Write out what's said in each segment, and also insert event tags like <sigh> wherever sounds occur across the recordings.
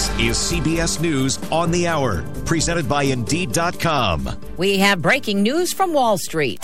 This is CBS News on the Hour, presented by Indeed.com. We have breaking news from Wall Street.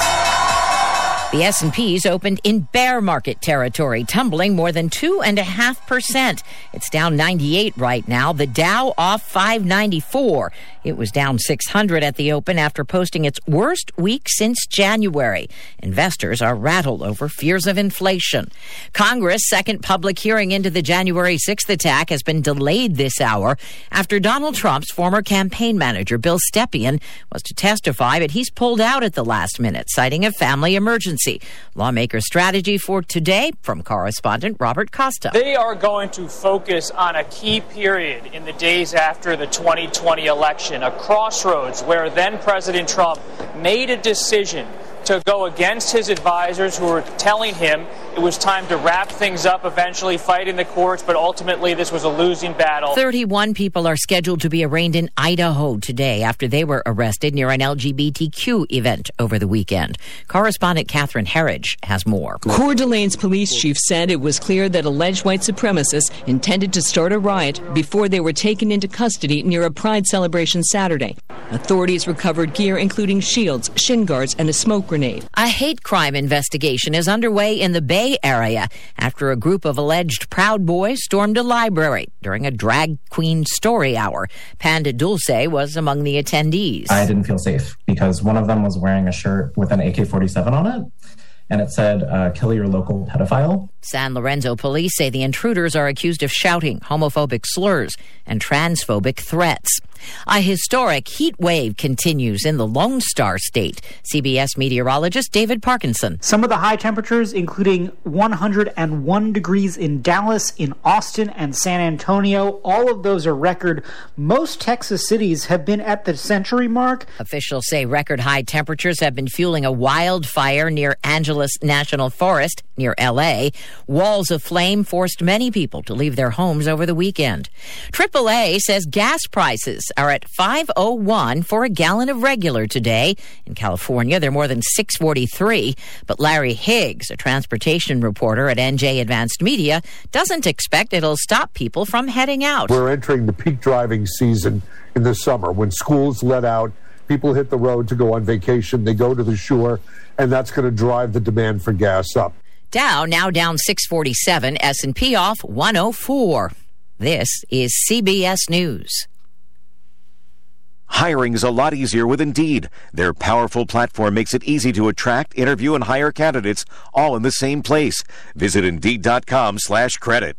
The S&Ps opened in bear market territory, tumbling more than 2.5%. It's down 98 right now. The Dow off 594. It was down 600 at the open after posting its worst week since January. Investors are rattled over fears of inflation. Congress' second public hearing into the January 6th attack has been delayed this hour after Donald Trump's former campaign manager, Bill Stepien, was to testify, but he's pulled out at the last minute, citing a family emergency. Lawmaker strategy for today from correspondent Robert Costa. They are going to focus on a key period in the days after the 2020 election a crossroads where then President Trump made a decision to go against his advisors who were telling him it was time to wrap things up, eventually fight in the courts, but ultimately this was a losing battle. 31 people are scheduled to be arraigned in Idaho today after they were arrested near an LGBTQ event over the weekend. Correspondent Catherine Herridge has more. Coeur d'Alene's police chief said it was clear that alleged white supremacists intended to start a riot before they were taken into custody near a pride celebration Saturday. Authorities recovered gear including shields, shin guards, and a smoke grenade. A hate crime investigation is underway in the Bay Area after a group of alleged Proud Boys stormed a library during a drag queen story hour. Panda Dulce was among the attendees. I didn't feel safe because one of them was wearing a shirt with an AK 47 on it and it said, uh, kill your local pedophile. San Lorenzo police say the intruders are accused of shouting homophobic slurs and transphobic threats. A historic heat wave continues in the Lone Star State. CBS meteorologist David Parkinson. Some of the high temperatures, including 101 degrees in Dallas, in Austin, and San Antonio, all of those are record. Most Texas cities have been at the century mark. Officials say record high temperatures have been fueling a wildfire near Angeles National Forest near LA. Walls of flame forced many people to leave their homes over the weekend. AAA says gas prices are at 501 for a gallon of regular today. In California, they're more than 643. But Larry Higgs, a transportation reporter at NJ Advanced Media, doesn't expect it'll stop people from heading out. We're entering the peak driving season in the summer when schools let out people hit the road to go on vacation, they go to the shore, and that's going to drive the demand for gas up. Dow now down 647, S&P off 104. This is CBS News. Hiring is a lot easier with Indeed. Their powerful platform makes it easy to attract, interview, and hire candidates all in the same place. Visit Indeed.com slash credit.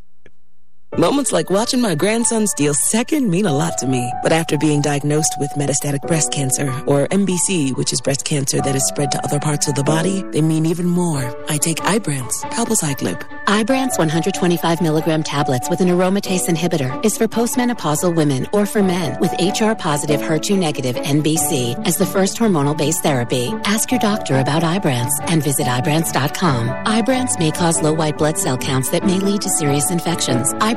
Moments like watching my grandson steal second mean a lot to me. But after being diagnosed with metastatic breast cancer, or MBC, which is breast cancer that is spread to other parts of the body, they mean even more. I take Ibrance, palbociclib. Ibrance 125 milligram tablets with an aromatase inhibitor is for postmenopausal women or for men with HR positive HER2 negative MBC as the first hormonal based therapy. Ask your doctor about Ibrance and visit Ibrance.com. Ibrance may cause low white blood cell counts that may lead to serious infections. Ibrance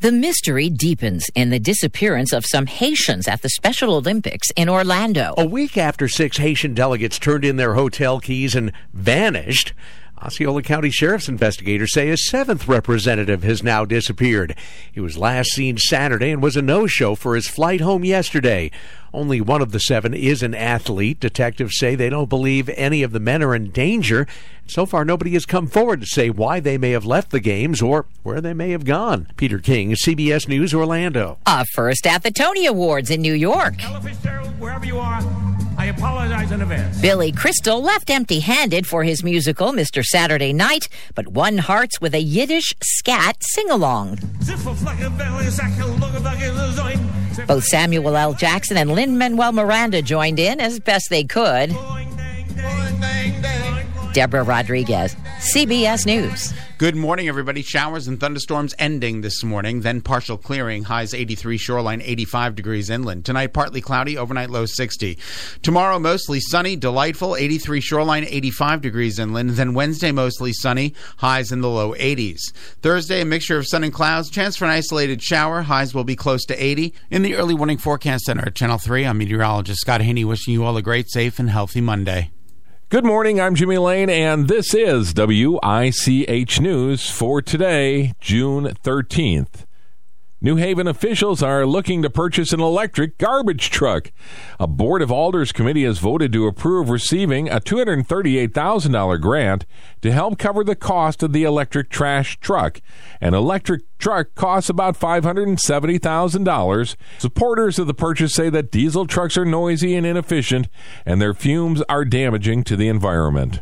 The mystery deepens in the disappearance of some Haitians at the Special Olympics in Orlando. A week after six Haitian delegates turned in their hotel keys and vanished, Osceola County Sheriff's investigators say a seventh representative has now disappeared. He was last seen Saturday and was a no show for his flight home yesterday. Only one of the seven is an athlete. Detectives say they don't believe any of the men are in danger. So far, nobody has come forward to say why they may have left the games or where they may have gone. Peter King, CBS News, Orlando. A first at the Tony Awards in New York. Ella Fitzgerald, wherever you are, I apologize in advance. Billy Crystal left empty handed for his musical, Mr. Saturday Night, but won hearts with a Yiddish scat sing along. Both Samuel L. Jackson and Lin Manuel Miranda joined in as best they could. Deborah Rodriguez, CBS News. Good morning, everybody. Showers and thunderstorms ending this morning, then partial clearing. Highs 83 shoreline, 85 degrees inland. Tonight, partly cloudy, overnight low 60. Tomorrow, mostly sunny, delightful, 83 shoreline, 85 degrees inland. Then Wednesday, mostly sunny, highs in the low 80s. Thursday, a mixture of sun and clouds, chance for an isolated shower. Highs will be close to 80. In the early warning forecast center at Channel 3, I'm meteorologist Scott Haney wishing you all a great, safe, and healthy Monday. Good morning. I'm Jimmy Lane, and this is WICH News for today, June 13th. New Haven officials are looking to purchase an electric garbage truck. A Board of Alders committee has voted to approve receiving a $238,000 grant to help cover the cost of the electric trash truck. An electric truck costs about $570,000. Supporters of the purchase say that diesel trucks are noisy and inefficient, and their fumes are damaging to the environment.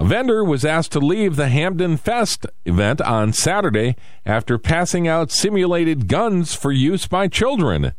A vendor was asked to leave the Hamden Fest event on Saturday after passing out simulated guns for use by children.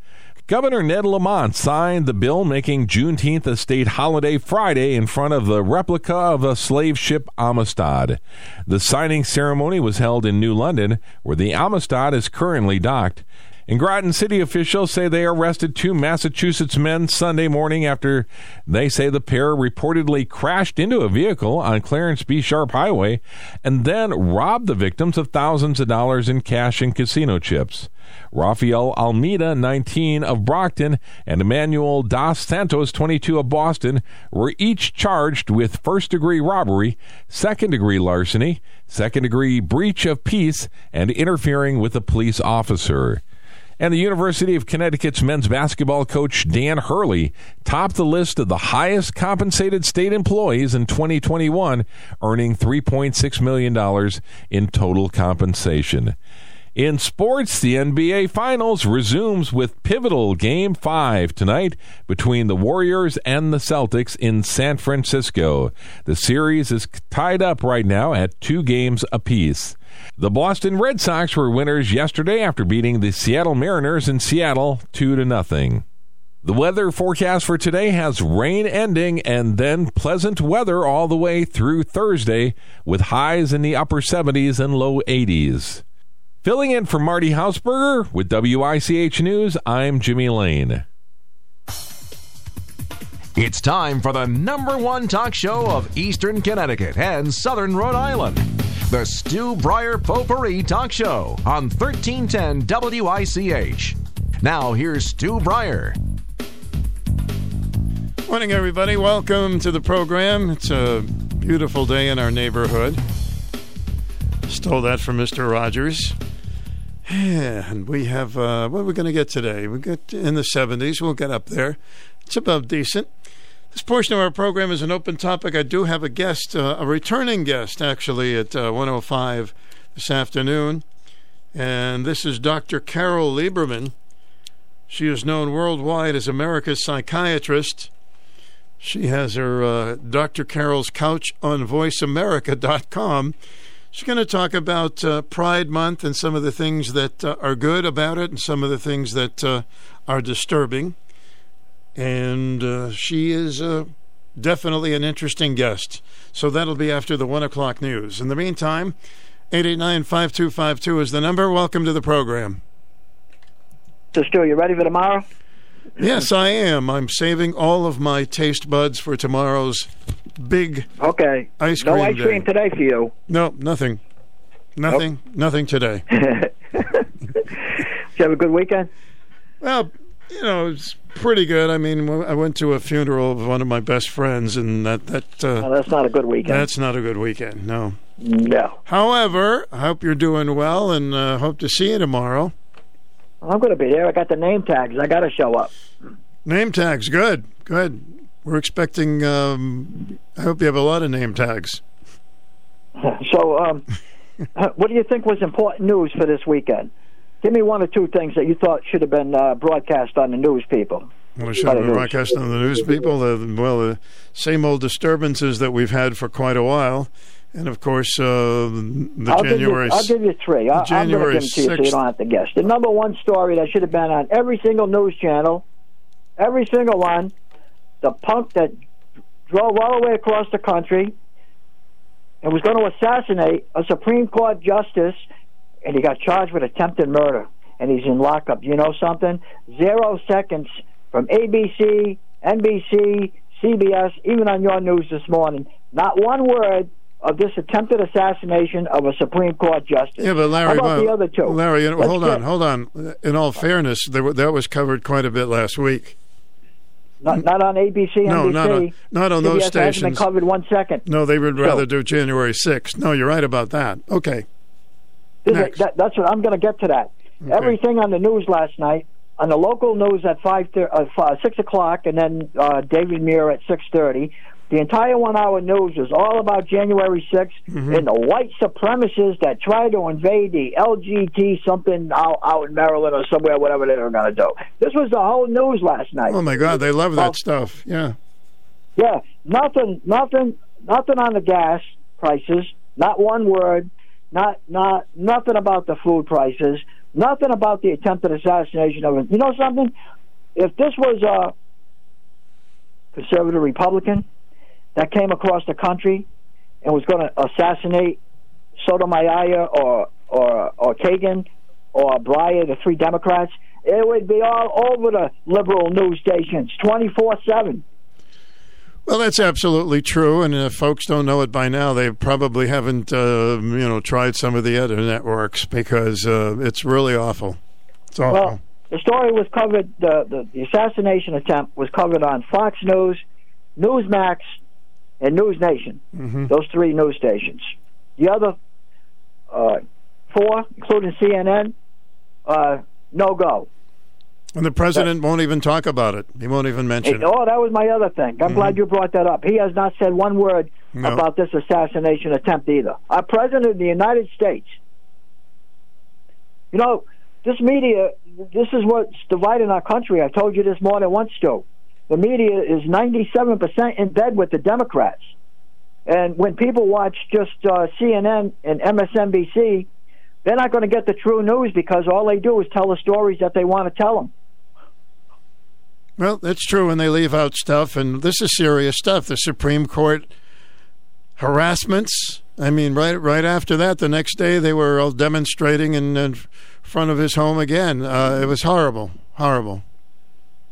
Governor Ned Lamont signed the bill making Juneteenth a state holiday Friday in front of the replica of a slave ship Amistad. The signing ceremony was held in New London, where the Amistad is currently docked. And Groton City officials say they arrested two Massachusetts men Sunday morning after they say the pair reportedly crashed into a vehicle on Clarence B. Sharpe Highway and then robbed the victims of thousands of dollars in cash and casino chips. Rafael Almeida, 19 of Brockton, and Emmanuel Dos Santos, 22 of Boston, were each charged with first degree robbery, second degree larceny, second degree breach of peace, and interfering with a police officer. And the University of Connecticut's men's basketball coach Dan Hurley topped the list of the highest compensated state employees in 2021, earning $3.6 million in total compensation. In sports, the NBA Finals resumes with pivotal Game 5 tonight between the Warriors and the Celtics in San Francisco. The series is tied up right now at two games apiece. The Boston Red Sox were winners yesterday after beating the Seattle Mariners in Seattle 2 to nothing. The weather forecast for today has rain ending and then pleasant weather all the way through Thursday with highs in the upper 70s and low 80s. Filling in for Marty Hausberger with WICH News, I'm Jimmy Lane. It's time for the number one talk show of Eastern Connecticut and Southern Rhode Island. The Stu Bryer Potpourri Talk Show on 1310 WICH. Now, here's Stu Bryer. Morning, everybody. Welcome to the program. It's a beautiful day in our neighborhood. Stole that from Mr. Rogers. And we have, uh, what are we going to get today? We get in the 70s. We'll get up there. It's about decent. This portion of our program is an open topic. I do have a guest, uh, a returning guest, actually, at uh, 105 this afternoon. And this is Dr. Carol Lieberman. She is known worldwide as America's psychiatrist. She has her uh, Dr. Carol's Couch on VoiceAmerica.com. She's going to talk about uh, Pride Month and some of the things that uh, are good about it and some of the things that uh, are disturbing and uh, she is uh, definitely an interesting guest. So that'll be after the one o'clock news. In the meantime, 889 5252 is the number. Welcome to the program. So, Stu, you ready for tomorrow? Yes, I am. I'm saving all of my taste buds for tomorrow's big okay ice cream. No ice cream day. today for you. No, nothing. Nothing. Nope. Nothing today. <laughs> Did you have a good weekend? Well, you know, it's pretty good. I mean, I went to a funeral of one of my best friends, and that that uh, that's not a good weekend. That's not a good weekend. No. No. However, I hope you're doing well, and uh, hope to see you tomorrow. I'm going to be there. I got the name tags. I got to show up. Name tags, good, good. We're expecting. Um, I hope you have a lot of name tags. <laughs> So, um, <laughs> what do you think was important news for this weekend? Give me one or two things that you thought should have been uh, broadcast on the news, people. Well, should have been broadcast on the news, people. The, well, the same old disturbances that we've had for quite a while. And of course, uh, the I'll January. Give you, I'll give you three. I'll, January I'm give them to you so you don't have to guess. The number one story that should have been on every single news channel, every single one, the punk that drove all the way across the country, and was going to assassinate a Supreme Court justice, and he got charged with attempted murder, and he's in lockup. You know something? Zero seconds from ABC, NBC, CBS, even on your news this morning. Not one word of this attempted assassination of a Supreme Court justice. Yeah, but Larry, How about well, the other two? Larry, you know, Let's hold on, hold on. In all fairness, were- that was covered quite a bit last week. Not, not on ABC, No, NBC. not on- not on those CBS hasn't been covered one second. No, they would So- rather do January 6th. No, you're right about that. Okay. Is- that, that's what I'm going to get to that. Everything on the news last night, on the local news at five, uh, five six o'clock, and then uh, David Muir at six thirty. The entire one-hour news was all about January 6th Mm-hmm. and the white supremacists that tried to invade the LGT something out, out in Maryland or somewhere, whatever they were going to do. This was the whole news last night. Oh my God, they love that Well, stuff. Yeah. yeah, nothing, nothing, nothing on the gas prices. Not one word. Not, not, nothing about the food prices. Nothing about the attempted assassination of it. You know something? If this was a conservative Republican that came across the country and was going to assassinate Sotomayor or or or Kagan or Breyer, the three Democrats, it would be all over the liberal news stations, twenty four seven. Well, that's absolutely true, and if folks don't know it by now, they probably haven't, uh, you know, tried some of the other networks because uh, it's really awful. It's awful. Well, the story was covered. The, the the assassination attempt was covered on Fox News, Newsmax, and News Nation. Mhm. Those three news stations. The other uh, four, including CNN, uh, no go. And the president won't even talk about it. He won't even mention it. Oh, that was my other thing. I'm glad you brought that up. He has not said one word No. about this assassination attempt either. Our president of the United States. You know, this media, this is what's dividing our country. I told you this more than once, Joe. The media is 97% in bed with the Democrats. And when people watch just uh, CNN and MSNBC, they're not going to get the true news because all they do is tell the stories that they want to tell them. Well, that's true, and they leave out stuff, and this is serious stuff. The Supreme Court harassments. I mean, right right after that, the next day they were all demonstrating in, in front of his home again. Uh, it was horrible, horrible.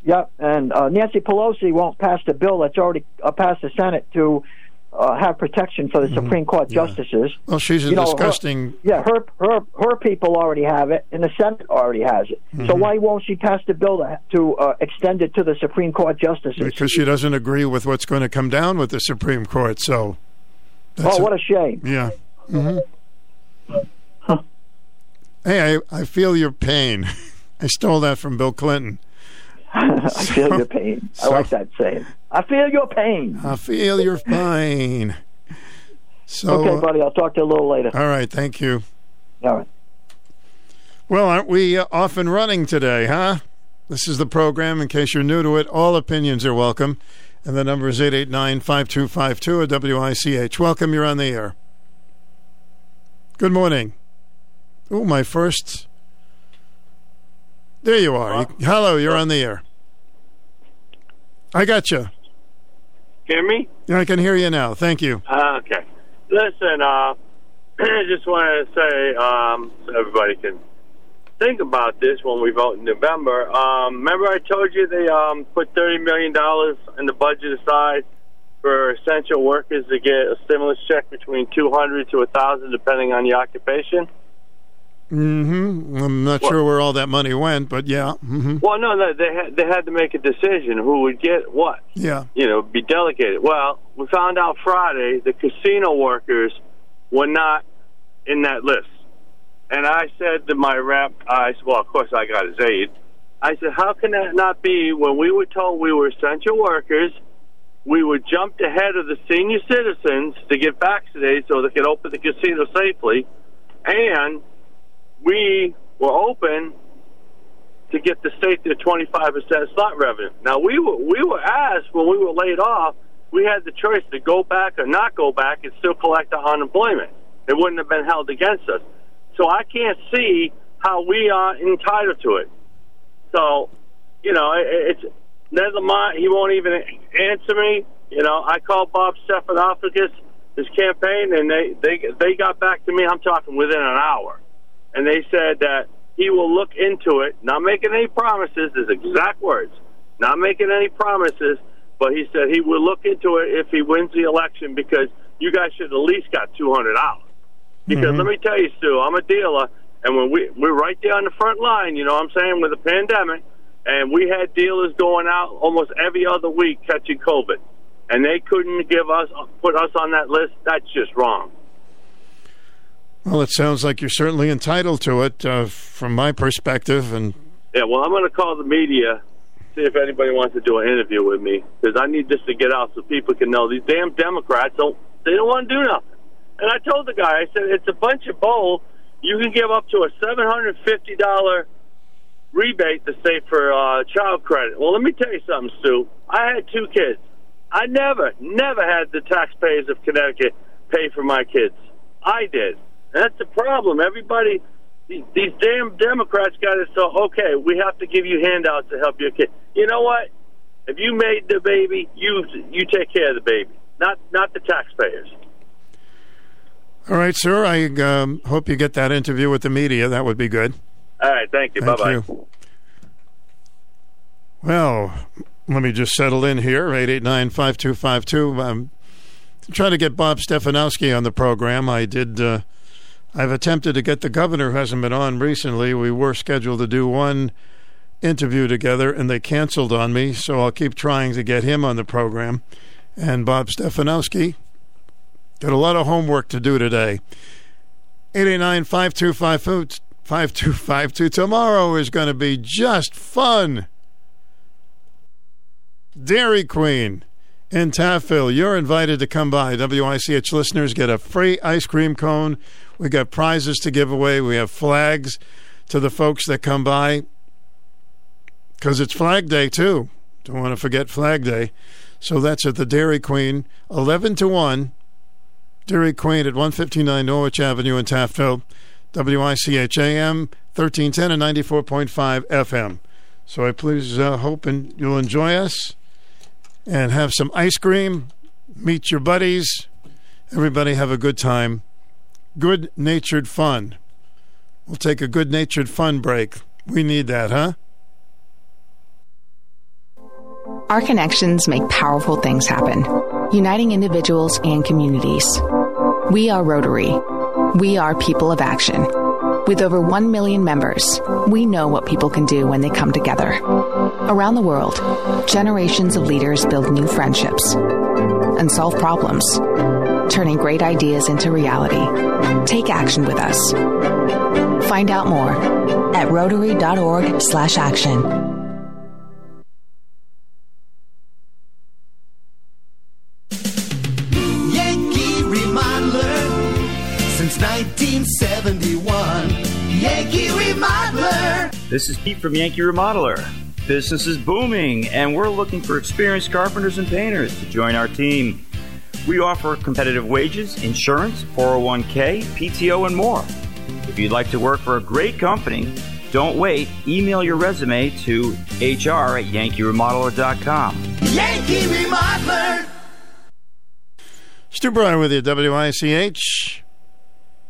Yep, and uh, Nancy Pelosi won't pass the bill that's already uh, passed the Senate to uh, have protection for the Supreme Court justices. Well, she's a You know, her- disgusting. yeah, her her her people already have it, and the Senate already has it. So Mhm. why won't she pass the bill to, to uh, extend it to the Supreme Court justices? because she doesn't agree with what's going to come down with the Supreme Court. So, that's oh, what a shame! yeah. hmm Hey, I, I feel your pain. <laughs> I stole that from Bill Clinton. <laughs> I feel your pain. I like that saying. I feel your pain. I feel your pain. So, okay, buddy. I'll talk to you a little later. all right, thank you. All right. Well, aren't we uh, off and running today, huh? This is the program. In case you're new to it, all opinions are welcome. And the number is 889 5252 at WICH. Welcome, you're on the air. Good morning. Oh, my first. There you are. You- Hello, you're on the air. I got you. Hear me? I can hear you now. Thank you. Uh, okay. Listen, uh, <clears throat> I just wanted to say, um, so everybody can think about this when we vote in November. Um, remember, I told you they um, put thirty million dollars in the budget aside for essential workers to get a stimulus check between two hundred to a thousand, depending on the occupation. Hmm I'm not sure where all that money went, but yeah. hmm Well, no, no, they had they had to make a decision who would get what. Yeah. you know, be delegated. Well, we found out Friday the casino workers were not in that list. And I said to my rep, I said, well, of course I got his aide. I said, how can that not be when we were told we were essential workers? We were jumped ahead of the senior citizens to get vaccinated so they could open the casino safely, and we were open to get the state to 25% slot revenue. Now we were we were asked when we were laid off, we had the choice to go back or not go back and still collect our unemployment. It wouldn't have been held against us. So I can't see how we are entitled to it. So, you know, it, it's mind. He won't even answer me. You know, I called Bob Stefanowski his campaign, and they they they got back to me. I'm talking within an hour, and they said that he will look into it. Not making any promises. His exact words. Not making any promises, but he said he will look into it if he wins the election because you guys should at least got two hundred dollars. Because Mm-hmm. let me tell you, Stu, I'm a dealer, and when we we're right there on the front line, you know what I'm saying, with the pandemic, and we had dealers going out almost every other week catching COVID, and they couldn't give us put us on that list. That's just wrong. Well, it sounds like you're certainly entitled to it uh, from my perspective. And Yeah, well, I'm going to call the media, see if anybody wants to do an interview with me, because I need this to get out so people can know these damn Democrats don't they don't want to do nothing. And I told the guy, I said it's a bunch of bull. You can give up to a seven hundred fifty dollar rebate to say for uh, child credit. Well, let me tell you something, Stu. I had two kids. I never, never had the taxpayers of Connecticut pay for my kids. I did. That's the problem. Everybody, these, these damn Democrats got it so, okay, we have to give you handouts to help your kid. You know what? If you made the baby, you you take care of the baby, not not the taxpayers. all right, sir, I um, hope you get that interview with the media. That would be good. All right, thank you. Bye bye. Well, let me just settle in here. 889 5252. I'm trying to get Bob Stefanowski on the program. I did. Uh, I've attempted to get the governor, who hasn't been on recently. We were scheduled to do one interview together, and they canceled on me. So I'll keep trying to get him on the program. And Bob Stefanowski got a lot of homework to do today. 889 5252. 5252. Tomorrow is going to be just fun. Dairy Queen in Taftville. You're invited to come by. WICH listeners get a free ice cream cone. We got prizes to give away. We have flags to the folks that come by because it's Flag Day too. Don't want to forget Flag Day. So that's at the Dairy Queen, 11 to 1. Dairy Queen at 159 Norwich Avenue in Taftville. WICHAM 1310 and 94.5 FM. So I please uh, hope and you'll enjoy us and have some ice cream, meet your buddies. Everybody have a good time. Good natured fun. We'll take a good natured fun break. We need that, huh? Our connections make powerful things happen, uniting individuals and communities. We are Rotary. We are people of action. With over 1 million members, we know what people can do when they come together. Around the world, generations of leaders build new friendships and solve problems, turning great ideas into reality. Take action with us. Find out more at rotary.org/action. Yankee Remodeler since 1971. Yankee Remodeler. This is Pete from Yankee Remodeler. Business is booming, and we're looking for experienced carpenters and painters to join our team. We offer competitive wages, insurance, 401k, PTO, and more. If you'd like to work for a great company, don't wait. Email your resume to hr at yankeeremodeler.com. Yankee Remodeler. Stu Bryer with you, WICH.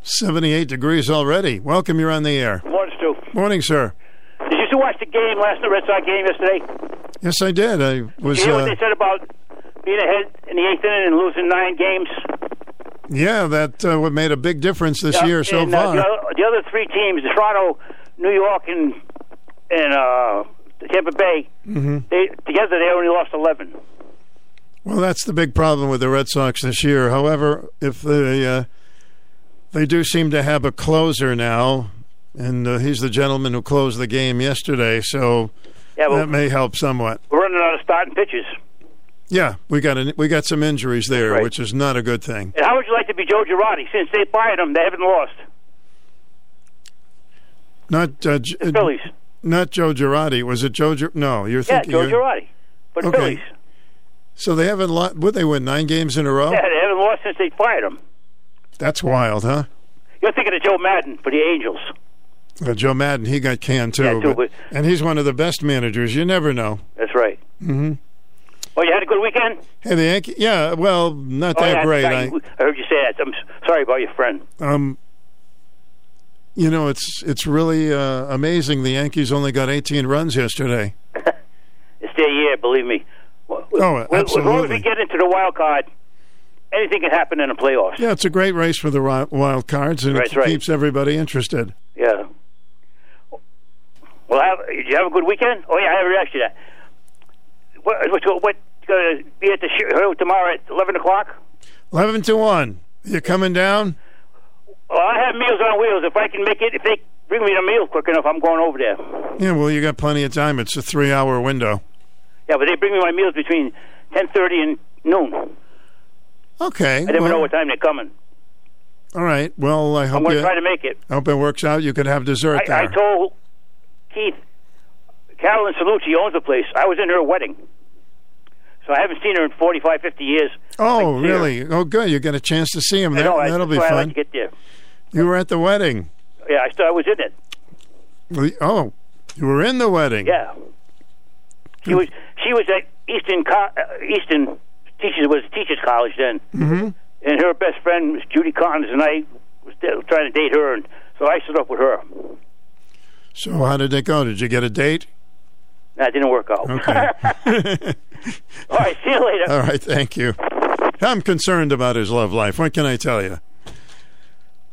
78 degrees already. Welcome, you're on the air. Morning, Stu. Morning, sir. Did you still watch the game last night, Red Sox game yesterday? Yes, I did. I was. Did you hear what Uh, they said about being ahead in the eighth inning and losing nine games? yeah, that uh, what made a big difference this Yeah, year so and, uh, far. the, other, the other three teams, Toronto, New York, and and uh, Tampa Bay, hmm they together they only lost eleven. Well, that's the big problem with the Red Sox this year. However, if they uh, they do seem to have a closer now, and uh, he's the gentleman who closed the game yesterday, so Yeah, well- that may help somewhat. We're running out of starting pitches. Yeah, we got an, we got some injuries there, Right. which is not a good thing. And how would you like to be Joe Girardi? Since they fired him, they haven't lost. Not uh, uh, Phillies. Not Joe Girardi. Was it Joe? Gir- no, you're Yeah, thinking. Joe you're- Girardi. But Okay. Phillies. So they haven't. Lo- would they win nine games in a row? Yeah, they haven't lost since they fired him. That's wild, huh? You're thinking of Joe Maddon for the Angels. Uh, Joe Maddon, he got canned too, Yeah, too, but- and he's one of the best managers. You never know. That's right. hmm Well, you had a good weekend? Hey, the Yankee. Yeah, well, not Oh, that yeah, great. I, I, heard you say that. I'm sorry about your friend. um, you know, it's it's really uh, amazing. The Yankees only got 18 runs yesterday. <laughs> It's their year, believe me. Oh, As long as absolutely. we get into the wild card, anything can happen in the playoffs. Yeah, it's a great race for the wild cards, and That's it right. keeps everybody interested. Yeah. Well, have, did you have a good weekend? Oh yeah, I asked you that. What? What? what uh, be at the show tomorrow at eleven o'clock? 11 to one. You coming down? Well, I have meals on wheels. If I can make it, if they bring me the meal quick enough, I'm going over there. Yeah, well, you got plenty of time. It's a three-hour window. Yeah, but they bring me my meals between ten thirty and noon. Okay. I never well, know what time they're coming. All right. Well, I hope I'm going you. to try to make it. I hope it works out. You could have dessert I, I told Keith, Carolyn Salucci owns the place. I was in her wedding. So I haven't seen her in 45, 50 years. oh, really? Oh, good. You get a chance to see him. That, know, that'll be like fun. to get there. You were at the wedding. Yeah, I, still, I was in it. Oh, you were in the wedding. Yeah. She was she was at Easton Co- uh, Easton teachers was teachers college then, Mm-hmm. and her best friend was Judy Collins, and I was trying to date her, and so I stood up with her. So how did it go? Did you get a date? That didn't work out. Okay. <laughs> <laughs> All right, see you later. All right. Thank you. I'm concerned about his love life. What can I tell you?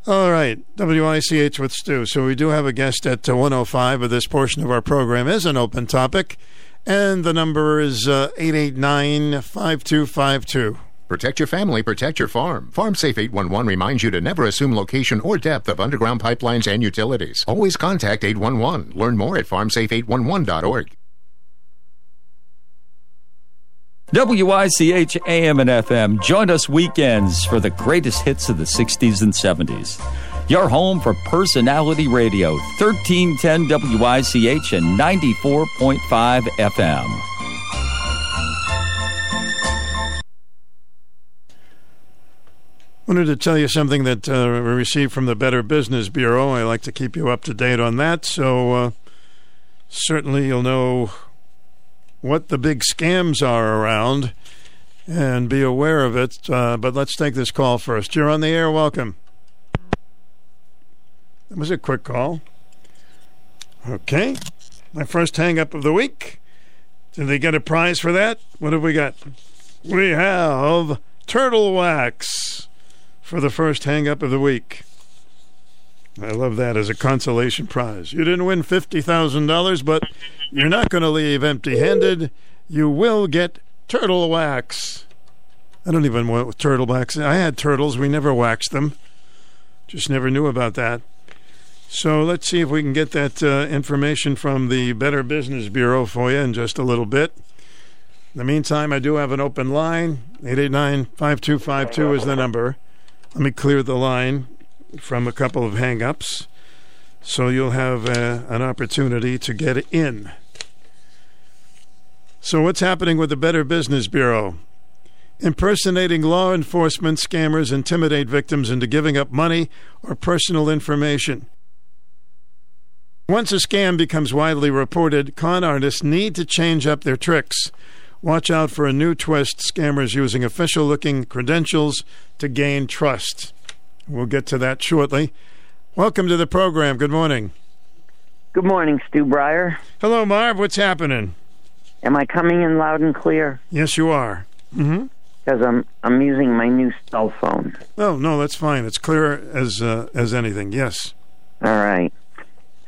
All right, WICH with Stu. So we do have a guest at uh, 105, but this portion of our program is an open topic, and the number is uh, 889 5252. Protect your family, protect your farm. FarmSafe 811 reminds you to never assume location or depth of underground pipelines and utilities. Always contact 811. Learn more at farmsafe811.org. WICH AM and FM. Join us weekends for the greatest hits of the 60s and 70s. Your home for personality radio, 1310 WICH and 94.5 FM. Wanted to tell you something that uh, we received from the Better Business Bureau. I like to keep you up to date on that, so uh, certainly you'll know what the big scams are around and be aware of it. Uh, but let's take this call first. You're on the air. Welcome. That was a quick call. Okay. My first hang up of the week. Did they get a prize for that? What have we got? We have turtle wax for the first hang up of the week. I love that as a consolation prize. You didn't win $50,000, but you're not going to leave empty handed. You will get turtle wax. I don't even want what turtle wax I had turtles. We never waxed them. Just never knew about that. So let's see if we can get that uh, information from the Better Business Bureau for you in just a little bit. In the meantime, I do have an open line. 889 5252 is the number. Let me clear the line from a couple of hang ups so you'll have uh, an opportunity to get in. So, what's happening with the Better Business Bureau? Impersonating law enforcement scammers intimidate victims into giving up money or personal information. Once a scam becomes widely reported, con artists need to change up their tricks. Watch out for a new twist scammers using official looking credentials to gain trust. We'll get to that shortly. Welcome to the program. Good morning. Good morning, Stu Bryer. Hello, Marv. What's happening? Am I coming in loud and clear? Yes, you are. Mm-hmm. Because I'm I'm using my new cell phone. Oh no, that's fine. It's clear as uh, as anything. Yes. All right.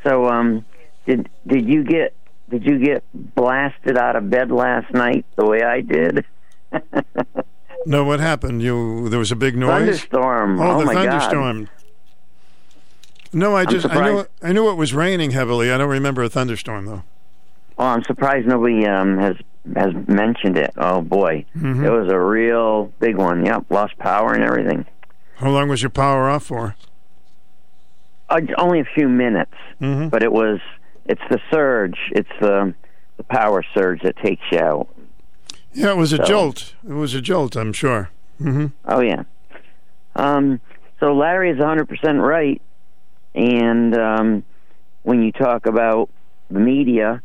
So, um, did did you get did you get blasted out of bed last night the way I did? <laughs> No, what happened? You there was a big noise. Thunderstorm. Oh, Oh, the my God. thunderstorm. No, I just I knew. I knew it was raining heavily. I don't remember a thunderstorm though. Oh, I'm surprised nobody um has has mentioned it. Oh boy, Mhm. it was a real big one. Yep, lost power and everything. How long was your power off for? Uh, only a few minutes, Mhm. but it was. It's the surge. It's the the power surge that takes you out. Yeah, it was a So- jolt. It was a jolt. I'm sure. hmm Oh yeah. Um, so Larry is 100% right, and um, when you talk about the media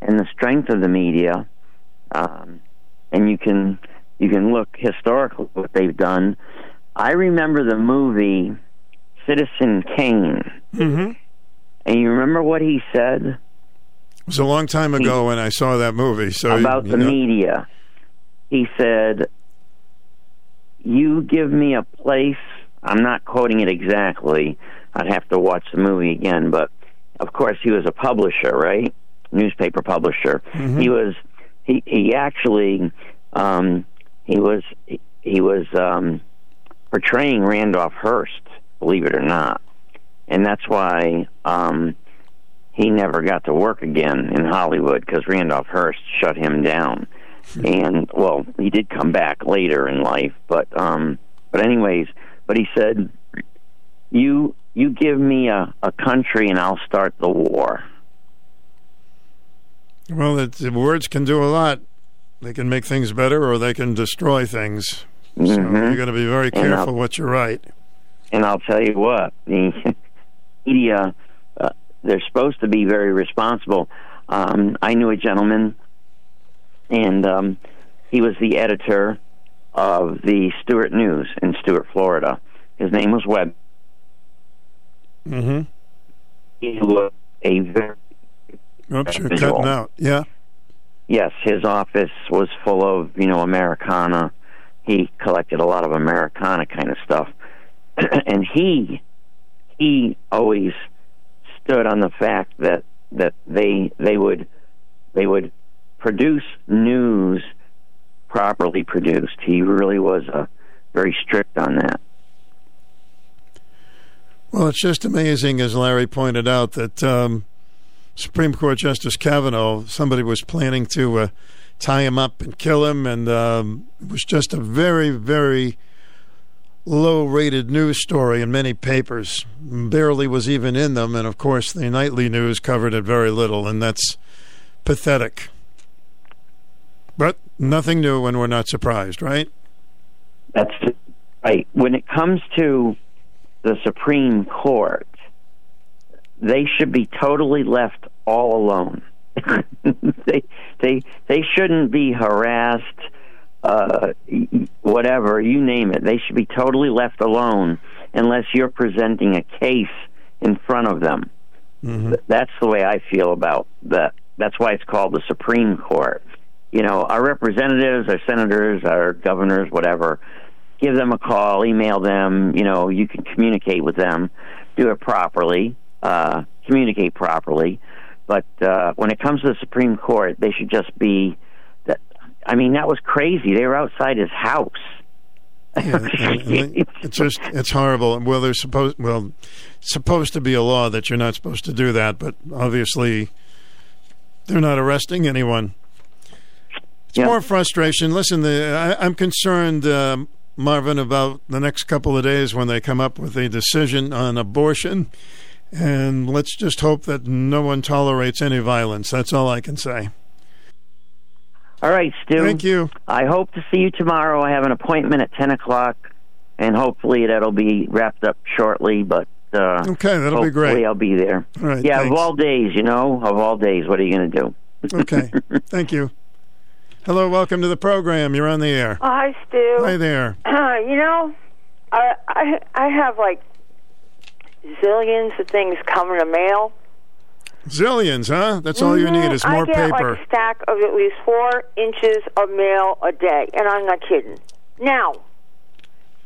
and the strength of the media, um, and you can you can look historically what they've done. I remember the movie Citizen Kane, Mm-hmm. and you remember what he said It was a long time ago when I saw that movie. So about you the know- media. He said, "You give me a place." I'm not quoting it exactly. I'd have to watch the movie again, but of course he was a publisher, right? Newspaper publisher. Mhm. He was. He he actually. Um, he was. He, he was um, portraying Randolph Hearst, believe it or not, and that's why um, he never got to work again in Hollywood because Randolph Hearst shut him down. And well, he did come back later in life, but um, but anyways, but he said, "You you give me a, a country and I'll start the war." Well, it, the words can do a lot. They can make things better, or they can destroy things. So Mhm. you got to be very careful what you write. And I'll tell you what, the <laughs> media, uh, they're supposed to be very responsible. Um, I knew a gentleman, and um, he was the editor of the Stuart News in Stuart, Florida. His name was Webb. Mm-hmm. He was a very Oops, you're Visual. cutting out. Yeah. yes, his office was full of you know Americana. He collected a lot of Americana kind of stuff, <clears throat> and he he always stood on the fact that that they they would they would produce news properly produced. He really was uh, very strict on that. Well, it's just amazing, as Larry pointed out, that um, Supreme Court Justice Kavanaugh, somebody was planning to uh, tie him up and kill him, and um, it was just a very, very low-rated news story in many papers. Barely was even in them, and of course, the nightly news covered it very little, and that's pathetic. But nothing new, when we're not surprised, right? That's right. When it comes to the Supreme Court, they should be totally left all alone. <laughs> they they they shouldn't be harassed, uh, whatever you name it. They should be totally left alone unless you're presenting a case in front of them. Th- That's the way I feel about that. That's why it's called the Supreme Court. You know, our representatives, our senators, our governors, whatever, give them a call, email them. You know, you can communicate with them, do it properly, uh, communicate properly. But uh, when it comes to the Supreme Court, they should just be. That, I mean, that was crazy. They were outside his house. <laughs> it's just it's horrible. Well, there's supposed well supposed to be a law that you're not supposed to do that, but obviously they're not arresting anyone. It's more frustration. Listen, the, I, I'm concerned, um, Marvin, about the next couple of days when they come up with a decision on abortion, and let's just hope that no one tolerates any violence. That's all I can say. All right, Stu. Thank you. I hope to see you tomorrow. I have an appointment at ten o'clock, and hopefully that'll be wrapped up shortly. But uh, Okay, that'll be great. hopefully I'll be there. All right, yeah, thanks. of all days, you know, of all days, what are you going to do? Okay, <laughs> thank you. Hello, welcome to the program. You're on the air. Oh, hi, Stu. Hi there. <clears throat> you know, I, I I have like zillions of things coming in the mail. Zillions, huh? That's all you need is more I get paper. like a stack of at least four inches of mail a day, and I'm not kidding. Now,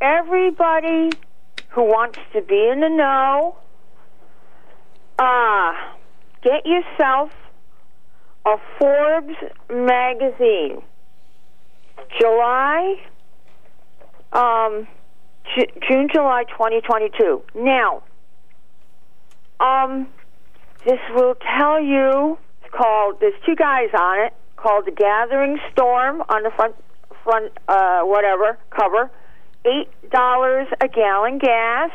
everybody who wants to be in the know, uh, get yourself a Forbes magazine. July, um, Ju- June, July 2022. Now, um, this will tell you. It's called. There's two guys on it. Called the Gathering Storm on the front, front, uh, whatever cover. Eight dollars a gallon gas.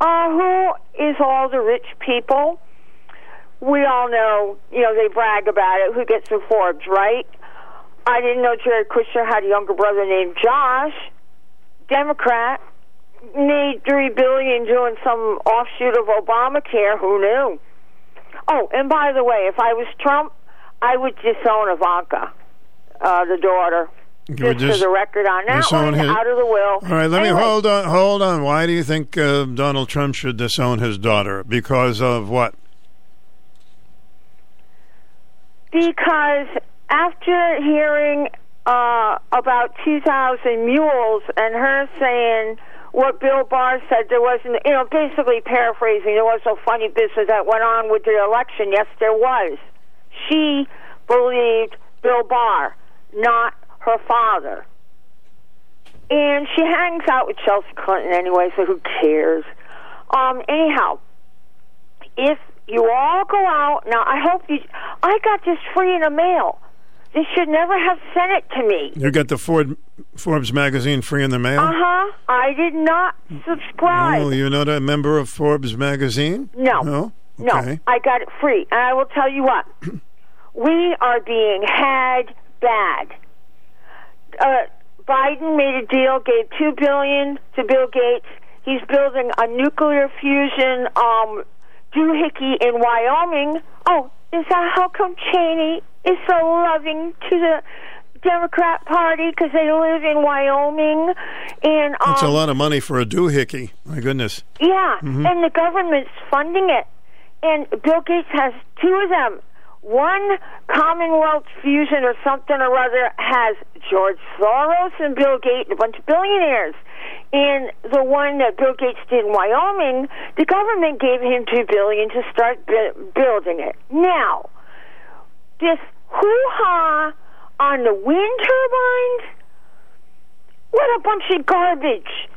Uh, who is all the rich people? We all know. You know they brag about it. Who gets the Forbes, right? I didn't know Jared Kushner had a younger brother named Josh, Democrat, made three billion doing some offshoot of Obamacare. Who knew? Oh, and by the way, if I was Trump, I would disown Ivanka. uh, the daughter. We're Just, for the record on that one, his- out of the will. All right, let Anyway, me hold on. Hold on. Why do you think uh, Donald Trump should disown his daughter? Because of what? Because after hearing uh, about 2,000 mules and her saying what Bill Barr said, there wasn't, you know, basically paraphrasing, there was no funny business that went on with the election. Yes, there was. She believed Bill Barr, not her father. And she hangs out with Chelsea Clinton anyway, so who cares? Um, anyhow, if you all go out now, I hope you. I got this free in the mail. They should never have sent it to me. You got the Ford Forbes magazine free in the mail. Uh huh. I did not subscribe. Oh, you're not a member of Forbes magazine? No. No. No, I got it free. And I will tell you what, <clears throat> we are being had bad. Uh, Biden made a deal, gave two billion to Bill Gates. He's building a nuclear fusion um, doohickey in Wyoming. Oh, is that how come Cheney is so loving to the Democrat Party because they live in Wyoming? And um, That's a lot of money for a doohickey. My goodness. yeah, Mhm. and the government's funding it. And Bill Gates has two of them. One Commonwealth Fusion or something or other has George Soros and Bill Gates, and a bunch of billionaires. And the one that Bill Gates did in Wyoming, the government gave him two billion to start bu- building it. Now, this hoo-ha on the wind turbines, what a bunch of garbage.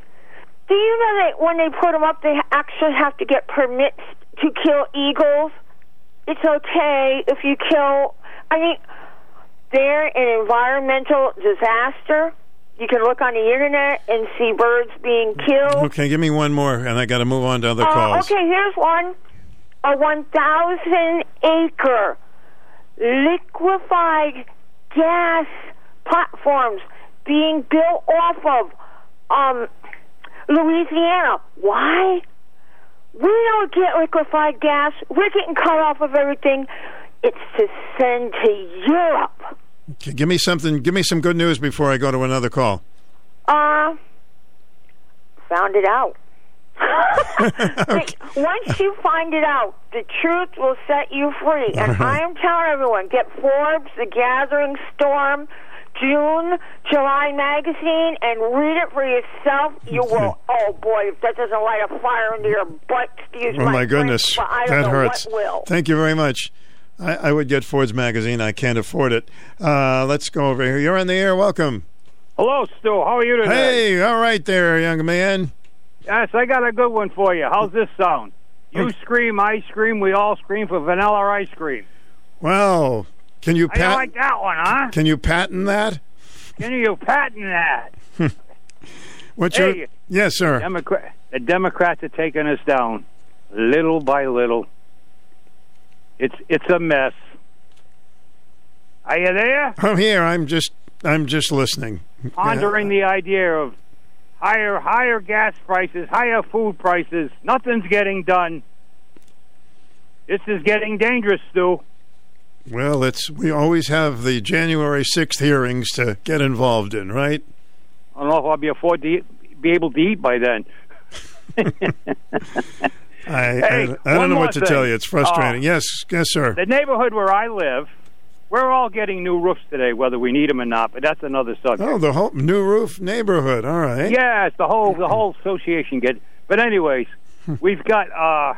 Do you know that when they put them up, they actually have to get permits to kill eagles? It's okay if you kill. I mean, they're an environmental disaster. You can look on the internet and see birds being killed. Okay, give me one more, and I got to move on to other Uh, calls. okay, here's one. A 1,000 acre liquefied gas platforms being built off of um, Louisiana. Why? We don't get liquefied gas. We're getting cut off of everything. It's to send to Europe. Okay, give me something. Give me some good news before I go to another call. Uh, found it out. <laughs> Once you find it out, the truth will set you free. And right. I am telling everyone, get Forbes, The Gathering Storm, June, July magazine, and read it for yourself. You will. Oh boy, if that doesn't light a fire into your butt, excuse Oh my, my goodness, but I that hurts. Thank you very much. I, I would get Ford's magazine. I can't afford it. Uh, let's go over here. You're on the air. Welcome. Hello, Stu. How are you today? Hey, all right there, young man. Yes, I got a good one for you. How's this sound? You scream, I scream, we all scream for vanilla ice cream. Well, can you How you pat? like that one, huh? Can you patent that? Can you patent that? <laughs> What's Hey, your? Yes, sir. Democrat, the Democrats are taking us down, little by little. It's it's a mess. Are you there? I'm here. I'm just. I'm just listening. Pondering the idea of higher higher gas prices, higher food prices. Nothing's getting done. This is getting dangerous, Stu. Well, it's we always have the January sixth hearings to get involved in, right? I don't know if I'll be afford to eat, be able to eat by then. <laughs> I Hey, I, I don't know what to thing. tell you. It's frustrating. Uh, yes, yes, sir. The neighborhood where I live, we're all getting new roofs today, whether we need them or not. But that's another subject. Oh, the whole new roof neighborhood. All right. Yes, the whole the whole association get. But anyways, we've got uh,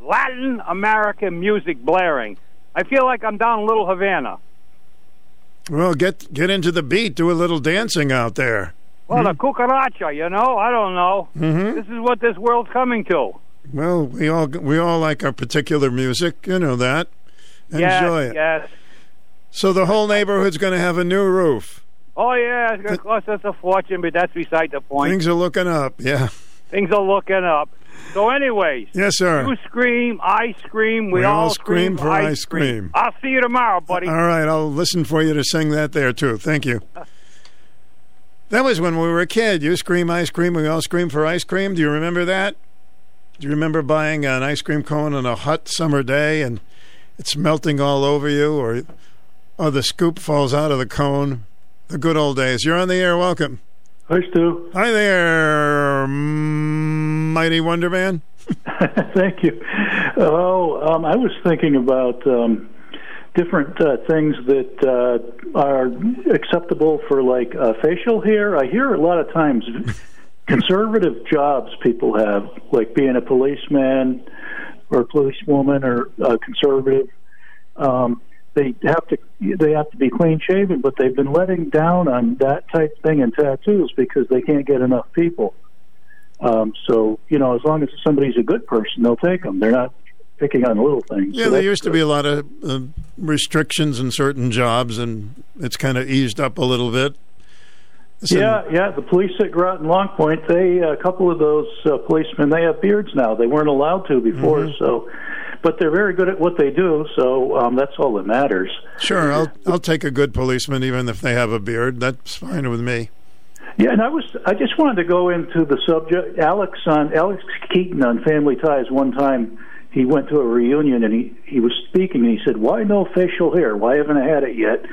Latin American music blaring. I feel like I'm down in Little Havana. Well, get get into the beat. Do a little dancing out there. Well, the cucaracha, you know. I don't know. Mhm. This is what this world's coming to. Well, we all we all like our particular music. You know that. yes, Enjoy it. Yes. So the whole neighborhood's going to have a new roof. Oh yeah, it's going to cost us a fortune, but that's beside the point. Things are looking up. Yeah. Things are looking up. So, anyways, Yes, sir. you scream, I scream, we, We all all scream for ice cream. I'll see you tomorrow, buddy. All right, I'll listen for you to sing that there too. Thank you. <laughs> That was when we were a kid. You scream ice cream, we all scream for ice cream. Do you remember that? Do you remember buying an ice cream cone on a hot summer day and it's melting all over you or Oh, the scoop falls out of the cone. The good old days. You're on the air. Welcome. Hi, Stu. Hi there, mighty Wonder Man. <laughs> Thank you. Oh, um, I was thinking about um, different uh, things that uh, are acceptable for like uh, facial hair. I hear a lot of times conservative jobs people have, like being a policeman or a policewoman or a conservative. Um, they have to they have to be clean shaven, but they've been letting down on that type thing and tattoos because they can't get enough people. Um, so you know, as long as somebody's a good person, they'll take them. They're not picking on little things. Yeah, So there used to be a lot of uh, restrictions in certain jobs, and it's kind of eased up a little bit. Listen, Yeah, yeah. The police at Groton Long Point, they a couple of those uh, policemen, they have beards now. They weren't allowed to before, Mhm. so. But they're very good at what they do, so um, that's all that matters. Sure, I'll I'll take a good policeman even if they have a beard. That's fine with me. Yeah, and I was I just wanted to go into the subject. Alex on Alex Keaton on Family Ties one time he went to a reunion and he he was speaking and he said, "Why no facial hair? Why haven't I had it yet?"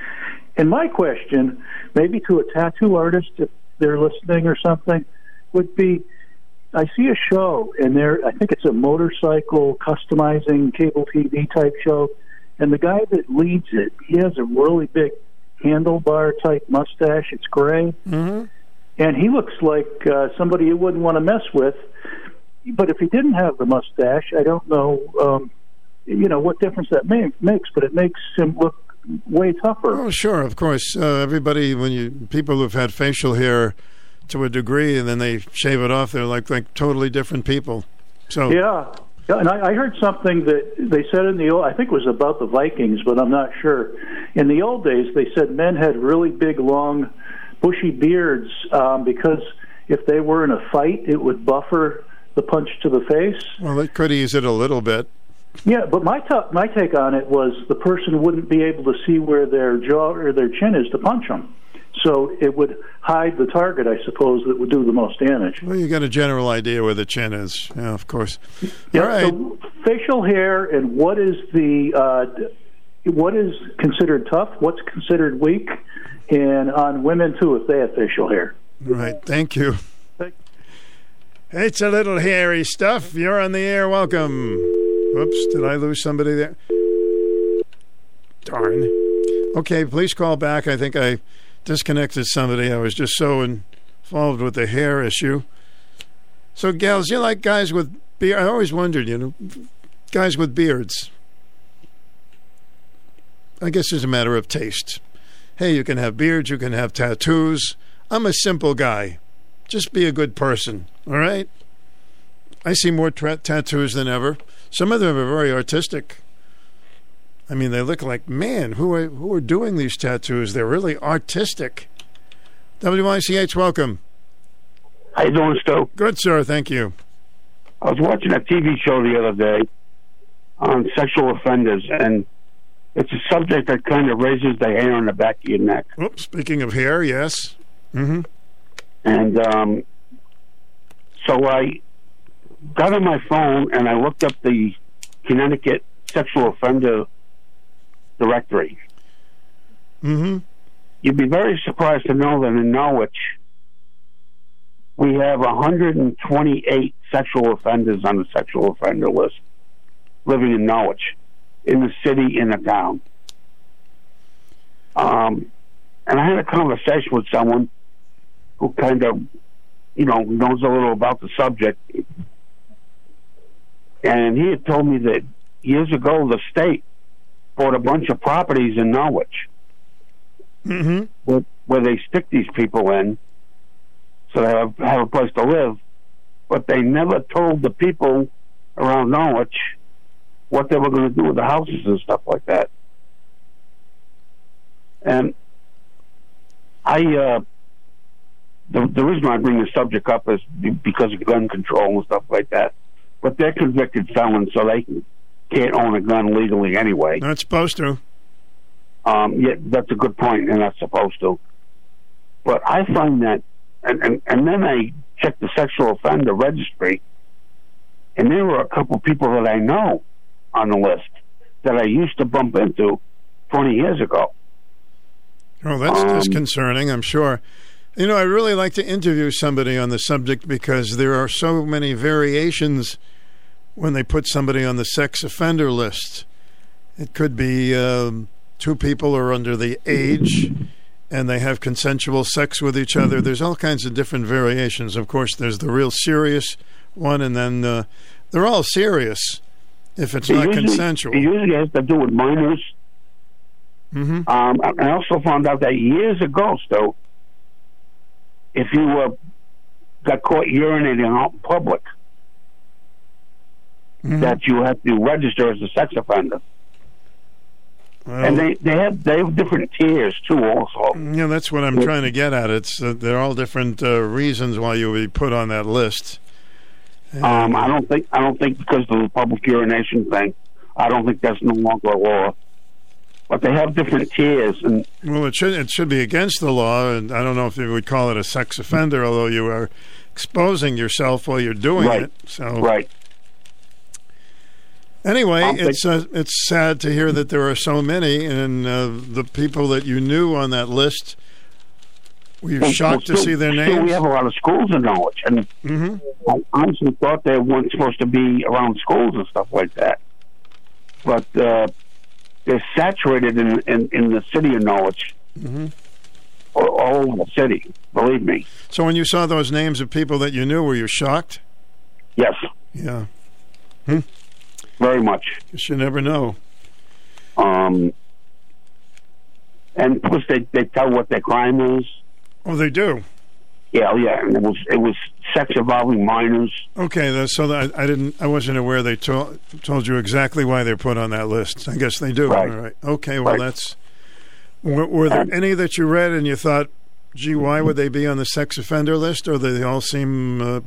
And my question, maybe to a tattoo artist if they're listening or something, would be I see a show and there I think it's a motorcycle customizing cable TV type show and the guy that leads it, he has a really big handlebar type mustache. It's gray Mm-hmm. and he looks like uh, somebody you wouldn't want to mess with. But if he didn't have the mustache, I don't know, um, you know, what difference that ma- makes. But it makes him look way tougher. Oh, sure, of course. Uh, everybody, when you people who've had facial hair to a degree, and then they shave it off, they're like like totally different people. So Yeah. Yeah, and I, I heard something that they said in the old. I think it was about the Vikings, but I'm not sure. In the old days, they said men had really big, long, bushy beards um, because if they were in a fight, it would buffer the punch to the face. well, it could ease it a little bit. Yeah, but my ta- my take on it was the person wouldn't be able to see where their jaw or their chin is to punch them, so it would hide the target. I suppose that would do the most damage. Well, you got a general idea where the chin is. Yeah, of course. Yeah, All right. so facial hair and what is the uh, what is considered tough? What's considered weak? And on women too, if they have facial hair. Right. Thank you. Thank- It's a little hairy stuff. You're on the air. Welcome. Whoops. Did I lose somebody there? Darn. Okay, please call back. I think I disconnected somebody. I was just so involved with the hair issue. So, gals, you like guys with beard? I always wondered, you know, guys with beards. I guess it's a matter of taste. Hey, you can have beards, you can have tattoos. I'm a simple guy. Just be a good person, all right? I see more tra- tattoos than ever. Some of them are very artistic. I mean, they look like man. Who are who are doing these tattoos? They're really artistic. WICH, welcome. How you doing, Stu? Good, sir. Thank you. I was watching a TV show the other day on sexual offenders, and it's a subject that kind of raises the hair on the back of your neck. Oops. Speaking of hair, yes. Mm-hmm. And um, so I got on my phone and I looked up the Connecticut sexual offender directory. Mm-hmm. You'd be very surprised to know that in Norwich, we have 128 sexual offenders on the sexual offender list living in Norwich, in the city, in the town. Um, and I had a conversation with someone who kind of, you know, knows a little about the subject. And he had told me that years ago the state bought a bunch of properties in Norwich Mm-hmm. where, where they stick these people in so they have, have a place to live, but they never told the people around Norwich what they were going to do with the houses and stuff like that. And I, uh, the, the reason I bring this subject up is because of gun control and stuff like that. But they're convicted felons, so they can't own a gun legally anyway. Not supposed to. Um, yeah, that's a good point. They're not supposed to. But I find that, and, and, and then I checked the sexual offender registry, and there were a couple people that I know on the list that I used to bump into 20 years ago. Oh, that's Um, disconcerting, I'm sure. You know, I really like to interview somebody on the subject because there are so many variations when they put somebody on the sex offender list. It could be um, two people are under the age and they have consensual sex with each other. There's all kinds of different variations. Of course, there's the real serious one, and then uh, they're all serious if it's It not usually- consensual. It usually has to do with minors. Mm-hmm. Um, I also found out that years ago, still, if you uh, got caught urinating out in public, Mm-hmm. that you have to register as a sex offender. Well- and they, they have they have different tiers too. Also, Yeah, that's what I'm trying to get at. It's uh, they're all different uh, reasons why you would be put on that list. um, I don't think I don't think because of the public urination thing, I don't think that's no longer a law. But they have different tiers, and Well, it should it should be against the law, and I don't know if you would call it a sex offender, although you are exposing yourself while you're doing Right. it. So right. Anyway, Um, it's uh, it's sad to hear that there are so many, and uh, the people that you knew on that list. Were you Well, shocked well, to see their still, names? we have a lot of schools in Norwich, and I honestly thought they weren't supposed to be around schools and stuff like that. But uh, they're saturated in, in in the city of Norwich, hmm all, over the city. Believe me. So when you saw those names of people that you knew, were you shocked? Yes, Yeah, Hmm? very much. you never know. Um, and plus, they they tell what their crime is. Oh, they do. Yeah, yeah, and it was it was sex involving minors. Okay, so that I, didn't, I wasn't aware they told told you exactly why they're put on that list. I guess they do. Right. All right. Okay. Well, Right. that's. Were, were there any that you read and you thought, "Gee, why would they be on the sex offender list?" Or they all seem uh,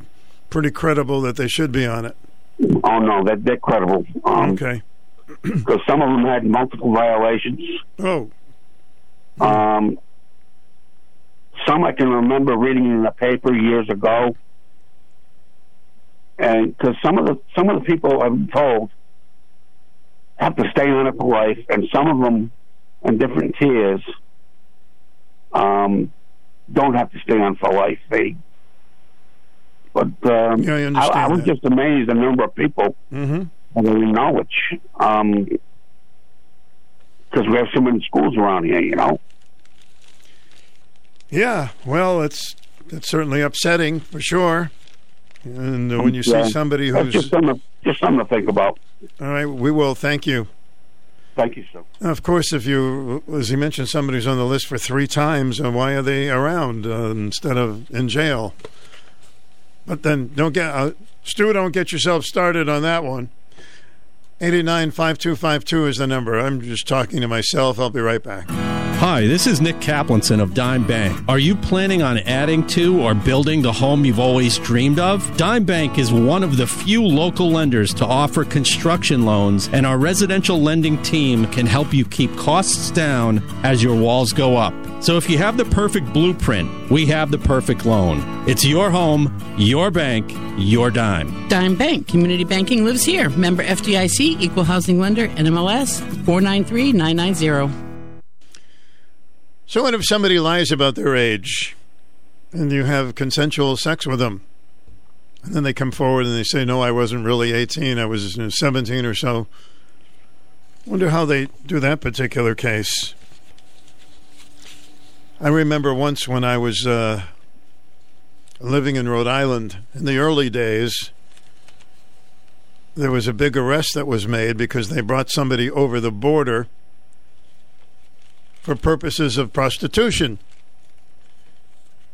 pretty credible that they should be on it. Oh no, they're, they're credible. Um, Okay. <clears throat> because some of them had multiple violations. Oh. Um, some I can remember reading in the paper years ago, and because some of the some of the people I'm told have to stay on it for life, and some of them in different tiers um, don't have to stay on for life. They, but um, Yeah, I I, understand was just amazed the number of people Mm-hmm. that are in Norwich. Um, because we have so many schools around here, you know. Yeah. Well, it's it's certainly upsetting for sure. And uh, when you see Yeah. somebody That's who's just something, just something to think about. all right, we will. Thank you. Thank you, sir. Of course, if you, as he mentioned, somebody's on the list for three times, uh, why are they around uh, instead of in jail? But then don't get, uh, Stu, don't get yourself started on that one. 895252 is the number. I'm just talking to myself. I'll be right back. Hi, this is Nick Kaplanson of Dime Bank. Are you planning on adding to or building the home you've always dreamed of? Dime Bank is one of the few local lenders to offer construction loans, and our residential lending team can help you keep costs down as your walls go up. So if you have the perfect blueprint, we have the perfect loan. It's your home, your bank, your dime. Dime Bank, community banking lives here. Member FDIC, equal housing lender, NMLS 493990. So, what if somebody lies about their age and you have consensual sex with them? And then they come forward and they say, No, I wasn't really 18, I was 17 or so. Wonder how they do that particular case. I remember once when I was uh, living in Rhode Island in the early days, there was a big arrest that was made because they brought somebody over the border for purposes of prostitution.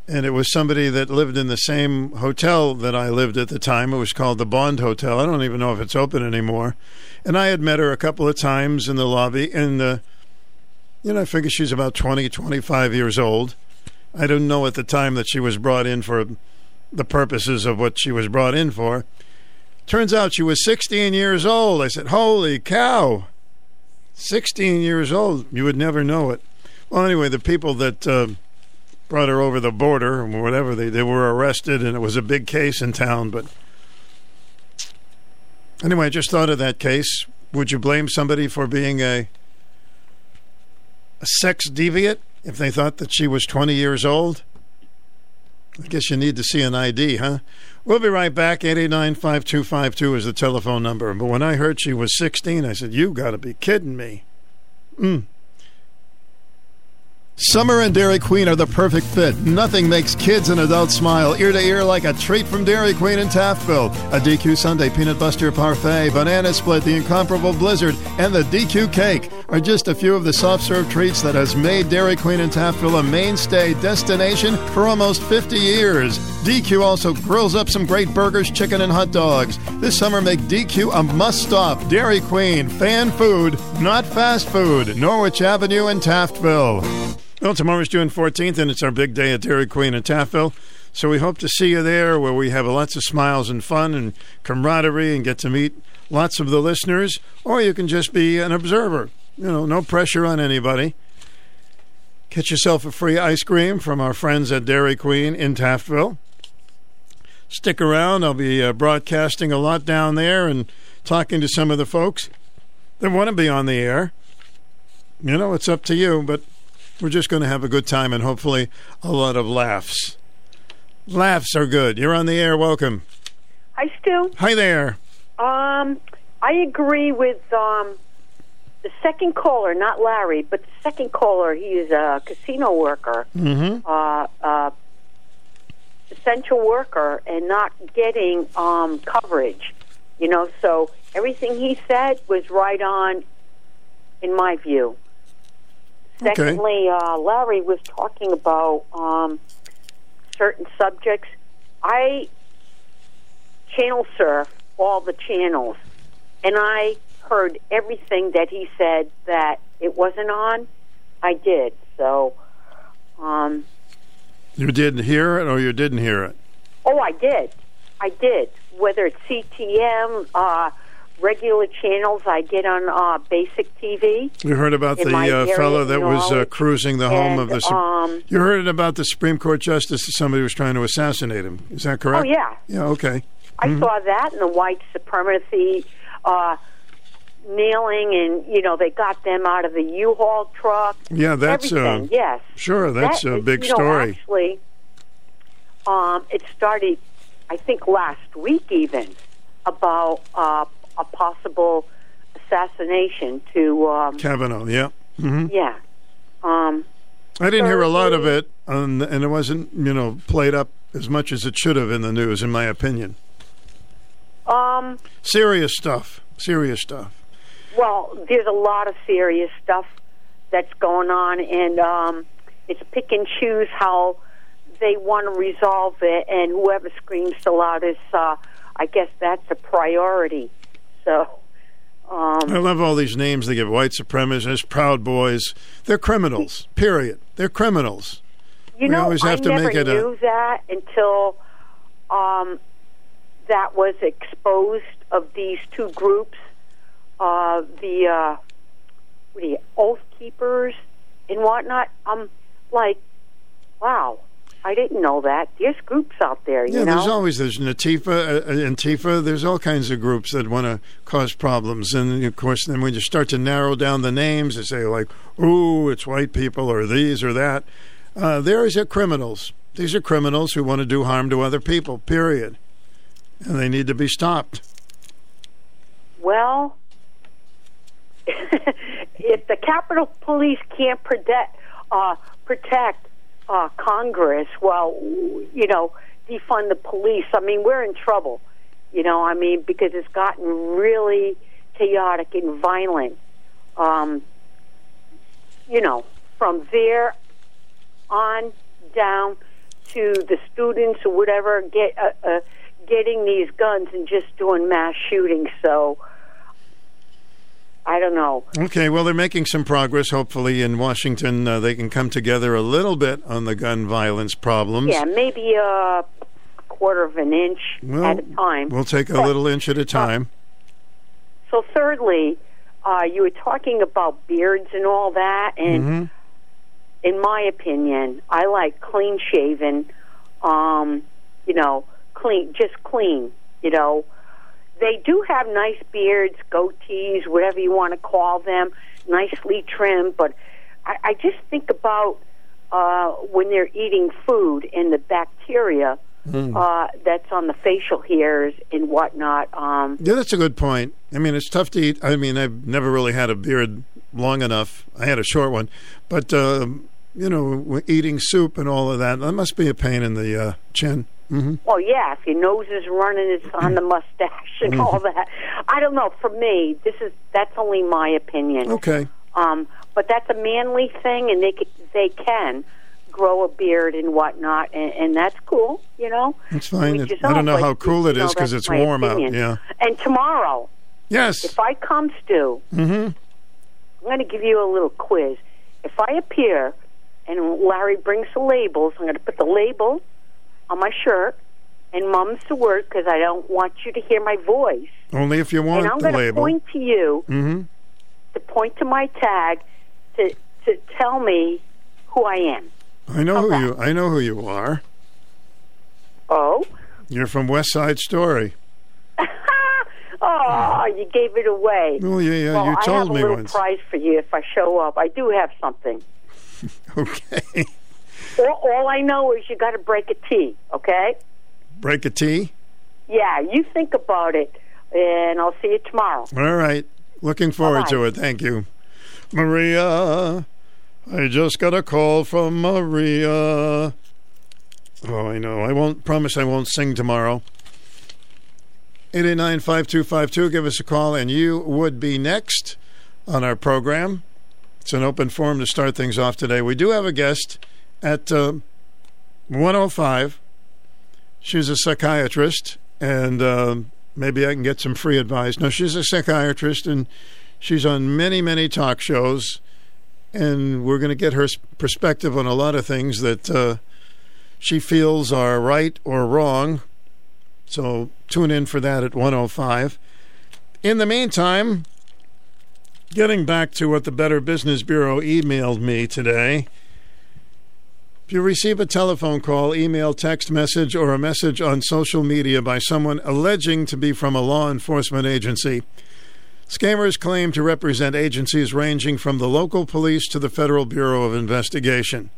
And it was somebody that lived in the same hotel that I lived at the time. It was called the Bond Hotel. I don't even know if it's open anymore. And I had met her a couple of times in the lobby. And, uh, you know, I figure she's about 20, 25 years old. I didn't know at the time that she was brought in for the purposes of what she was brought in for. Turns out she was 16 years old. I said, Holy cow! 16 years old. You would never know it. Well, anyway, the people that uh, brought her over the border or whatever, they, they were arrested, and it was a big case in town. But anyway, I just thought of that case. Would you blame somebody for being a, a sex deviant? if they thought that she was 20 years old? I guess you need to see an ID, huh? We'll be right back. 889 5252 is the telephone number. But when I heard she was 16, I said, You got to be kidding me. Mm. Summer and Dairy Queen are the perfect fit. Nothing makes kids and adults smile ear to ear like a treat from Dairy Queen in Taftville. A DQ sundae peanut buster parfait, banana split, the incomparable blizzard, and the DQ cake are just a few of the soft serve treats that has made Dairy Queen in Taftville a mainstay destination for almost 50 years. DQ also grills up some great burgers, chicken, and hot dogs. This summer, make DQ a must stop. Dairy Queen, fan food, not fast food. Norwich Avenue in Taftville. Well, tomorrow's June 14th, and it's our big day at Dairy Queen in Taftville. So we hope to see you there where we have lots of smiles and fun and camaraderie and get to meet lots of the listeners. Or you can just be an observer. You know, no pressure on anybody. Get yourself a free ice cream from our friends at Dairy Queen in Taftville. Stick around. I'll be uh, broadcasting a lot down there and talking to some of the folks that want to be on the air. You know, it's up to you, but we're just going to have a good time and hopefully a lot of laughs. Laughs are good. You're on the air. Welcome. Hi, Stu. Hi there. Um, I agree with um, the second caller, not Larry, but the second caller. He is a casino worker, Mm-hmm. uh, uh, essential worker, and not getting um, coverage. You know, so everything he said was right on, in my view. Okay. Secondly, uh, Larry was talking about um, certain subjects. I channel surf all the channels, and I heard everything that he said that it wasn't on. I did. So, um, You didn't hear it or you didn't hear it? oh, I did. I did. Whether it's CTM, uh, regular channels I get on uh, basic TV. You heard about the uh, fellow that was uh, cruising the home of And, the. Sup- um, you heard about the Supreme Court justice that somebody was trying to assassinate him. Is that correct? Oh, yeah. Yeah. Okay. I Mhm. saw that and the white supremacy uh, kneeling, and you know they got them out of the U-Haul truck. Yeah, that's, uh, yes, Sure, that's That a big you know, story. Actually, um, it started, I think, last week even about uh, a possible assassination to. Um, Kavanaugh. Yeah. hmm yeah. Um, I didn't hear a lot of it, um, and it wasn't, you know, played up as much as it should have in the news, in my opinion. um, Serious stuff. Serious stuff. Well, there's a lot of serious stuff that's going on, and um, it's pick and choose how they want to resolve it, and whoever screams the loudest, uh, I guess that's a priority. So, um, I love all these names they give white supremacists, proud boys. They're criminals. Period. They're criminals. you we know, always have I to never make it a- knew that until um, that was exposed of these two groups, uh, the uh, what are you, oath keepers and whatnot. I'm like, wow, I didn't know that. There's groups out there, you Yeah, know. there's always there's Natifa, uh, Antifa. There's all kinds of groups that want to cause problems, and of course, then when you start to narrow down the names, they say like, "Ooh, it's white people," or these or that. Uh, there is a criminals. These are criminals who want to do harm to other people. Period, and they need to be stopped. Well, <laughs> if the Capitol Police can't protect uh, protect uh, Congress, well, you know, defund the police. I mean, we're in trouble. You know, I mean, because it's gotten really chaotic and violent. Um, you know, from there on down to the students or whatever get uh, uh, getting these guns and just doing mass shootings. So I don't know. Okay, well, they're making some progress. Hopefully, in Washington, uh, they can come together a little bit on the gun violence problems. Yeah, maybe a quarter of an inch Well, at a time. We'll take a But- little inch at a time. So, thirdly, uh, you were talking about beards and all that, and Mhm. in my opinion, I like clean shaven. Um, you know, clean, just clean. You know, they do have nice beards, goatees, whatever you want to call them, nicely trimmed. But I, I just think about uh, when they're eating food and the bacteria Hmm. uh, that's on the facial hairs and whatnot. Um, Yeah, that's a good point. I mean, it's tough to eat. I mean, I've never really had a beard long enough. I had a short one, but um, you know, eating soup and all of that, that must be a pain in the uh, chin. Hmm well, yeah, if your nose is running, it's on the mustache and all that. I don't know. For me, this is that's only my opinion. Okay. Um, but that's a manly thing, and they they can grow a beard and whatnot, and, and that's cool. You know. It's fine. It- I don't know how cool it is because it's warm opinion. out. Yeah. And tomorrow, Yes. if I come, Stu, hmm I'm going to give you a little quiz. If I appear and Larry brings the labels, I'm going to put the label on my shirt and mum's the word because I don't want you to hear my voice. Only if you want and I'm going to point to you hmm to point to my tag to to tell me who I am. I know who you. I know who you are. Oh, You're from West Side Story. <laughs> oh, you gave it away. Well, yeah, yeah, well, you I told have a me little once. prize for you if I show up. I do have something. <laughs> Okay. All, all I know is you got to break a T. Okay. Break a T. Yeah, you think about it, and I'll see you tomorrow. All right. Looking forward Bye-bye. to it. Thank you. Maria, I just got a call from Maria. Oh, I know. I won't promise I won't sing tomorrow. 889 5252. Give us a call, and you would be next on our program. It's an open forum to start things off today. We do have a guest at uh, 105. She's a psychiatrist, and uh, maybe I can get some free advice. No, she's a psychiatrist, and she's on many, many talk shows, and we're going to get her perspective on a lot of things that uh, she feels are right or wrong. So tune in for that at 105. In the meantime, getting back to what the Better Business Bureau emailed me today. If you receive a telephone call, email, text message, or a message on social media by someone alleging to be from a law enforcement agency, scammers claim to represent agencies ranging from the local police to the Federal Bureau of Investigation.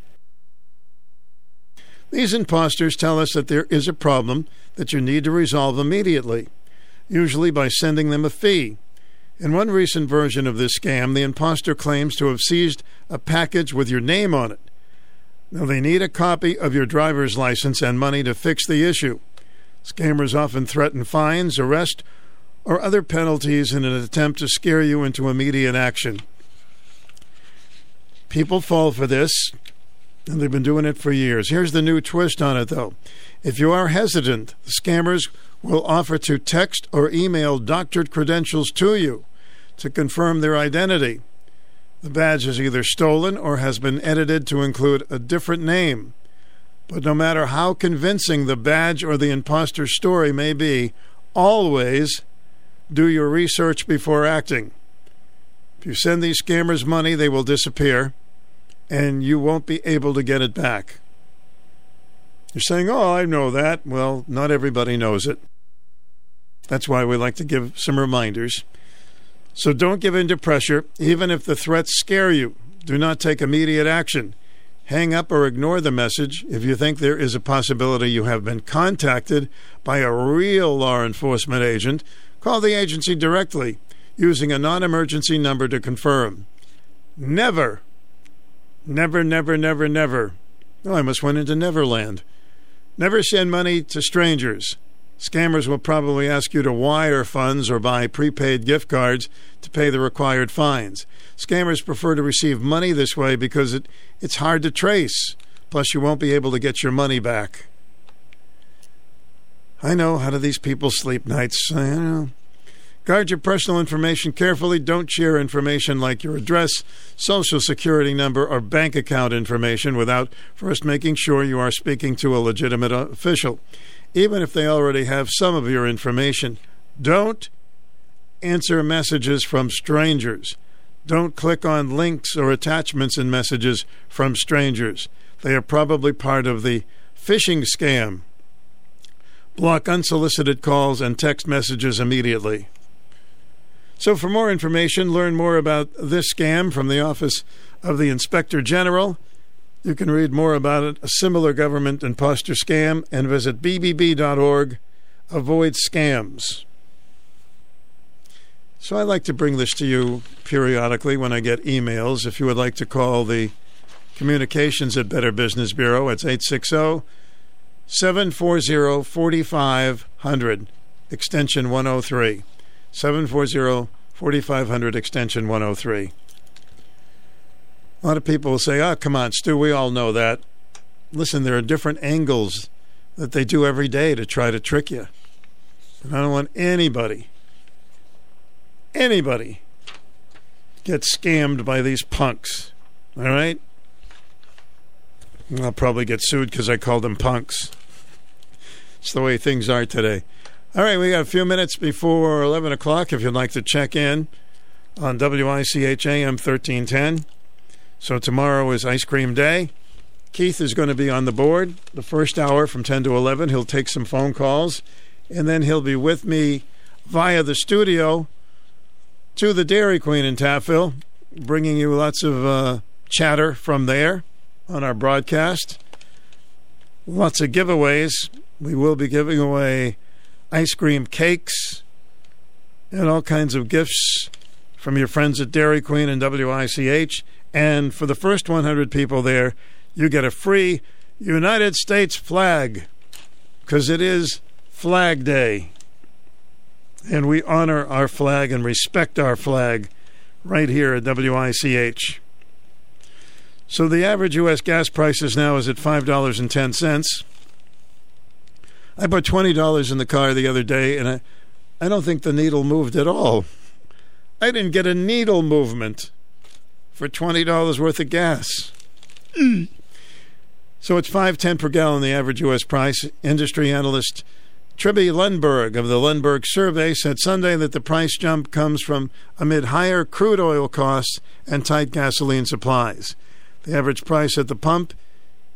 These imposters tell us that there is a problem that you need to resolve immediately, usually by sending them a fee. In one recent version of this scam, the imposter claims to have seized a package with your name on it. Now, they need a copy of your driver's license and money to fix the issue. Scammers often threaten fines, arrest, or other penalties in an attempt to scare you into immediate action. People fall for this, and they've been doing it for years. Here's the new twist on it, though. If you are hesitant, the scammers will offer to text or email doctored credentials to you to confirm their identity. The badge is either stolen or has been edited to include a different name. But no matter how convincing the badge or the imposter story may be, always do your research before acting. If you send these scammers money, they will disappear and you won't be able to get it back. You're saying, Oh, I know that. Well, not everybody knows it. That's why we like to give some reminders. So don't give in to pressure, even if the threats scare you. Do not take immediate action. Hang up or ignore the message if you think there is a possibility you have been contacted by a real law enforcement agent. Call the agency directly using a non emergency number to confirm. Never, never, never, never, never. Oh, I must went into Neverland. Never send money to strangers. Scammers will probably ask you to wire funds or buy prepaid gift cards to pay the required fines. Scammers prefer to receive money this way because it, it's hard to trace. Plus, you won't be able to get your money back. I know. How do these people sleep nights? I know. Guard your personal information carefully. Don't share information like your address, social security number, or bank account information without first making sure you are speaking to a legitimate official, even if they already have some of your information. Don't answer messages from strangers. Don't click on links or attachments in messages from strangers. They are probably part of the phishing scam. Block unsolicited calls and text messages immediately. So, for more information, learn more about this scam from the Office of the Inspector General. You can read more about it, a similar government imposter scam, and visit bbb.org. Avoid scams. So I like to bring this to you periodically when I get emails. If you would like to call the communications at Better Business Bureau, it's 860 740 4500, extension 103. 740 4500, extension 103. A lot of people will say, oh, come on, Stu, we all know that. Listen, there are different angles that they do every day to try to trick you. And I don't want anybody, anybody, get scammed by these punks. All right? I'll probably get sued because I called them punks. It's the way things are today. All right, we got a few minutes before 11 o'clock if you'd like to check in on WICH AM 1310. So tomorrow is ice cream day. Keith is going to be on the board the first hour from 10 to 11. He'll take some phone calls, and then he'll be with me via the studio to the Dairy Queen in Taftville, bringing you lots of uh, chatter from there on our broadcast. Lots of giveaways. We will be giving away ice cream cakes and all kinds of gifts from your friends at Dairy Queen and WICH. And for the first 100 people there, you get a free United States flag because it is Flag Day. And we honor our flag and respect our flag right here at WICH. So the average U.S. gas prices now is at $5.10. I put $20 in the car the other day, and I, I don't think the needle moved at all. I didn't get a needle movement for $20 worth of gas. So it's 510 per gallon the average US price. Industry analyst Trilby Lundberg of the Lundberg survey said Sunday that the price jump comes from amid higher crude oil costs and tight gasoline supplies. The average price at the pump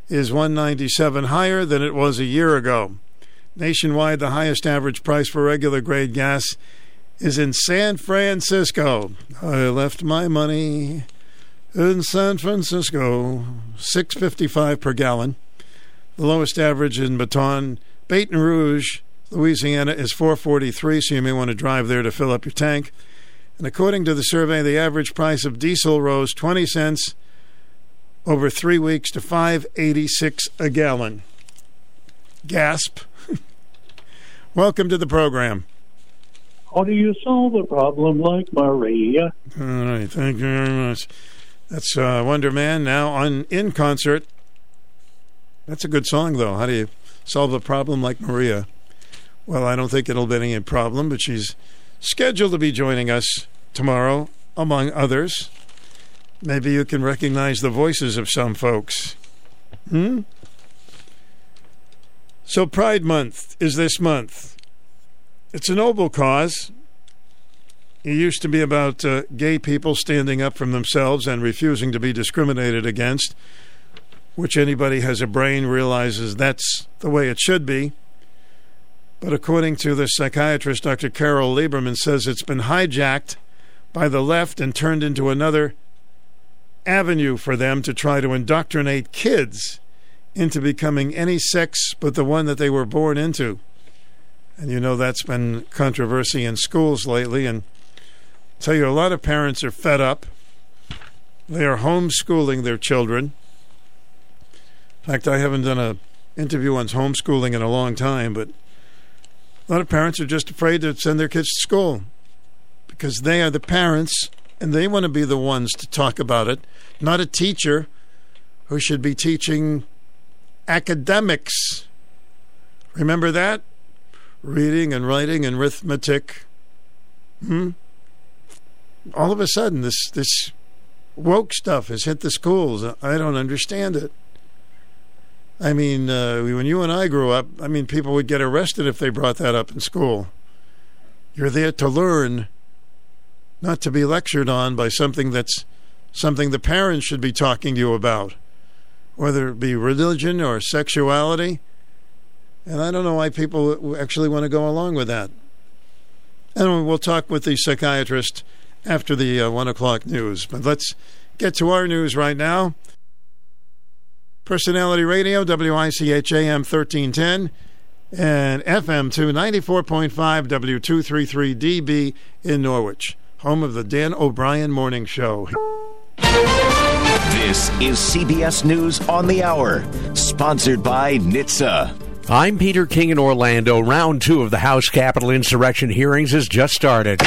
is 197 higher than it was a year ago. Nationwide, the highest average price for regular grade gas is in San Francisco. I left my money in San Francisco, 655 per gallon. The lowest average in Baton, Baton Rouge, Louisiana is 443, so you may want to drive there to fill up your tank. And according to the survey, the average price of diesel rose 20 cents over 3 weeks to 586 a gallon. Gasp. <laughs> Welcome to the program. How do you solve a problem like Maria? All right, thank you very much. That's uh, Wonder Man now on in concert. That's a good song, though. How do you solve a problem like Maria? Well, I don't think it'll be any problem, but she's scheduled to be joining us tomorrow, among others. Maybe you can recognize the voices of some folks. Hmm? So, Pride Month is this month. It's a noble cause. It used to be about uh, gay people standing up for themselves and refusing to be discriminated against, which anybody has a brain realizes that's the way it should be. But according to the psychiatrist Dr. Carole Lieberman says it's been hijacked by the left and turned into another avenue for them to try to indoctrinate kids into becoming any sex but the one that they were born into. And you know that's been controversy in schools lately and tell you a lot of parents are fed up. They are homeschooling their children. In fact, I haven't done a interview on homeschooling in a long time, but a lot of parents are just afraid to send their kids to school because they are the parents and they want to be the ones to talk about it, not a teacher who should be teaching academics. Remember that? Reading and writing and arithmetic. Hmm? All of a sudden this this woke stuff has hit the schools. I don't understand it. I mean, uh, when you and I grew up, I mean, people would get arrested if they brought that up in school. You're there to learn, not to be lectured on by something that's something the parents should be talking to you about, whether it be religion or sexuality. And I don't know why people actually want to go along with that. And we'll talk with the psychiatrist after the uh, one o'clock news. But let's get to our news right now. Personality Radio, WICHAM 1310 and FM 294.5 W233DB in Norwich, home of the Dan O'Brien Morning Show. This is CBS News on the Hour, sponsored by NHTSA. I'm Peter King in Orlando. Round two of the House Capitol insurrection hearings has just started.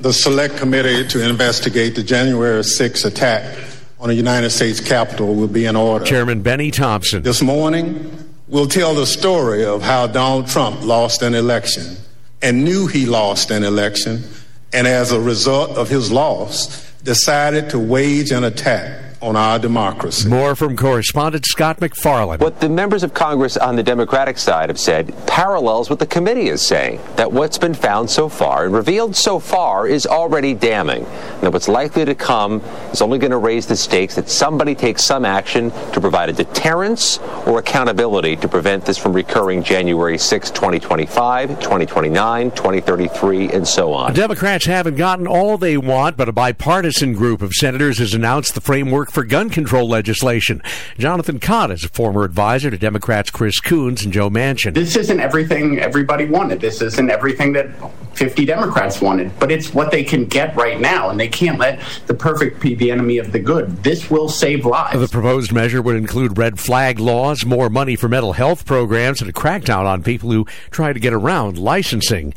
The Select Committee to investigate the January 6 attack on the United States Capitol will be in order. Chairman Benny Thompson. This morning, we'll tell the story of how Donald Trump lost an election and knew he lost an election, and as a result of his loss, decided to wage an attack on our democracy. More from correspondent Scott MacFarlane. What the members of Congress on the Democratic side have said parallels what the committee is saying that what's been found so far and revealed so far is already damning. And that what's likely to come is only going to raise the stakes that somebody takes some action to provide a deterrence or accountability to prevent this from recurring January 6, 2025, 2029, 2033, and so on. The Democrats haven't gotten all they want, but a bipartisan group of senators has announced the framework for gun control legislation. Jonathan Kott is a former advisor to Democrats Chris Coons and Joe Manchin. This isn't everything everybody wanted. This isn't everything that 50 Democrats wanted, but it's what they can get right now, and they can't let the perfect be the enemy of the good. This will save lives. The proposed measure would include red flag laws, more money for mental health programs, and a crackdown on people who try to get around licensing.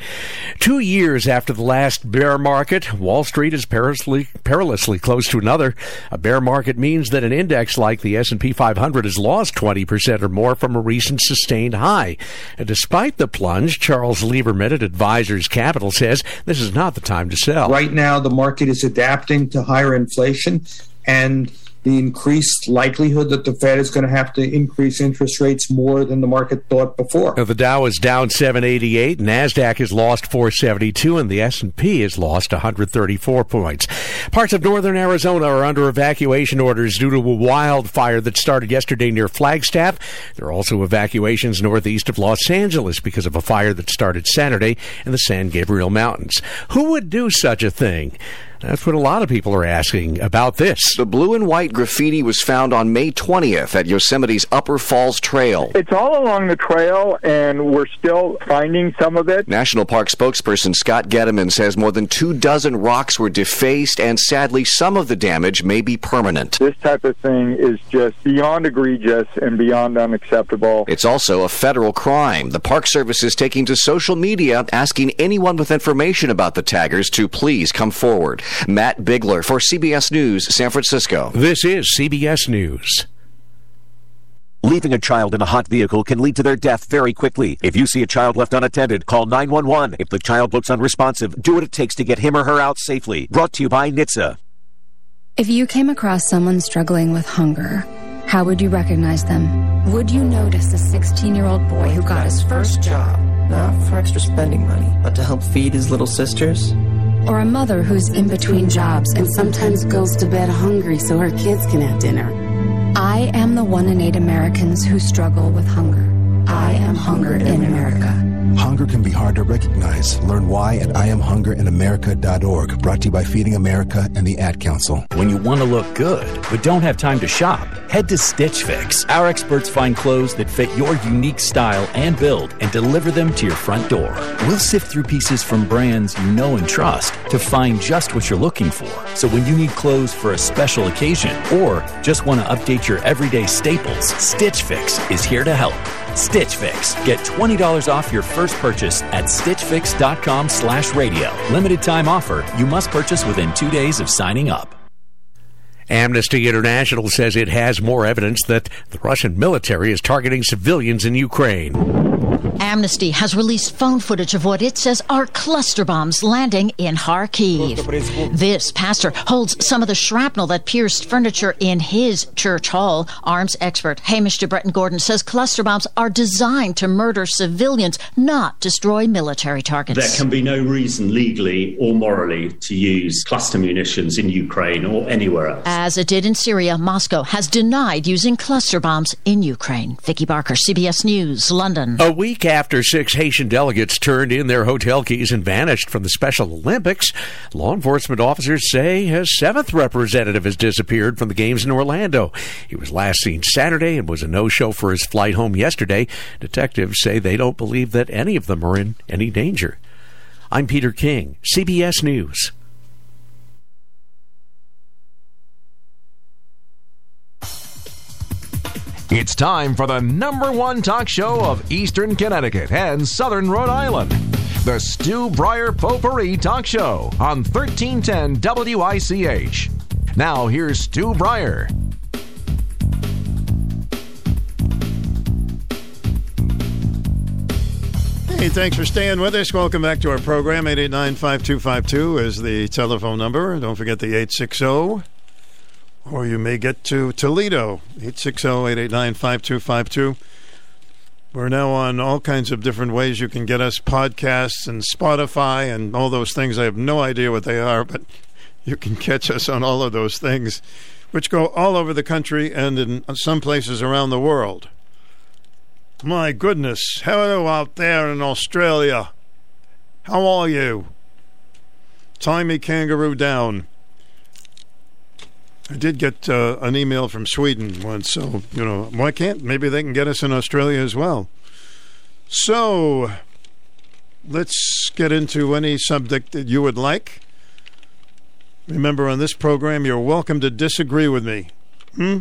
Two years after the last bear market, Wall Street is perilously, perilously close to another. A bear market means that an index like the S&P 500 has lost 20% or more from a recent sustained high. And despite the plunge, Charles Lieberman at Advisors Capital says this is not the time to sell. Right now, the market is adapting to higher inflation and the increased likelihood that the Fed is going to have to increase interest rates more than the market thought before. Now, the Dow is down 788, Nasdaq has lost 472, and the S&P has lost 134 points. Parts of northern Arizona are under evacuation orders due to a wildfire that started yesterday near Flagstaff. There are also evacuations northeast of Los Angeles because of a fire that started Saturday in the San Gabriel Mountains. Who would do such a thing? That's what a lot of people are asking about this. The blue and white graffiti was found on May 20th at Yosemite's Upper Falls Trail. It's all along the trail, and we're still finding some of it. National Park spokesperson Scott Gediman says more than two dozen rocks were defaced, and sadly, some of the damage may be permanent. This type of thing is just beyond egregious and beyond unacceptable. It's also a federal crime. The Park Service is taking to social media asking anyone with information about the taggers to please come forward. Matt Bigler for CBS News, San Francisco. This is CBS News. Leaving a child in a hot vehicle can lead to their death very quickly. If you see a child left unattended, call 911. If the child looks unresponsive, do what it takes to get him or her out safely. Brought to you by NHTSA. If you came across someone struggling with hunger, how would you recognize them? Would you notice a 16 year old boy who got his first job? Not for extra spending money, but to help feed his little sisters? Or a mother who's in between jobs and sometimes goes to bed hungry so her kids can have dinner. I am the one in eight Americans who struggle with hunger. I am hunger in America. Hunger can be hard to recognize. Learn why at IamHungerInAmerica.org. Brought to you by Feeding America and the Ad Council. When you want to look good, but don't have time to shop, head to Stitch Fix. Our experts find clothes that fit your unique style and build and deliver them to your front door. We'll sift through pieces from brands you know and trust to find just what you're looking for. So when you need clothes for a special occasion or just want to update your everyday staples, Stitch Fix is here to help. Stitch Fix. Get $20 off your first purchase at stitchfix.com slash radio. Limited time offer. You must purchase within two days of signing up. Amnesty International says it has more evidence that the Russian military is targeting civilians in Ukraine. Amnesty has released phone footage of what it says are cluster bombs landing in Kharkiv. This pastor holds some of the shrapnel that pierced furniture in his church hall. Arms expert Hamish de Bretton Gordon says cluster bombs are designed to murder civilians, not destroy military targets. There can be no reason legally or morally to use cluster munitions in Ukraine or anywhere else. As it did in Syria, Moscow has denied using cluster bombs in Ukraine. Vicki Barker, CBS News, London. A week after six Haitian delegates turned in their hotel keys and vanished from the Special Olympics, law enforcement officers say a seventh representative has disappeared from the games in Orlando. He was last seen Saturday and was a no show for his flight home yesterday. Detectives say they don't believe that any of them are in any danger. I'm Peter King, CBS News. It's time for the number one talk show of Eastern Connecticut and Southern Rhode Island. The Stu Bryer Potpourri Talk Show on 1310 WICH. Now, here's Stu Bryer. Hey, thanks for staying with us. Welcome back to our program. 889 5252 is the telephone number. Don't forget the 860 or you may get to Toledo, 860-889-5252. We're now on all kinds of different ways you can get us podcasts and Spotify and all those things. I have no idea what they are, but you can catch us on all of those things, which go all over the country and in some places around the world. My goodness, hello out there in Australia. How are you? Tie me kangaroo down. I did get uh, an email from Sweden once, so you know why can't maybe they can get us in Australia as well. So let's get into any subject that you would like. Remember, on this program, you're welcome to disagree with me, hmm?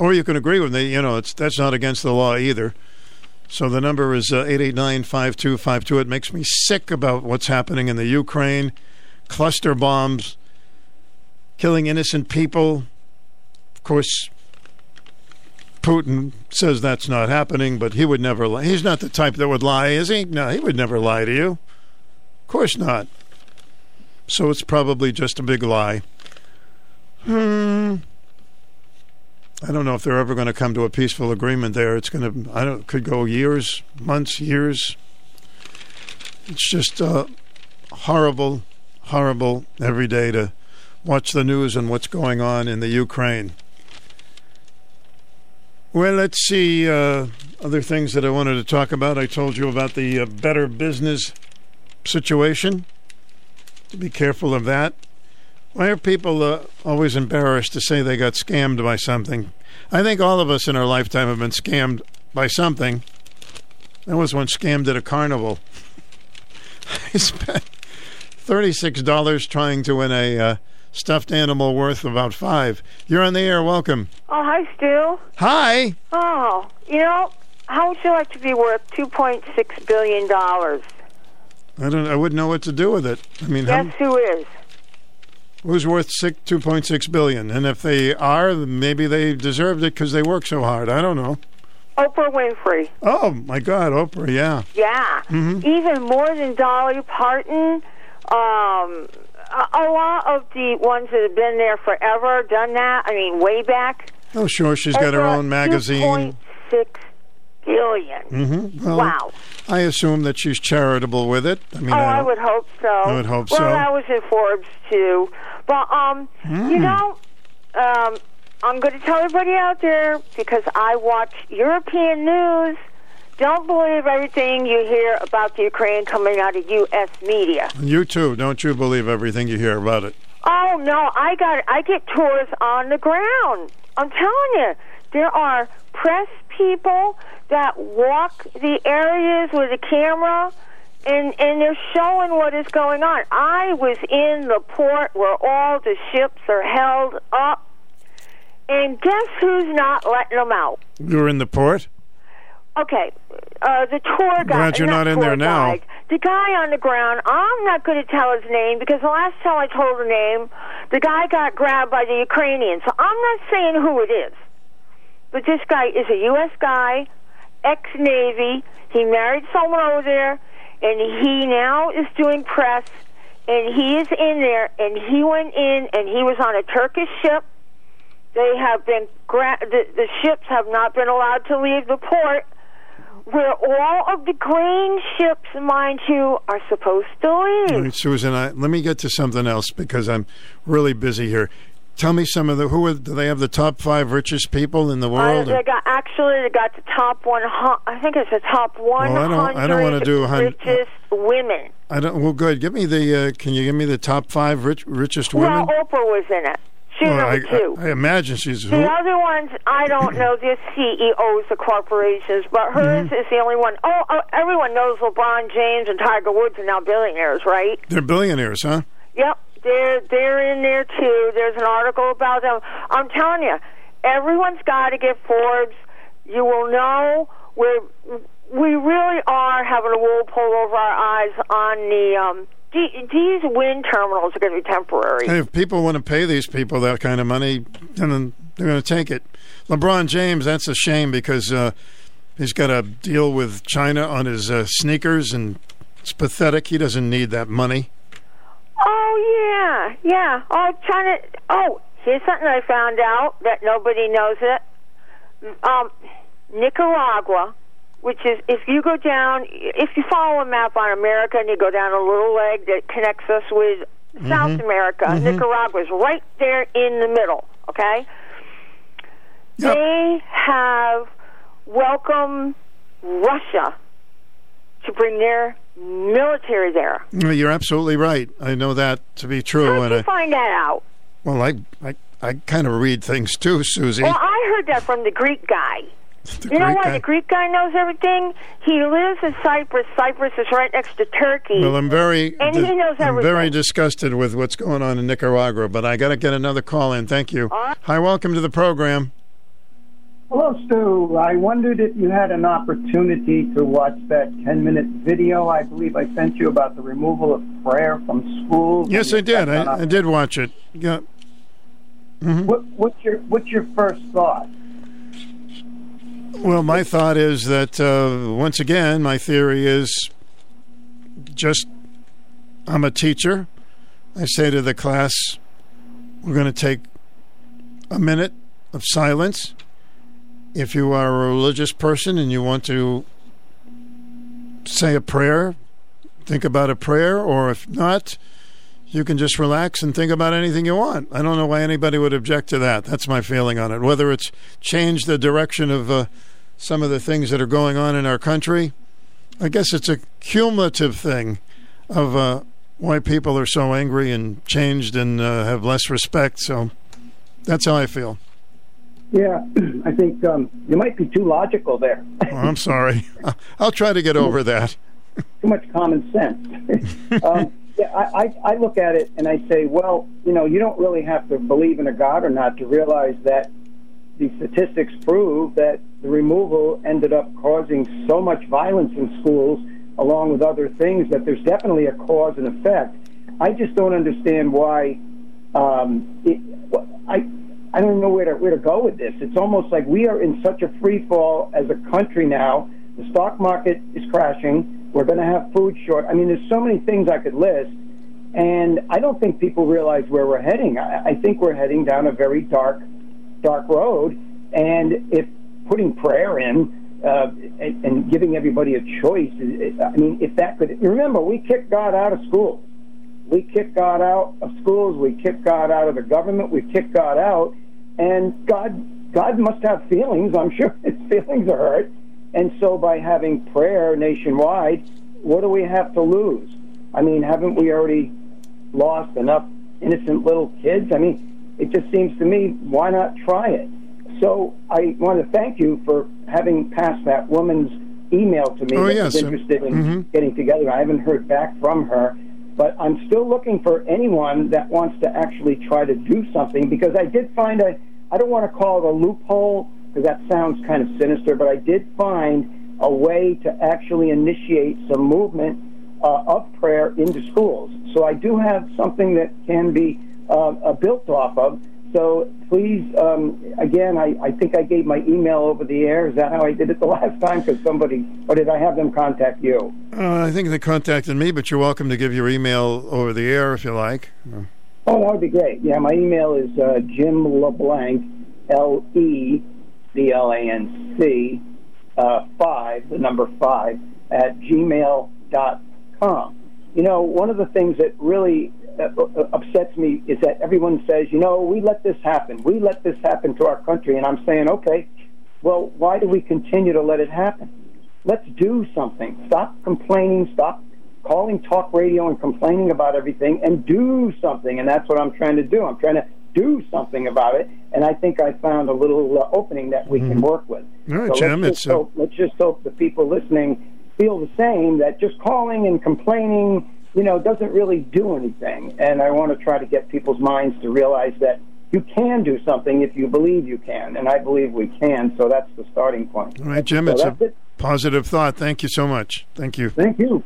or you can agree with me. You know, it's that's not against the law either. So the number is uh, eight eight nine five two five two. It makes me sick about what's happening in the Ukraine, cluster bombs killing innocent people. Of course, Putin says that's not happening, but he would never lie. He's not the type that would lie, is he? No, he would never lie to you. Of course not. So it's probably just a big lie. Hmm. I don't know if they're ever going to come to a peaceful agreement there. It's going to, I don't, could go years, months, years. It's just uh, horrible, horrible every day to watch the news and what's going on in the Ukraine. Well, let's see uh, other things that I wanted to talk about. I told you about the uh, Better Business situation. To be careful of that. Why are people uh, always embarrassed to say they got scammed by something? I think all of us in our lifetime have been scammed by something. I was once scammed at a carnival. <laughs> I spent $36 trying to win a uh, stuffed animal worth about five. You're on the air. Welcome. Oh, hi, Stu. Hi. Oh, you know, how would you like to be worth two point six billion dollars? I don't. I wouldn't know what to do with it. I mean, guess how, who is? Who's worth six, two point six billion? And if they are, maybe they deserved it because they work so hard. I don't know. Oprah Winfrey. Oh my God, Oprah! Yeah. Yeah. Mm-hmm. Even more than Dolly Parton. Um, a lot of the ones that have been there forever done that. I mean, way back. Oh, sure. She's got her own magazine. Six billion. Mm-hmm. Well, wow. I assume that she's charitable with it. I mean, oh, I, I would hope so. I would hope well, so. Well, that was in Forbes too. But um, mm. you know, um, I'm going to tell everybody out there because I watch European news don't believe everything you hear about the Ukraine coming out of U.S. media. You too. Don't you believe everything you hear about it? Oh no, I got. it. I get tours on the ground. I'm telling you, there are press people that walk the areas with a camera. And, and they're showing what is going on. I was in the port where all the ships are held up, and guess who's not letting them out? You're in the port? Okay, uh, the tour guide. Glad you're not, not in there now. Guide, the guy on the ground. I'm not going to tell his name because the last time I told the name, the guy got grabbed by the Ukrainians. So I'm not saying who it is, but this guy is a U.S. guy, ex-Navy. He married someone over there, and he now is doing press. And he is in there, and he went in, and he was on a Turkish ship. They have been gra- the, the ships have not been allowed to leave the port where all of the grain ships, mind you, are supposed to leave. All right, Susan, I, let me get to something else because I'm really busy here. Tell me some of the who are, do they have the top five richest people in the world? Uh, they got actually they got the top one. I think it's the top one Well, I don't- I don't wanna do a hun- richest women. I don't. Well, good. Give me the. Uh, can you give me the top five rich, richest women? Well, Oprah was in it. She's Well, number I, two. I, I imagine she's. the Who, other ones, I don't <clears throat> know. They're CEOs of corporations, but hers Mm-hmm. is the only one. Oh, oh, everyone knows LeBron James and Tiger Woods are now billionaires, right? they're billionaires, huh? Yep, they're they're in there too. There's an article about them. I'm telling you, everyone's got to get Forbes. You will know we're we really are having a wool pull over our eyes on the um. The- These wind terminals are going to be temporary. If people want to pay these people that kind of money, then they're going to take it. LeBron James, that's a shame because uh, he's got a deal with China on his uh, sneakers, and it's pathetic. He doesn't need that money. Oh yeah, yeah. Oh, China. Oh, here's something I found out that nobody knows it. Um, Nicaragua, which is if you go down, if you follow a map on America and you go down a little leg that connects us with South Mhm. America, Mhm. Nicaragua's right there in the middle. Okay. They have welcomed Russia to bring their military there. You're absolutely right. I know that to be true. How'd and you I, find that out? well, I, I, I kind of read things too, Susie. Well, I heard that from the Greek guy. You know Greek why guy? the Greek guy knows everything? He lives in Cyprus. Cyprus is right next to Turkey. Well, I'm very, and he knows everything. I'm very disgusted with what's going on in Nicaragua, but I got to get another call in. Thank you. Hi, welcome to the program. Hello, Stu. I wondered if you had an opportunity to watch that 10 minute video I believe I sent you about the removal of prayer from schools. Yes, I did. I, I did watch it. Yeah. Mm-hmm. What, what's, your, what's your first thought? Well, my thought is that uh, once again, my theory is just I'm a teacher. I say to the class, we're going to take a minute of silence. If you are a religious person and you want to say a prayer, think about a prayer, or if not, you can just relax and think about anything you want. I don't know why anybody would object to that. That's my feeling on it. Whether it's changed the direction of uh, some of the things that are going on in our country, I guess it's a cumulative thing of uh, why people are so angry and changed and uh, have less respect. So that's how I feel. Yeah, <clears throat> I think um, you might be too logical there. Oh, I'm sorry. <laughs> I'll try to get over that. too much common sense. <laughs> um, yeah, I, I, look at it and I say, well, you know, you don't really have to believe in a God or not to realize that the statistics prove that the removal ended up causing so much violence in schools, along with other things, that there's definitely a cause and effect. I just don't understand why. Um, it, I I don't know where to where to go with this. It's almost like we are in such a free fall as a country now. The stock market is crashing. We're going to have food short. I mean, there's so many things I could list, and I don't think people realize where we're heading. I, I think we're heading down a very dark, dark road. And if putting prayer in uh, and, and giving everybody a choice, I mean, if that could remember, we kicked God out of schools. We kicked God out of schools. We kicked God out of the government. We kicked God out, and God, God must have feelings. I'm sure His <laughs> feelings are hurt. And so, by having prayer nationwide, what do we have to lose? I mean, haven't we already lost enough innocent little kids? I mean, it just seems to me, why not try it? So, I want to thank you for having passed that woman's email to me Oh, that yes. interested in Mhm. getting together. I haven't heard back from her, but I'm still looking for anyone that wants to actually try to do something because I did find a, I don't want to call it a loophole because that sounds kind of sinister, but I did find a way to actually initiate some movement uh, of prayer into schools. So I do have something that can be uh, uh, built off of. So please, um, again, I, I think I gave my email over the air. Is that how I did it the <laughs> last time? Because somebody, or did I have them contact you? Uh, I think they contacted me, but you're welcome to give your email over the air if you like. Oh, that would be great. Yeah, my email is uh, Jim LeBlanc, L E B L A N C, uh, five, the number five, at gmail dot com. You know, one of the things that really uh, uh, upsets me is that everyone says, you know, we let this happen. We let this happen to our country. And I'm saying, okay, well, why do we continue to let it happen? Let's do something. Stop complaining. Stop calling talk radio and complaining about everything and do something. And that's what I'm trying to do. I'm trying to do something about it. And I think I found a little uh, opening that we mm-hmm. can work with. All right, so Jim. Let's just, hope, let's just hope the people listening feel the same that just calling and complaining, you know, doesn't really do anything. And I want to try to get people's minds to realize that you can do something if you believe you can, and I believe we can. So that's the starting point. All right, Jim. So it's a it. positive thought. Thank you so much. Thank you. Thank you.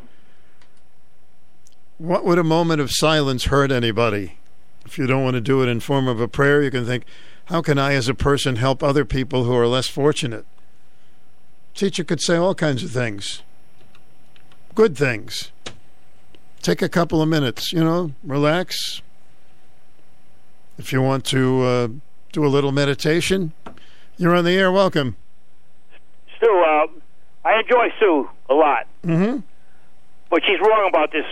What would a moment of silence hurt anybody? If you don't want to do it in form of a prayer, you can think, how can I as a person help other people who are less fortunate? Teacher could say all kinds of things. Good things. Take a couple of minutes, you know, relax, if you want to uh, do a little meditation, you're on the air. Welcome. Stu, uh, I enjoy Sue a lot. Mm-hmm. But she's wrong about this.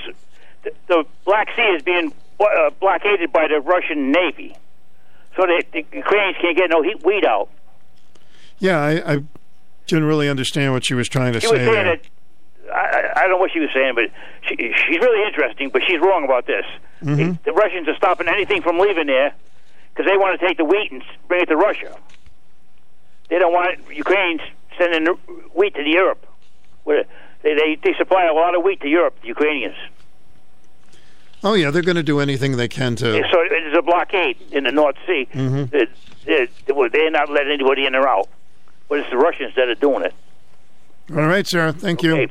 The, the Black Sea is being uh, blockaded by the Russian Navy. So the, the Ukrainians can't get no heat, wheat out. Yeah, I, I, didn't really understand what she was trying to she say. Was saying there. that, I, I don't know what she was saying, but she, she's really interesting, but she's wrong about this. Mm-hmm. The, the Russians are stopping anything from leaving there because they want to take the wheat and bring it to Russia. They don't want Ukrainians sending wheat to Europe. They, they they supply a lot of wheat to Europe, the Ukrainians. Oh yeah, they're going to do anything they can to. So there's a blockade in the North Sea. Mm-hmm. They're, they're not letting anybody in or out, but it's the Russians that are doing it. All right, sir. Thank okay. you.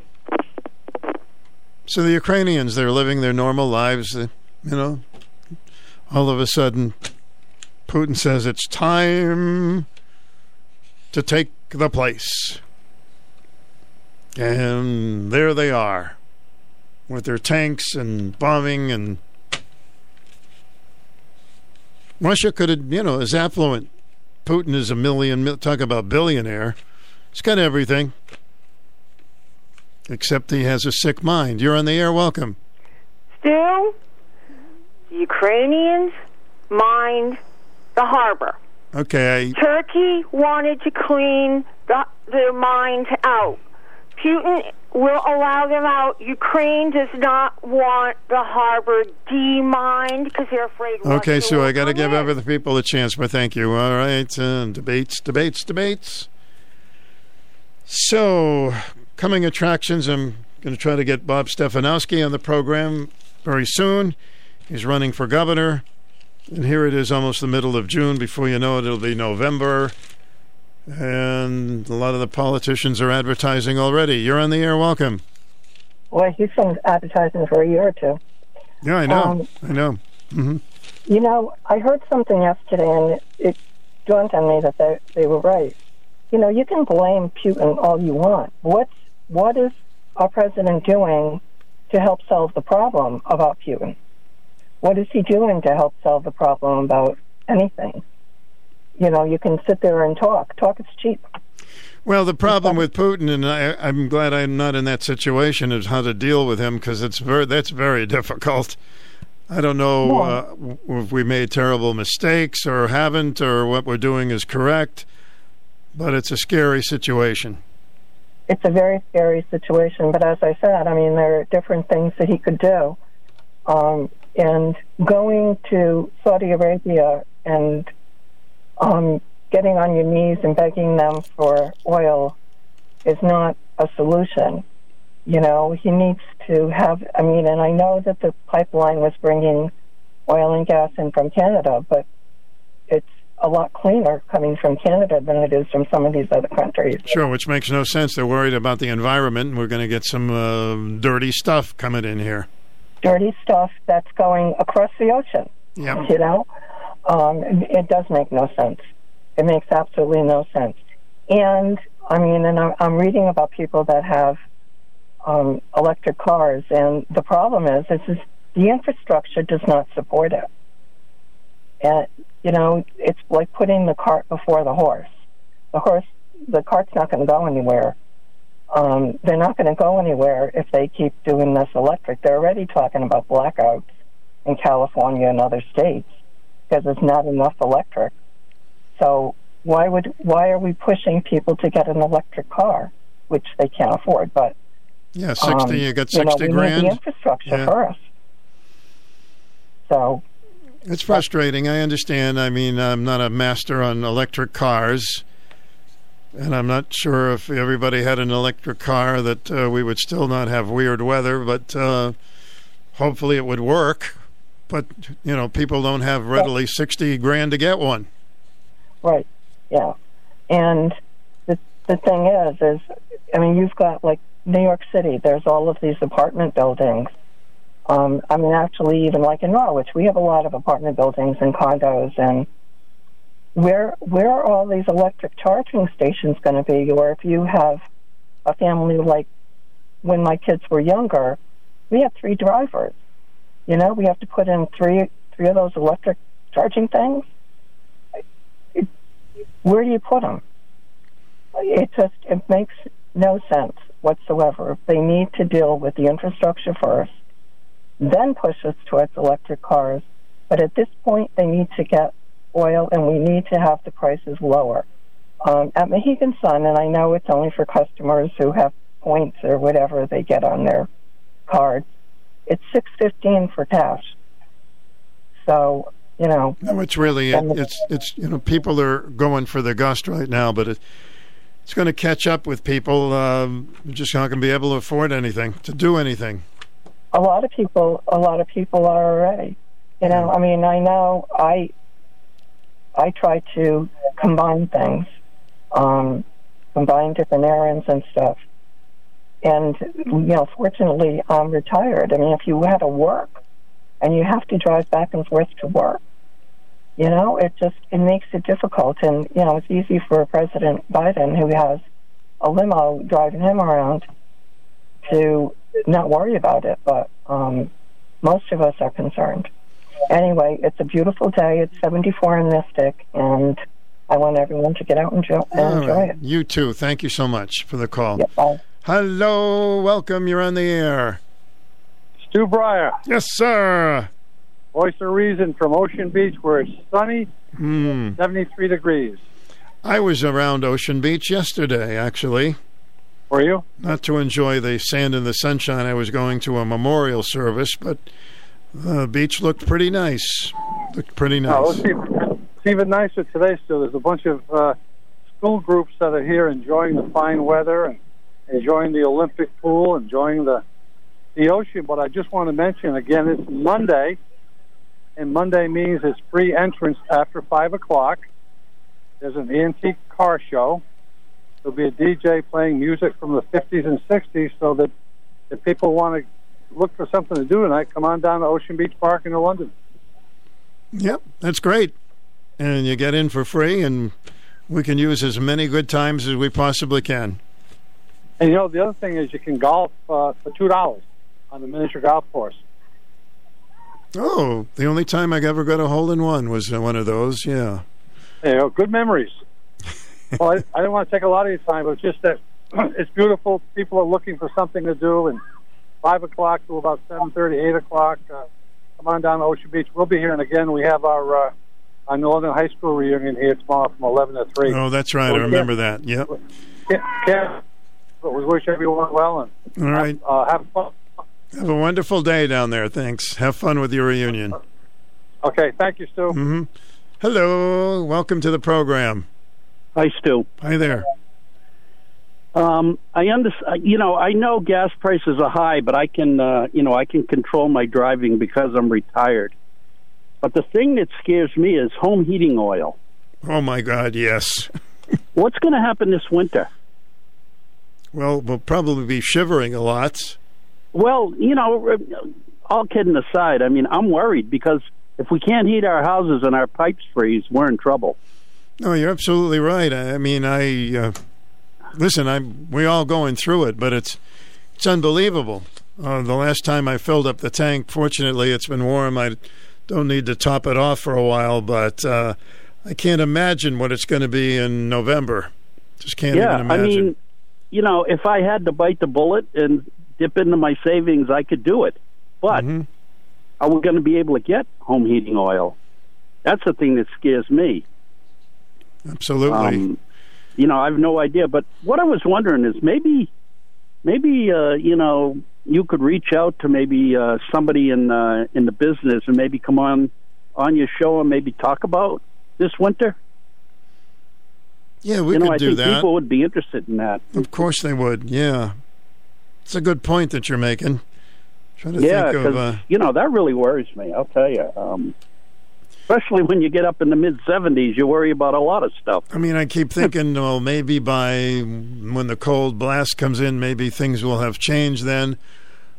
So the Ukrainians, they're living their normal lives. You know, all of a sudden, Putin says it's time to take the place. And there they are with their tanks and bombing and Russia could have, you know, is affluent. Putin is a million, talk about billionaire. He's got everything. Except he has a sick mind. You're on the air. Welcome. Still, the Ukrainians mined the harbor. Okay. Turkey wanted to clean the, the mines out. Putin will allow them out. Ukraine does not want the harbor demined because they're afraid. Okay, Russia Sue, will I got to give in. other people a chance, but thank you. All right, uh, debates, debates, debates. So, coming attractions, I'm going to try to get Bob Stefanowski on the program very soon. He's running for governor. And here it is, almost the middle of June. Before you know it, it'll be November. And a lot of the politicians are advertising already. You're on the air. Welcome. Well, he's been advertising for a year or two. Yeah, I know. Um, I know. hmm You know, I heard something yesterday, and it, it dawned on me that they, they were right. You know, you can blame Putin all you want. What's what is our president doing to help solve the problem about Putin? What is he doing to help solve the problem about anything? You know, you can sit there and talk. Talk is cheap. Well, the problem with Putin, and I, I'm glad I'm not in that situation, is how to deal with him because it's very that's very <laughs> difficult. I don't know uh, if we made terrible mistakes or haven't, or what we're doing is correct, but it's a scary situation. It's a very scary situation. But as I said, I mean, there are different things that he could do. Um, and going to Saudi Arabia and um, getting on your knees and begging them for oil is not a solution. You know, he needs to have, I mean, and I know that the pipeline was bringing oil and gas in from Canada, but it's a lot cleaner coming from Canada than it is from some of these other countries. Sure, which makes no sense. They're worried about the environment, and we're going to get some uh, dirty stuff coming in here. Dirty stuff that's going across the ocean. Yep. You know, um, it, does make no sense. It makes absolutely no sense. And I mean, and I'm, reading about people that have um, electric cars, and the problem is, is, is the infrastructure does not support it. And you know, it's like putting the cart before the horse. The horse, the cart's not going to go anywhere. Um, they're not going to go anywhere if they keep doing this electric. They're already talking about blackouts in California and other states because there's not enough electric. So why would why are we pushing people to get an electric car, which they can't afford? But yeah, sixty. um, you got you know, sixty we grand. Need the infrastructure Yeah. first. So It's frustrating. I understand. I mean, I'm not a master on electric cars, and I'm not sure if everybody had an electric car that uh, we would still not have weird weather. But uh, hopefully, it would work. But you know, people don't have readily sixty grand to get one. Right. Yeah. And the the thing is, is I mean, you've got like New York City. There's all of these apartment buildings. Um, I mean, actually, even like in Norwich, we have a lot of apartment buildings and condos. And where where are all these electric charging stations going to be? Or if you have a family like when my kids were younger, we had three drivers. You know, we have to put in three three of those electric charging things where do you put them? It just it makes no sense whatsoever. They need to deal with the infrastructure first, then push us towards electric cars. But at this point, they need to get oil, and we need to have the prices lower. Um, at Mohegan Sun, and I know it's only for customers who have points or whatever they get on their card. It's six fifteen for cash. So you know, No, it's really it's it's you know people are going for the gust right now, but it, it's going to catch up with people. Um, just not going to be able to afford anything to do anything. a lot of people a lot of people are already you know i mean i know i i try to combine things um combine different errands and stuff and you know fortunately i'm retired i mean if you had to work and you have to drive back and forth to work you know it just it makes it difficult and you know it's easy for president biden who has a limo driving him around to not worry about it, but um, most of us are concerned. Anyway, it's a beautiful day. It's 74 in Mystic, and I want everyone to get out and, enjoy, and enjoy right. it. You too. Thank you so much for the call. Bye. Hello, welcome. You're on the air. Stu Bryer. Yes, sir. Voice of Reason from Ocean Beach, where it's sunny, Hmm. 73 degrees. I was around Ocean Beach yesterday, actually. Were you? Not to enjoy the sand and the sunshine. I was going to a memorial service, but the beach looked pretty nice. Looked pretty nice. Oh, it's, even, it's even nicer today, Stu. There's a bunch of uh, school groups that are here enjoying the fine weather and enjoying the Olympic pool, enjoying the the ocean. But I just want to mention again, it's Monday, and Monday means it's free entrance after five o'clock. There's an antique car show. There'll be a DJ playing music from the 50s and 60s, so that if people want to look for something to do tonight, come on down to Ocean Beach Park in London. Yep, that's great. And you get in for free, and we can use as many good times as we possibly can. And you know, the other thing is you can golf uh, for two dollars on the miniature golf course. Oh, the only time I ever got a hole in one was one of those. Yeah. You know, good memories. <laughs> well, I, I didn't want to take a lot of your time, but just that <clears throat> it's beautiful. People are looking for something to do, and five o'clock to about seven thirty, eight o'clock. Uh, come on down to Ocean Beach. We'll be here, and again, we have our uh, our Northern High School reunion here tomorrow from eleven to three. Oh, that's right. I remember that. Yep. Can't, can't, but we wish everyone well and All right. uh, have fun. Have a wonderful day down there. Thanks. Have fun with your reunion. Okay, thank you, Stu. hmm Hello. Welcome to the program. Hi, Stu. Hi there. Um, I understand. You know, I know gas prices are high, but I can, uh, you know, I can control my driving because I'm retired. But the thing that scares me is home heating oil. Oh my God, yes. <laughs> What's going to happen this winter? Well, we'll probably be shivering a lot. Well, you know, all kidding aside, I mean, I'm worried because if we can't heat our houses and our pipes freeze, we're in trouble. No, you're absolutely right. I I mean, I uh, listen. I'm we all going through it, but it's it's unbelievable. Uh, the last time I filled up the tank, fortunately, it's been warm. I don't need to top it off for a while, but uh, I can't imagine what it's going to be in November. Just can't yeah, even I imagine. mean, you know, if I had to bite the bullet and dip into my savings, I could do it. But Mm-hmm. are we going to be able to get home heating oil? That's the thing that scares me. Absolutely. Um, you know, I have no idea. But what I was wondering is maybe, maybe uh, you know, you could reach out to maybe uh, somebody in uh, in the business and maybe come on on your show and maybe talk about this winter. Yeah, we you know, could I do think that. people would be interested in that. Of course they would. Yeah, it's a good point that you're making. Trying to yeah, think of. Uh, you know that really worries me. I'll tell you. Um, especially when you get up in the mid seventies, you worry about a lot of stuff. I mean, I keep <laughs> thinking, well, maybe by when the cold blast comes in, maybe things will have changed then.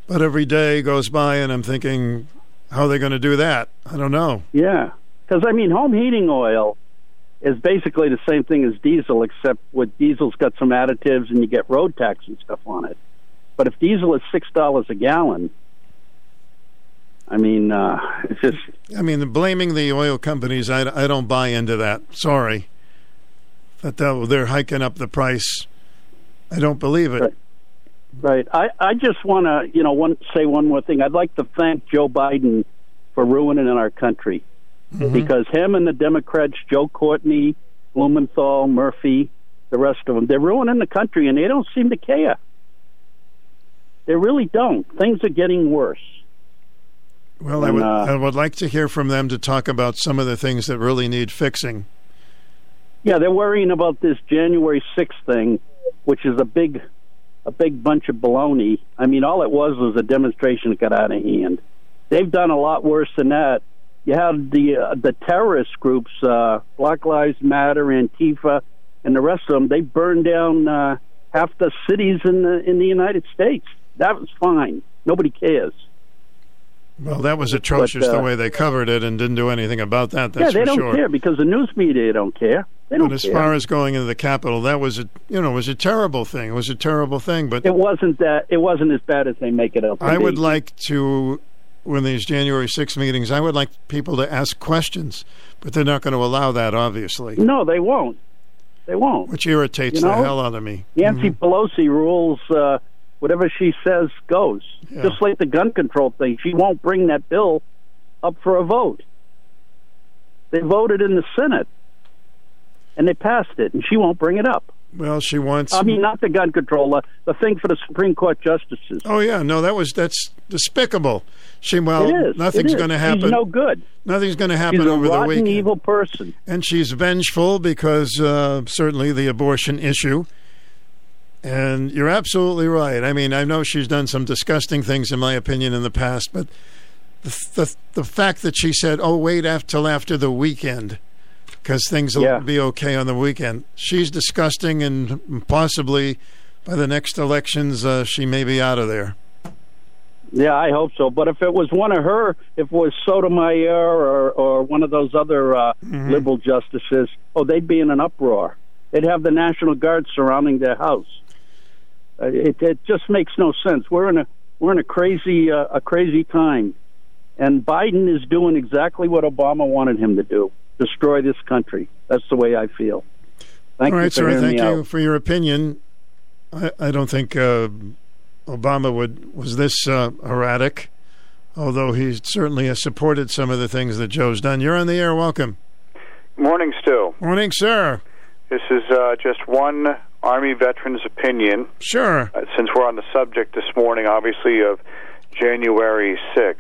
But every day goes by, and I'm thinking, how are they going to do that? I don't know. Yeah, because I mean, home heating oil is basically the same thing as diesel, except with diesel's got some additives and you get road tax and stuff on it. But if diesel is six dollars a gallon, I mean, uh, <laughs> it's just I mean, blaming the oil companies, I, I don't buy into that. Sorry. That they're hiking up the price. I don't believe it. Right. I, I just want to, you know, one, say one more thing. I'd like to thank Joe Biden for ruining our country because him and the Democrats, Joe Courtney, Blumenthal, Murphy, the rest of them, they're ruining the country and they don't seem to care. They really don't. Things are getting worse. Well, I would uh, I would like to hear from them to talk about some of the things that really need fixing. Yeah, they're worrying about this January 6th thing, which is a big, a big bunch of baloney. I mean, all it was was a demonstration that got out of hand. They've done a lot worse than that. You had the uh, the terrorist groups, uh, Black Lives Matter, Antifa, and the rest of them. They burned down uh, half the cities in the in the United States. That was fine. Nobody cares. Well, that was atrocious But, uh, the way they covered it and didn't do anything about that. yeah, they don't sure. care because the news media don't care. They don't But as care. far as going into the Capitol, that was a you know was a terrible thing. It was a terrible thing. But it wasn't that. It wasn't as bad as they make it up. to I would like to, when these January 6 meetings, I would like people to ask questions, but they're not going to allow that, obviously, No, they won't. They won't. which irritates You the know, hell out of me. Nancy Mhm. Pelosi rules uh, whatever she says goes. Yeah. Just like the gun control thing, she won't bring that bill up for a vote. They voted in the Senate, and they passed it, and she won't bring it up. Well, she wants. I mean, not the gun control, uh, the thing for the Supreme Court justices. Oh yeah, no, that was that's despicable. She well, it is. nothing's going to happen. She's no good. Nothing's going to happen She's over the rotten, weekend. evil person. and she's vengeful because uh, certainly the abortion issue. And you're absolutely right. I mean, I know she's done some disgusting things, in my opinion, in the past, but the the, the fact that she said, "Oh, wait after till after the weekend," because things will Yeah. be okay on the weekend. She's disgusting, and possibly by the next elections, uh, she may be out of there. Yeah, I hope so. But if it was one of her, if it was Sotomayor or or one of those other uh, Mm-hmm. liberal justices, oh, they'd be in an uproar. They'd have the National Guard surrounding their house. Uh, it it just makes no sense. We're in a we're in a crazy uh, a crazy time, and Biden is doing exactly what Obama wanted him to do: destroy this country. That's the way I feel. Thank All you for sir. Thank you out. for your opinion. I, I don't think uh, Obama would was this uh, erratic, although he certainly has supported some of the things that Joe's done. You're on the air. Welcome. Morning, Stu. Morning, sir. This is uh, just one Army veteran's opinion. Sure. Uh, since we're on the subject this morning, obviously, of January 6th,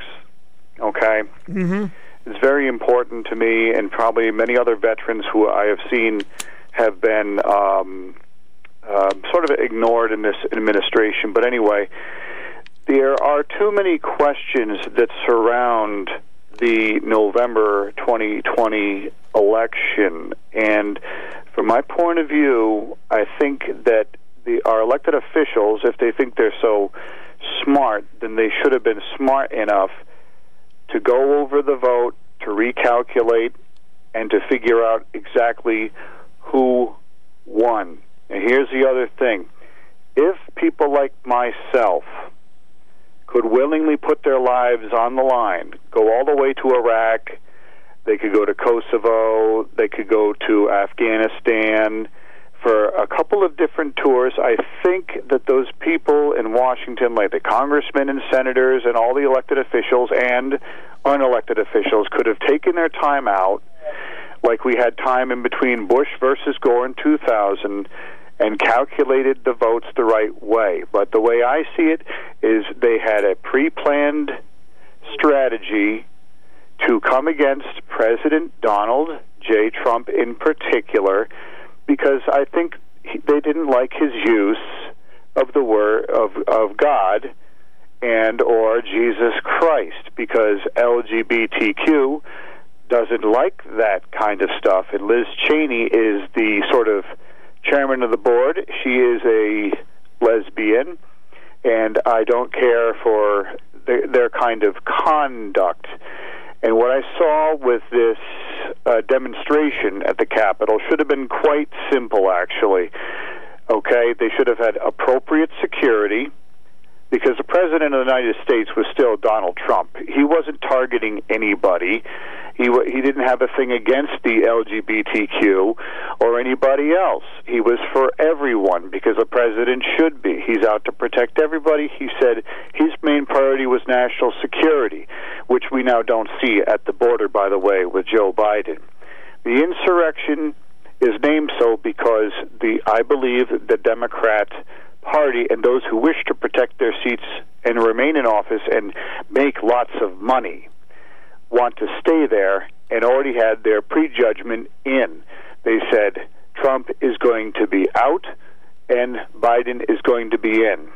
okay? Mm-hmm. It's very important to me, and probably many other veterans who I have seen have been um, uh, sort of ignored in this administration. But anyway, there are too many questions that surround the November 2020 election. And from my point of view, I think that the, our elected officials, if they think they're so smart, then they should have been smart enough to go over the vote, to recalculate, and to figure out exactly who won. And here's the other thing if people like myself could willingly put their lives on the line, go all the way to Iraq, they could go to Kosovo, they could go to Afghanistan for a couple of different tours. I think that those people in Washington, like the congressmen and senators and all the elected officials and unelected officials could have taken their time out, like we had time in between Bush versus Gore in 2000, and calculated the votes the right way. But the way I see it is they had a pre planned strategy to come against President Donald J. Trump in particular, because I think he, they didn't like his use of the word of, of God and or Jesus Christ because LGBTQ doesn't like that kind of stuff. And Liz Cheney is the sort of chairman of the board. She is a lesbian and I don't care for their, their kind of conduct and what I saw with this uh, demonstration at the Capitol should have been quite simple actually. Okay? They should have had appropriate security because the president of the United States was still Donald Trump. He wasn't targeting anybody. He he didn't have a thing against the LGBTQ or anybody else. He was for everyone because the president should be. He's out to protect everybody. He said his main priority was national security, which we now don't see at the border by the way with Joe Biden. The insurrection is named so because the I believe the Democrat Party and those who wish to protect their seats and remain in office and make lots of money want to stay there and already had their prejudgment in. They said Trump is going to be out and Biden is going to be in.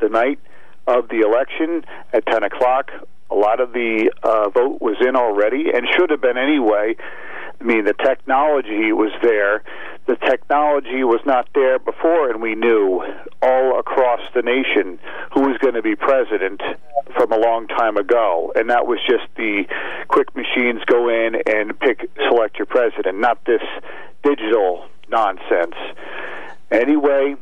The night of the election at 10 o'clock, a lot of the uh, vote was in already and should have been anyway. I mean, the technology was there. The technology was not there before, and we knew all across the nation who was going to be president from a long time ago. And that was just the quick machines go in and pick, select your president, not this digital nonsense. Anyway,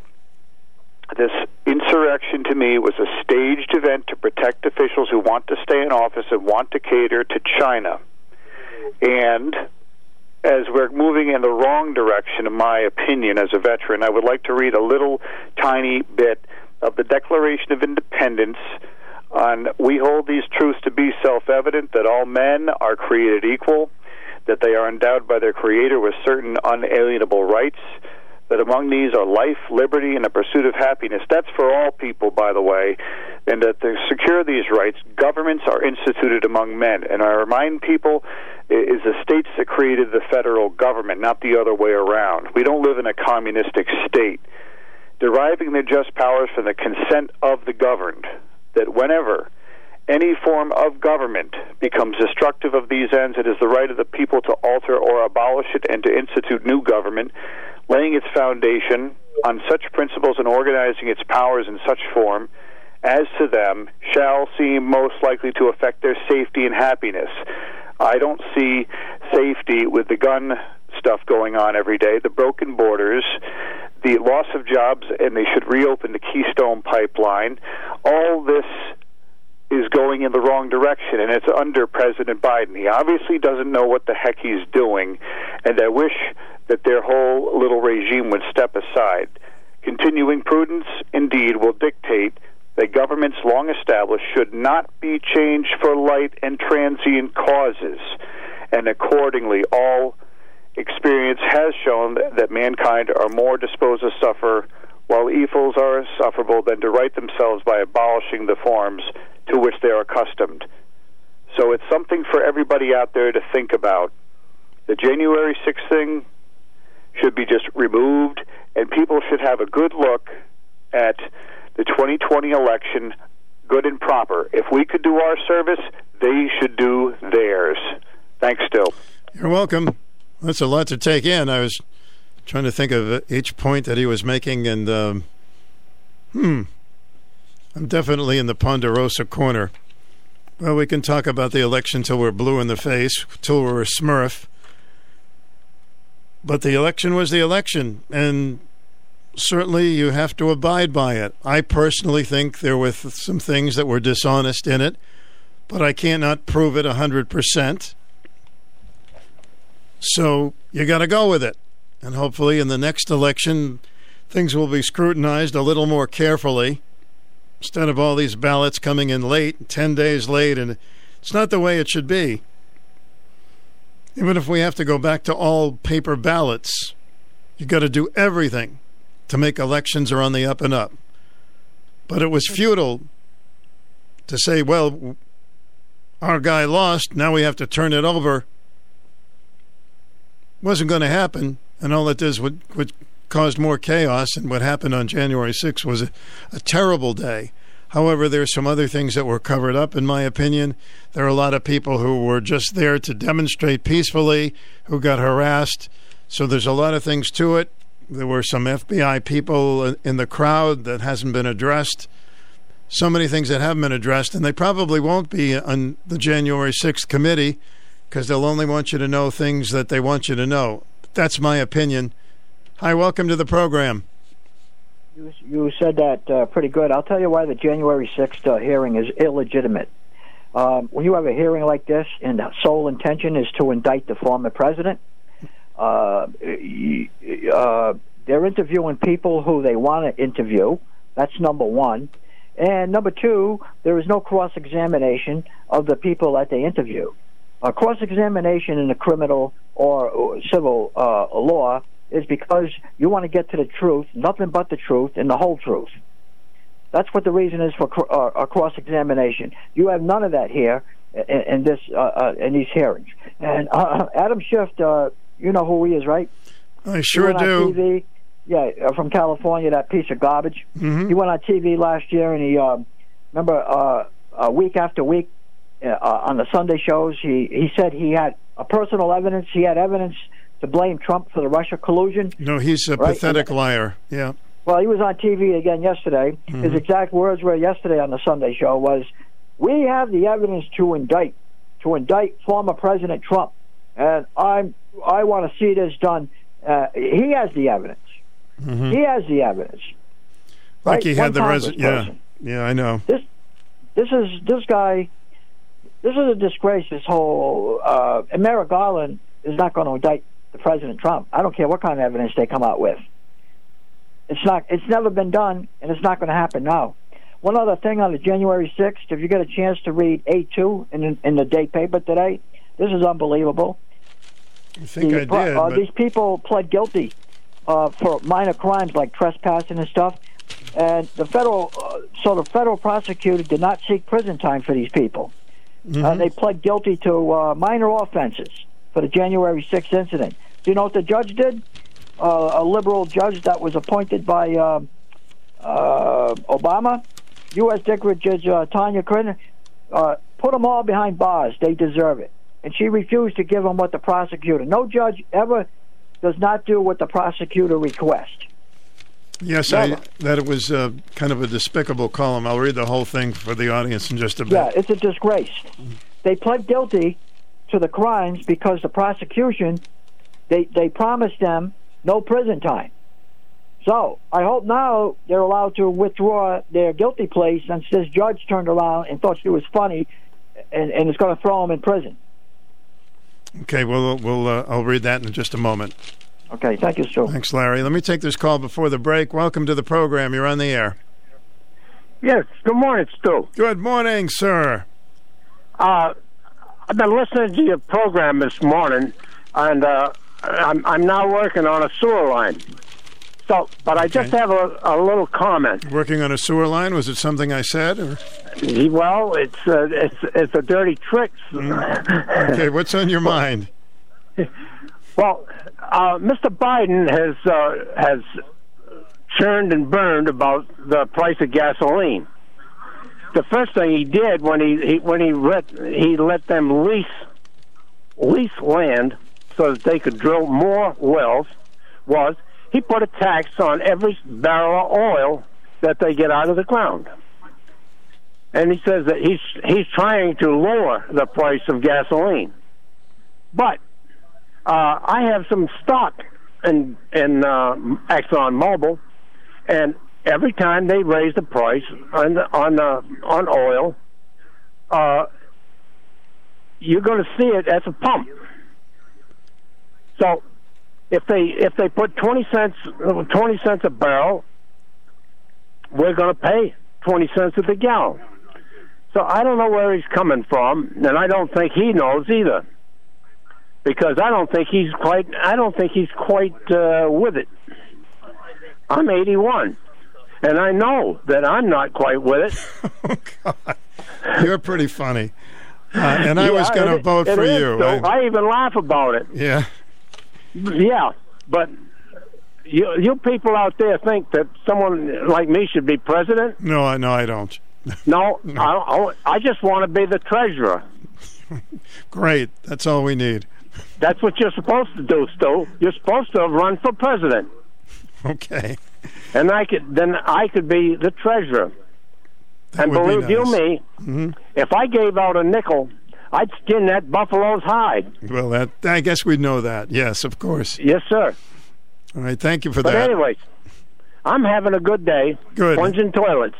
this insurrection to me was a staged event to protect officials who want to stay in office and want to cater to China. And as we're moving in the wrong direction, in my opinion, as a veteran, I would like to read a little tiny bit of the Declaration of Independence on we hold these truths to be self evident that all men are created equal, that they are endowed by their Creator with certain unalienable rights, that among these are life, liberty, and the pursuit of happiness. That's for all people, by the way, and that to secure these rights, governments are instituted among men. And I remind people it is the states that created the federal government, not the other way around. We don't live in a communistic state. Deriving their just powers from the consent of the governed, that whenever any form of government becomes destructive of these ends, it is the right of the people to alter or abolish it and to institute new government, laying its foundation on such principles and organizing its powers in such form as to them shall seem most likely to affect their safety and happiness I don't see safety with the gun stuff going on every day, the broken borders, the loss of jobs, and they should reopen the Keystone Pipeline. All this is going in the wrong direction, and it's under President Biden. He obviously doesn't know what the heck he's doing, and I wish that their whole little regime would step aside. Continuing prudence, indeed, will dictate that governments long established should not be changed for light and transient causes, and accordingly, all experience has shown that mankind are more disposed to suffer while evils are insufferable than to right themselves by abolishing the forms to which they are accustomed. So it's something for everybody out there to think about. The January 6th thing should be just removed, and people should have a good look at the 2020 election good and proper. If we could do our service, they should do theirs. Thanks, Still. You're welcome. That's a lot to take in. I was trying to think of each point that he was making, and um, hmm, I'm definitely in the Ponderosa corner. Well, we can talk about the election till we're blue in the face, till we're a smurf. But the election was the election, and certainly you have to abide by it. I personally think there were some things that were dishonest in it, but I cannot prove it 100%. So you got to go with it. And hopefully in the next election, things will be scrutinized a little more carefully instead of all these ballots coming in late, 10 days late, and It's not the way it should be. Even if we have to go back to all paper ballots, you got to do everything to make elections are on the up and up. But it was futile to say, well, our guy lost, now we have to turn it over. Wasn't going to happen, and all it does would, would caused more chaos, and what happened on January 6th was a, a terrible day. However, there's some other things that were covered up, in my opinion. There are a lot of people who were just there to demonstrate peacefully, who got harassed. So there's a lot of things to it. There were some FBI people in the crowd that hasn't been addressed. So many things that haven't been addressed, and they probably won't be on the January 6th committee because they'll only want you to know things that they want you to know. That's my opinion. Hi, welcome to the program. You, you said that uh, pretty good. I'll tell you why the January 6th uh, hearing is illegitimate. Um, when you have a hearing like this and the sole intention is to indict the former president, uh, uh, they're interviewing people who they want to interview. That's number one. And number two, there is no cross examination of the people that they interview. A cross examination in a criminal or, civil uh, law is because you want to get to the truth, nothing but the truth and the whole truth. That's what the reason is for uh, a cross examination. You have none of that here in, in this uh, uh, in these hearings. And uh, Adam Schiff, uh, you know who he is, right? I sure do. TV, yeah, from California, that piece of garbage. Mm-hmm. He went on TV last year, and he um, remember uh, uh, week after week uh, on the Sunday shows, he he said he had a personal evidence. He had evidence to blame Trump for the Russia collusion. No, he's a right? pathetic liar. Yeah. Well, he was on TV again yesterday. Mm-hmm. His exact words were yesterday on the Sunday show was, "We have the evidence to indict, to indict former President Trump, and I'm I want to see this done." Uh, he has the evidence. Mm-hmm. He has the evidence. Like Right? he had One the res. Yeah. Yeah, I know. This this is this guy. This is a disgrace. This whole uh, and Merrick Garland is not going to indict the President Trump. I don't care what kind of evidence they come out with. It's not. It's never been done, and it's not going to happen now. One other thing on the January sixth, if you get a chance to read A two in in the day paper today, this is unbelievable. I think The I did. uh, but- these people pled guilty uh, for minor crimes like trespassing and stuff, and the federal uh, so the federal prosecutor did not seek prison time for these people. Mm-hmm. Uh, they pled guilty to uh, minor offenses for the January 6th incident. Do you know what the judge did? Uh, a liberal judge that was appointed by uh, uh, Obama, U.S. District Judge uh, Tanya uh, put them all behind bars. They deserve it. And she refused to give them what the prosecutor. No judge ever does not do what the prosecutor requests. Yes, I, that it was uh, kind of a despicable column. I'll read the whole thing for the audience in just a bit. Yeah, it's a disgrace. They pled guilty to the crimes because the prosecution they they promised them no prison time. So I hope now they're allowed to withdraw their guilty plea since this judge turned around and thought she was funny, and, and is going to throw them in prison. Okay, well, we'll uh, I'll read that in just a moment. Okay, thank you, Stu. Thanks, Larry. Let me take this call before the break. Welcome to the program. You're on the air. Yes. Good morning, Stu. Good morning, sir. Uh, I've been listening to your program this morning, and uh, I'm, I'm now working on a sewer line. So, but I just have a, a little comment. Working on a sewer line. Was it something I said? Or? Well, it's uh, it's it's a dirty trick. Okay, what's on your <laughs> mind? <laughs> Well, uh, Mr. Biden has uh, has churned and burned about the price of gasoline. The first thing he did when he, he when he let he let them lease lease land so that they could drill more wells was he put a tax on every barrel of oil that they get out of the ground. And he says that he's he's trying to lower the price of gasoline. But uh, I have some stock in in uh, Exxon Mobil, and every time they raise the price on the, on the, on oil, uh, you're going to see it at the pump. So if they if they put twenty cents twenty cents a barrel, we're going to pay twenty cents at the gallon. So I don't know where he's coming from, and I don't think he knows either, because I don't think he's quite. I don't think he's quite uh, with it. I'm 81, and I know that I'm not quite with it. <laughs> God, You're pretty funny. Uh, and I Yeah, was going to vote it for is, you. though. I- I even laugh about it. yeah. Yeah, but you you people out there think that someone like me should be president? No, I no, I don't. <laughs> No, I, I, I just want to be the treasurer. <laughs> Great. That's all we need. That's what you're supposed to do, Stu. You're supposed to run for president, Okay. and I could then I could be the treasurer. That and would be believe you nice. me, hmm if I gave out a nickel, I'd skin that buffalo's hide. Well, that I guess we'd know that. Yes, of course. Yes, sir. All right. Thank you for But that. anyways, I'm having a good day. Good. Plunging toilets.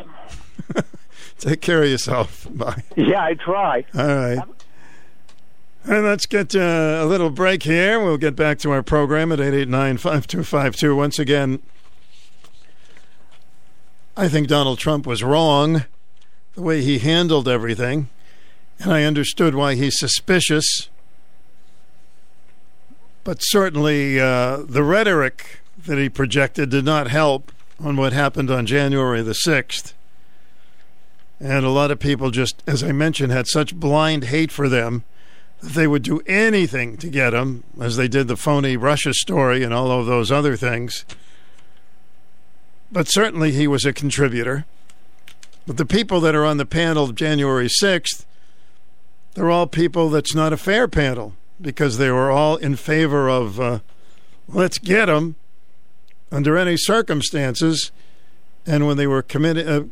<laughs> Take care of yourself. Bye. Yeah, I try. All right. And let's get uh, a little break here. We'll get back to our program at 889 5252. Once again, I think Donald Trump was wrong the way he handled everything. And I understood why he's suspicious. But certainly uh, the rhetoric that he projected did not help on what happened on January the 6th. And a lot of people just, as I mentioned, had such blind hate for them they would do anything to get him, as they did the phony Russia story and all of those other things. But certainly he was a contributor. But the people that are on the panel January 6th, they're all people that's not a fair panel because they were all in favor of uh, let's get him under any circumstances. And when they were uh,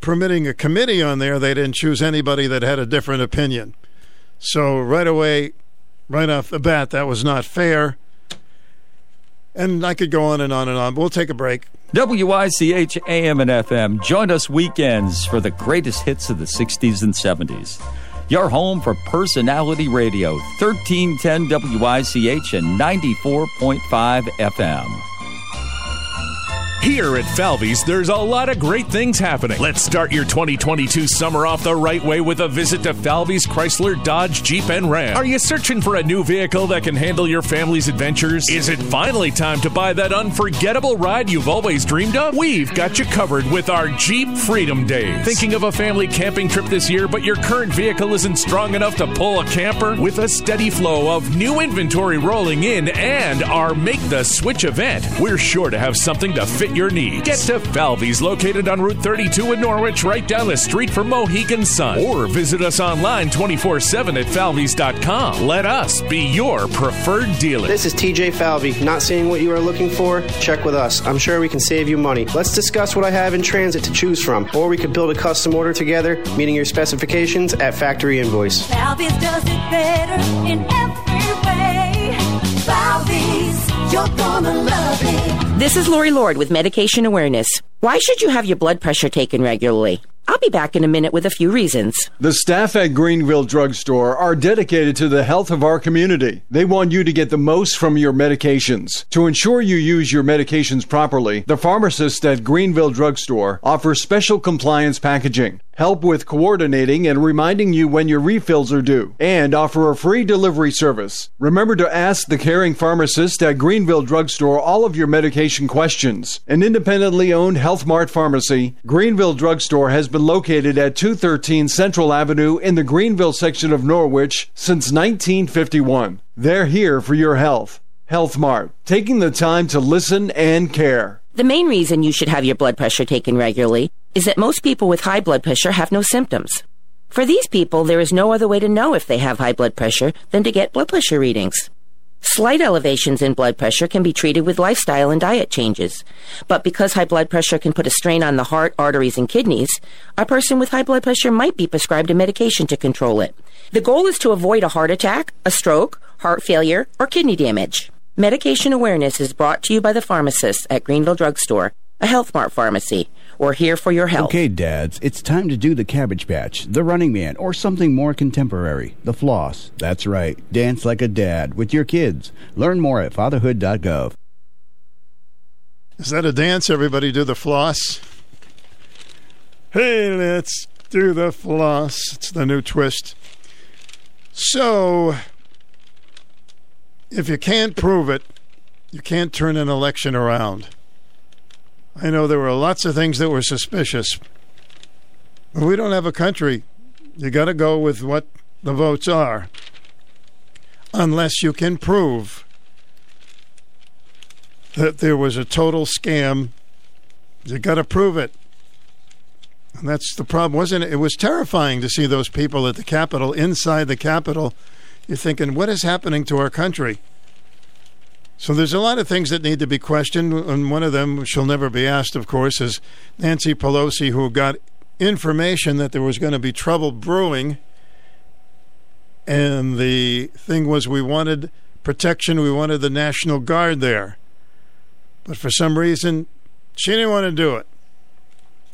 permitting a committee on there, they didn't choose anybody that had a different opinion. So right away, right off the bat, that was not fair. And I could go on and on and on, but we'll take a break. WICH AM and FM. Join us weekends for the greatest hits of the 60s and 70s. Your home for personality radio, 1310 WICH and 94.5 FM. Here at Falvey's, there's a lot of great things happening. Let's start your 2022 summer off the right way with a visit to Falvey's Chrysler, Dodge, Jeep, and Ram. Are you searching for a new vehicle that can handle your family's adventures? Is it finally time to buy that unforgettable ride you've always dreamed of? We've got you covered with our Jeep Freedom Days. Thinking of a family camping trip this year, but your current vehicle isn't strong enough to pull a camper? With a steady flow of new inventory rolling in and our Make the Switch event, we're sure to have something to fit your needs. Get to Falvey's, located on Route 32 in Norwich, right down the street from Mohegan Sun. Or visit us online 24 7 at falveys.com. Let us be your preferred dealer. This is TJ Falvey. Not seeing what you are looking for? Check with us. I'm sure we can save you money. Let's discuss what I have in transit to choose from, or we could build a custom order together, meeting your specifications at factory invoice. Falvey's does it better in every way. Falvey's, you're gonna love it. This is Lori Lord with Medication Awareness. Why should you have your blood pressure taken regularly? I'll be back in a minute with a few reasons. The staff at Greenville Drugstore are dedicated to the health of our community. They want you to get the most from your medications. To ensure you use your medications properly, the pharmacists at Greenville Drugstore offer special compliance packaging, help with coordinating and reminding you when your refills are due, and offer a free delivery service. Remember to ask the caring pharmacist at Greenville Drugstore all of your medication questions. An independently owned Health Mart pharmacy, Greenville Drugstore has been located at 213 Central Avenue in the Greenville section of Norwich since 1951. They're here for your health. Health Mart, taking the time to listen and care. The main reason you should have your blood pressure taken regularly is that most people with high blood pressure have no symptoms. For these people, there is no other way to know if they have high blood pressure than to get blood pressure readings. Slight elevations in blood pressure can be treated with lifestyle and diet changes. But because high blood pressure can put a strain on the heart, arteries, and kidneys, a person with high blood pressure might be prescribed a medication to control it. The goal is to avoid a heart attack, a stroke, heart failure, or kidney damage. Medication awareness is brought to you by the pharmacists at Greenville Drugstore, a Health Mart pharmacy. We're here for your health. Okay, dads, it's time to do the Cabbage Patch, the Running Man, or something more contemporary, the Floss. That's right, dance like a dad with your kids. Learn more at fatherhood.gov. Is that a dance? Everybody do the floss. Hey, let's Do the floss. It's the new twist. So, if you can't prove it, you can't turn an election around. I know there were lots of things that were suspicious. But we don't have a country. You got to go with what the votes are. Unless you can prove that there was a total scam, you got to prove it. And that's the problem, wasn't it? It was terrifying to see those people at the Capitol, inside the Capitol. You're thinking, what is happening to our country? So there's a lot of things that need to be questioned, and one of them, she'll never be asked, of course, is Nancy Pelosi, who got information that there was going to be trouble brewing. And the thing was, we wanted protection, we wanted the National Guard there. But for some reason, she didn't want to do it.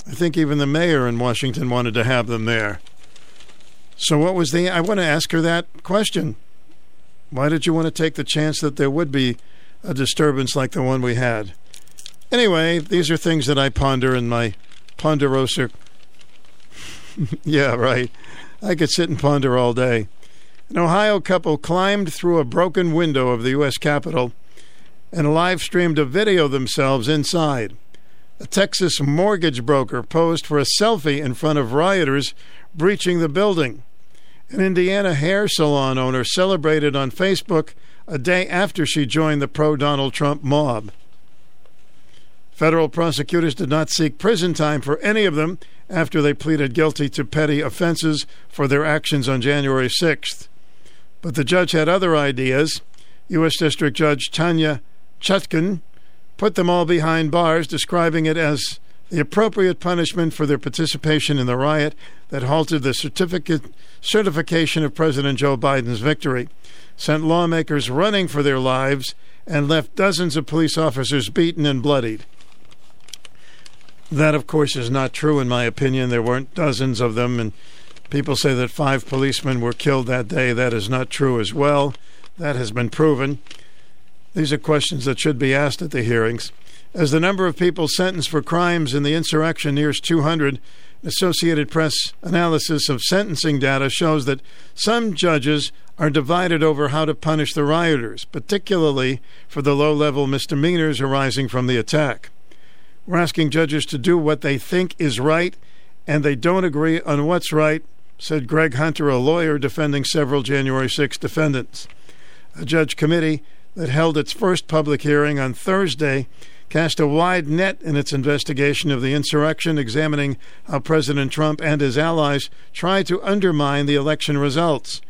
I think even the mayor in Washington wanted to have them there. So, what was the. I want to ask her that question. Why did you want to take the chance that there would be a disturbance like the one we had? Anyway, these are things that I ponder in my ponderosa. <laughs> yeah, right. I could sit and ponder all day. An Ohio couple climbed through a broken window of the U.S. Capitol and live streamed a video of themselves inside. A Texas mortgage broker posed for a selfie in front of rioters breaching the building. An Indiana hair salon owner celebrated on Facebook a day after she joined the pro Donald Trump mob. Federal prosecutors did not seek prison time for any of them after they pleaded guilty to petty offenses for their actions on January 6th. But the judge had other ideas. U.S. District Judge Tanya Chutkan put them all behind bars, describing it as the appropriate punishment for their participation in the riot that halted the certification of President Joe Biden's victory, sent lawmakers running for their lives, and left dozens of police officers beaten and bloodied. That, of course, is not true, in my opinion. There weren't dozens of them, and people say that five policemen were killed that day. That is not true as well. That has been proven. These are questions that should be asked at the hearings. As the number of people sentenced for crimes in the insurrection nears 200, Associated Press analysis of sentencing data shows that some judges are divided over how to punish the rioters, particularly for the low level misdemeanors arising from the attack. We're asking judges to do what they think is right, and they don't agree on what's right, said Greg Hunter, a lawyer defending several January 6 defendants. A judge committee that held its first public hearing on Thursday cast a wide net in its investigation of the insurrection, examining how President Trump and his allies tried to undermine the election results.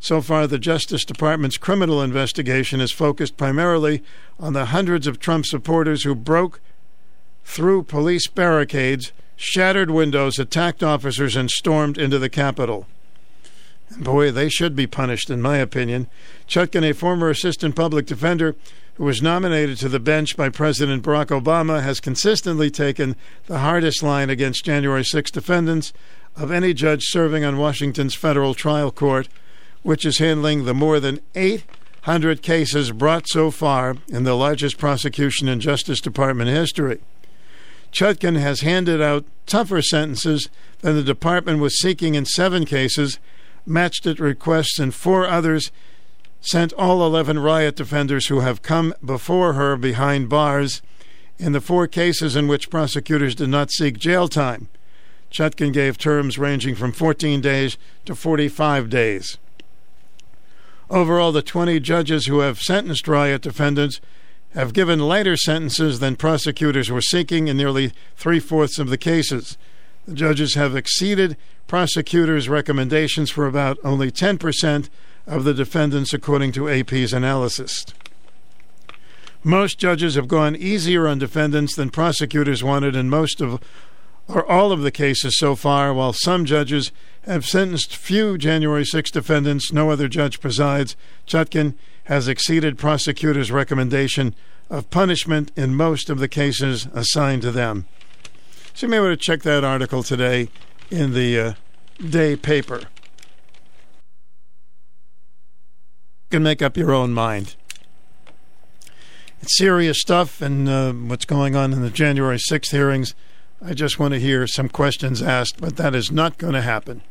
So far, the Justice Department's criminal investigation is focused primarily on the hundreds of Trump supporters who broke through police barricades, shattered windows, attacked officers, and stormed into the Capitol. Boy, they should be punished, in my opinion. Chutkan, a former assistant public defender who was nominated to the bench by President Barack Obama, has consistently taken the hardest line against January 6 defendants of any judge serving on Washington's federal trial court, which is handling the more than 800 cases brought so far in the largest prosecution in Justice Department history. Chutkan has handed out tougher sentences than the department was seeking in seven cases matched its requests, in four others sent all 11 riot defenders who have come before her behind bars in the four cases in which prosecutors did not seek jail time. Chutkan gave terms ranging from 14 days to 45 days. Overall, the 20 judges who have sentenced riot defendants have given lighter sentences than prosecutors were seeking in nearly three fourths of the cases. The judges have exceeded prosecutors' recommendations for about only 10% of the defendants, according to AP's analysis. Most judges have gone easier on defendants than prosecutors wanted in most of or all of the cases so far, while some judges have sentenced few January 6 defendants. No other judge presides. Chutkan has exceeded prosecutors' recommendation of punishment in most of the cases assigned to them. So you may want to check that article today in the uh, day paper. You can make up your own mind. It's serious stuff, and uh, what's going on in the January 6th hearings I just want to hear some questions asked, but that is not going to happen.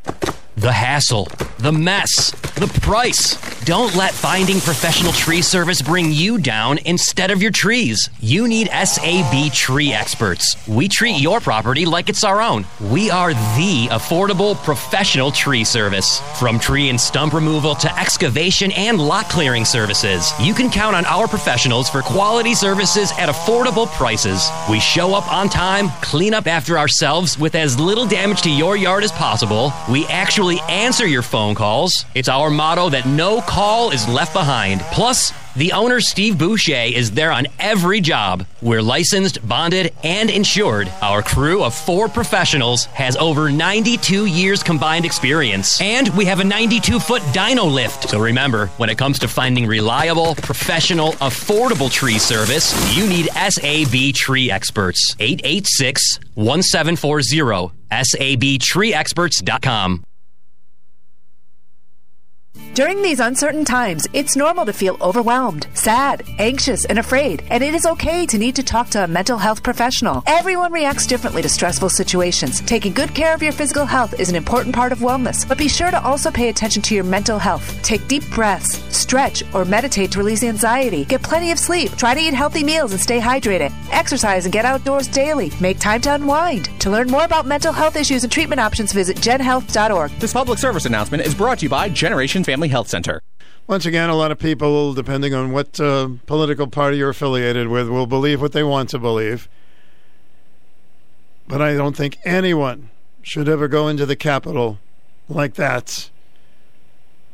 The hassle, the mess, the price. Don't let finding professional tree service bring you down instead of your trees. You need SAB tree experts. We treat your property like it's our own. We are the affordable professional tree service. From tree and stump removal to excavation and lot clearing services, you can count on our professionals for quality services at affordable prices. We show up on time, clean up after ourselves with as little damage to your yard as possible. We actually answer your phone calls. It's our motto that no call is left behind. Plus, the owner, Steve Boucher, is there on every job. We're licensed, bonded, and insured. Our crew of four professionals has over 92 years combined experience. And we have a 92 foot dyno lift. So remember, when it comes to finding reliable, professional, affordable tree service, you need SAB Tree Experts. 886 1740. SABTreeExperts.com. During these uncertain times, it's normal to feel overwhelmed, sad, anxious, and afraid, and it is okay to need to talk to a mental health professional. Everyone reacts differently to stressful situations. Taking good care of your physical health is an important part of wellness, but be sure to also pay attention to your mental health. Take deep breaths, stretch, or meditate to release anxiety. Get plenty of sleep. Try to eat healthy meals and stay hydrated. Exercise and get outdoors daily. Make time to unwind. To learn more about mental health issues and treatment options, visit genhealth.org. This public service announcement is brought to you by Generation Family Health Center. Once again, a lot of people, depending on what uh, political party you're affiliated with, will believe what they want to believe. But I don't think anyone should ever go into the Capitol like that.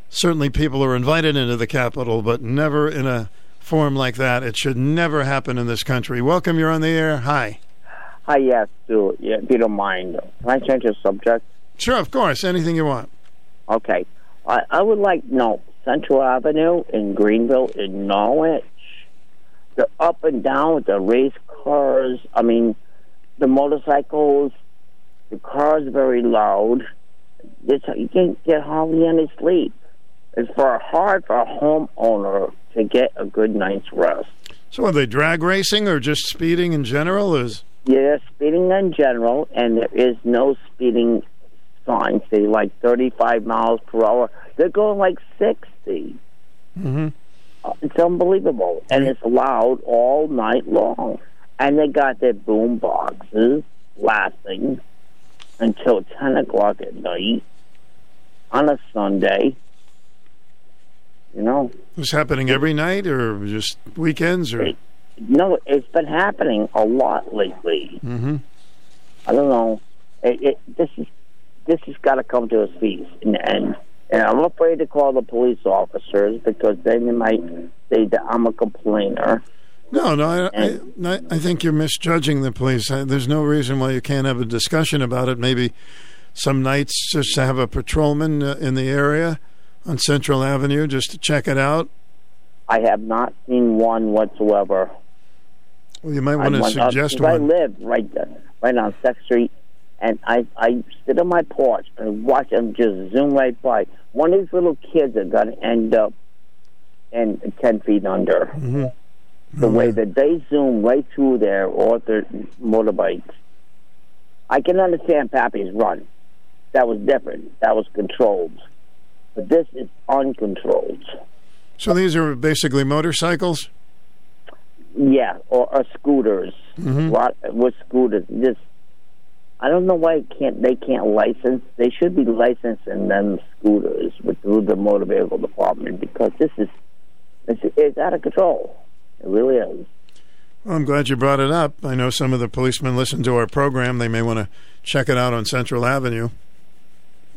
Certainly, people are invited into the Capitol, but never in a form like that. It should never happen in this country. Welcome, you're on the air. Hi. Hi, yes, Stu. Yeah, if you don't mind, can I change the subject? Sure, of course. Anything you want. Okay. I, I would like no Central Avenue in Greenville in Norwich. They're up and down with the race cars. I mean, the motorcycles. The cars very loud. It's, you can't get hardly any sleep. It's for hard for a homeowner to get a good night's rest. So, are they drag racing or just speeding in general? Is Yeah, speeding in general, and there is no speeding signs. They like 35 miles per hour. They're going like 60. mm-hmm. Uh, It's unbelievable, and it's loud all night long. And they got their boom boxes lasting until 10 o'clock at night on a Sunday. You know, this happening every night or just weekends or? no, it's been happening a lot lately. Mm-hmm. I don't know. It, it, this is this has got to come to a cease in the end. And I'm afraid to call the police officers because then they might say that I'm a complainer. No, no, I, I, I think you're misjudging the police. I, there's no reason why you can't have a discussion about it. Maybe some nights just to have a patrolman uh, in the area on Central Avenue just to check it out. I have not seen one whatsoever. Well, you might want uh, I to suggest up- 'cause I live right there, right on Sixth Street, and I I sit on my porch and watch them just zoom right by. One of these little kids are going to end up in ten feet under. Mm-hmm. The way that they zoom right through there or their motorbikes. I can understand Pappy's run. That was different. That was controlled. But this is uncontrolled. So these are basically motorcycles. Yeah, or, or scooters. Mhm. Lot with scooters. Just I don't know why it can't they can't license. They should be licensing them scooters with through the motor vehicle department because this is it's, it's out of control. It really is. Well, I'm glad you brought it up. I know some of the policemen listen to our program. They may want to check it out on Central Avenue.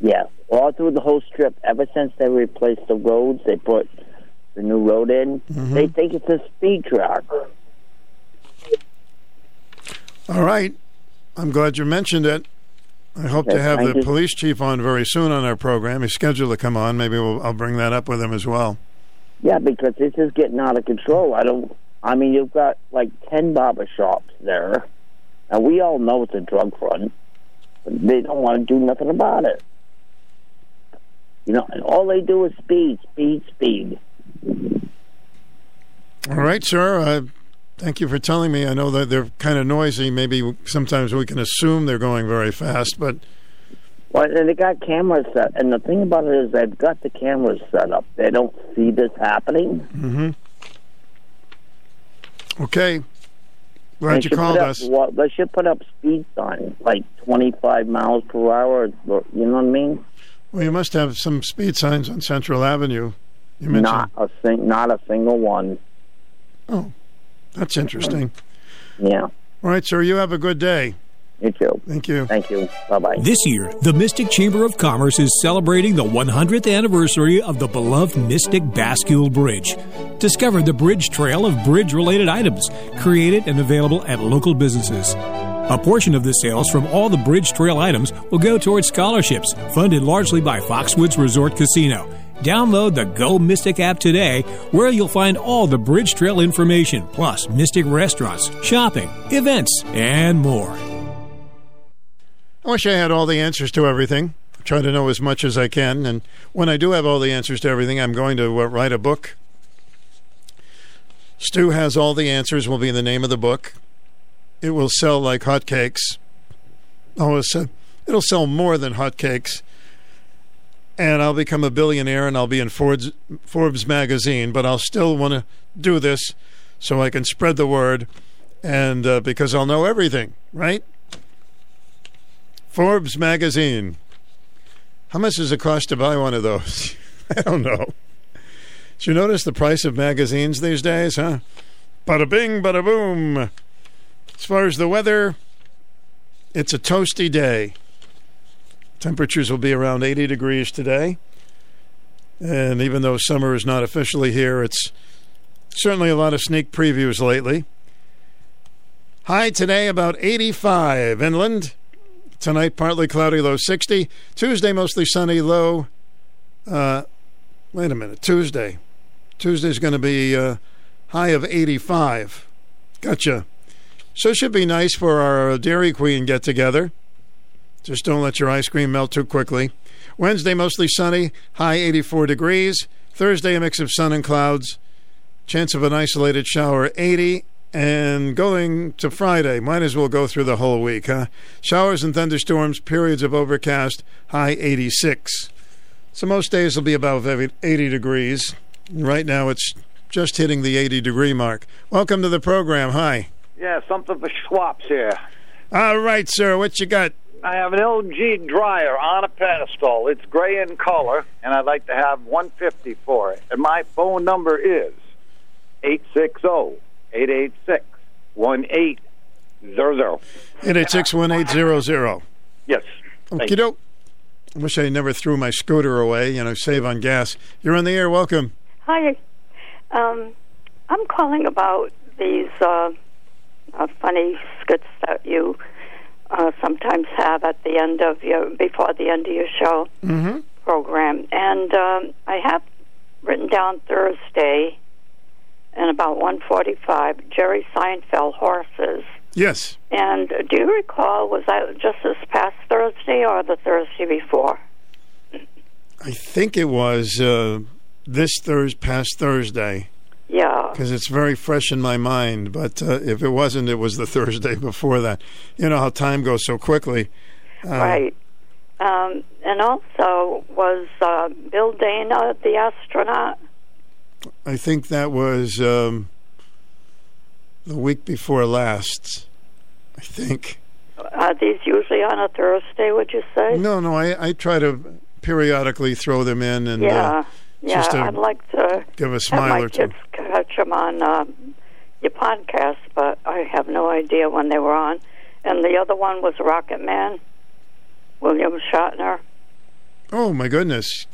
Yeah, all through the whole strip. Ever since they replaced the roads, they put the new road in. Mhm. They think it's a speed trap. All right. I'm glad you mentioned it. I hope to have the you. police chief on very soon on our program. He's scheduled to come on. Maybe we'll, I'll bring that up with him as well. Yeah, because this is getting out of control. I don't. I mean, you've got like ten barber shops there, and we all know it's a drug front, but they don't want to do nothing about it. You know, and all they do is speed, speed, speed. All right, sir. Uh, Thank you for telling me. I know that they're kind of noisy. Maybe sometimes we can assume they're going very fast, but Well, and they got cameras set, and the thing about it is they've got the cameras set up. They don't see this happening. hmm okay. Glad you called put up, us. Well, they should put up speed signs like 25 miles per hour. or- You know what I mean? Well, you must have some speed signs on Central Avenue. You mentioned Not a sing, not a single one. Oh, that's interesting. Yeah. All right, sir. You have a good day. You too. Thank you. Thank you. Bye bye. This year, the Mystic Chamber of Commerce is celebrating the 100th anniversary of the beloved Mystic Bascule Bridge. Discover the bridge trail of bridge related items created and available at local businesses. A portion of the sales from all the Bridge Trail items will go towards scholarships funded largely by Foxwoods Resort Casino. Download the Go Mystic app today, where you'll find all the Bridge Trail information, plus Mystic restaurants, shopping, events, and more. I wish I had all the answers to everything. I try to know as much as I can, and when I do have all the answers to everything, I'm going to uh, write a book. Stu has all the answers. Will be the name of the book. It will sell like hotcakes. Oh, uh, it'll sell more than hotcakes. And I'll become a billionaire, and I'll be in Forbes, Forbes magazine. But I'll still want to do this so I can spread the word, and uh, because I'll know everything, right? Forbes magazine. How much does it cost to buy one of those? <laughs> I don't know. Did you notice the price of magazines these days, huh? Bada bing, bada boom. As far as the weather, it's a toasty day. Temperatures will be around 80 degrees today. And even though summer is not officially here, it's certainly a lot of sneak previews lately. High today about 85 inland. Tonight, partly cloudy, low 60. Tuesday, mostly sunny, low. Uh, wait a minute. Tuesday. Tuesday's going to be uh, high of 85. Gotcha. So it should be nice for our Dairy Queen get together. Just don't let your ice cream melt too quickly. Wednesday, mostly sunny, high 84 degrees. Thursday, a mix of sun and clouds. Chance of an isolated shower, 80. And going to Friday, might as well go through the whole week, huh? Showers and thunderstorms, periods of overcast, high 86. So most days will be above 80 degrees. Right now it's just hitting the 80 degree mark. Welcome to the program. Hi. Yeah, something for Schwapps here. All right, sir. What you got? I have an LG dryer on a pedestal. It's gray in color, and I'd like to have 150 for it. And my phone number is 860-886-1800. 886 1800. Yes. Okie doke. I wish I never threw my scooter away, you know, save on gas. You're on the air. Welcome. Hi. Um, I'm calling about these uh, uh, funny skits that you uh, sometimes have at the end of your before the end of your show Mm-hmm. program, and um, I have written down Thursday and about 1:45 Jerry Seinfeld horses. Yes. And do you recall was that just this past Thursday or the Thursday before? I think it was uh, this Thursday, past Thursday, Yeah. because it's very fresh in my mind. But uh, if it wasn't, it was the <laughs> Thursday before that. You know how time goes so quickly. Uh, Right. Um, and also, was uh, Bill Dana the astronaut? I think that was um, the week before last. I think. Are these usually on a Thursday, would you say? No, no. I, I try to periodically throw them in, and yeah. Yeah, I'd like to give a have smile my or two. kids catch them on uh, your podcast, but I have no idea when they were on. And the other one was Rocket Man, William Shatner. Oh my goodness!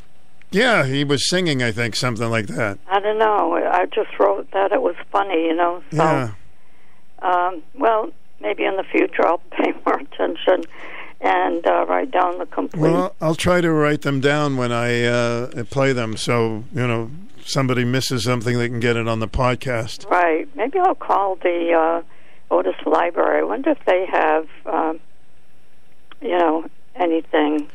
Yeah, he was singing. I think something like that. I don't know. I just wrote that it was funny, you know. So, Yeah. um, well, maybe in the future I'll <laughs> pay more attention and uh, write down the complete. Well, I'll try to write them down when I uh, play them, so you know somebody misses something, they can get it on the podcast. Right. Maybe I'll call the uh, Otis Library. I wonder if they have, um, you know, anything.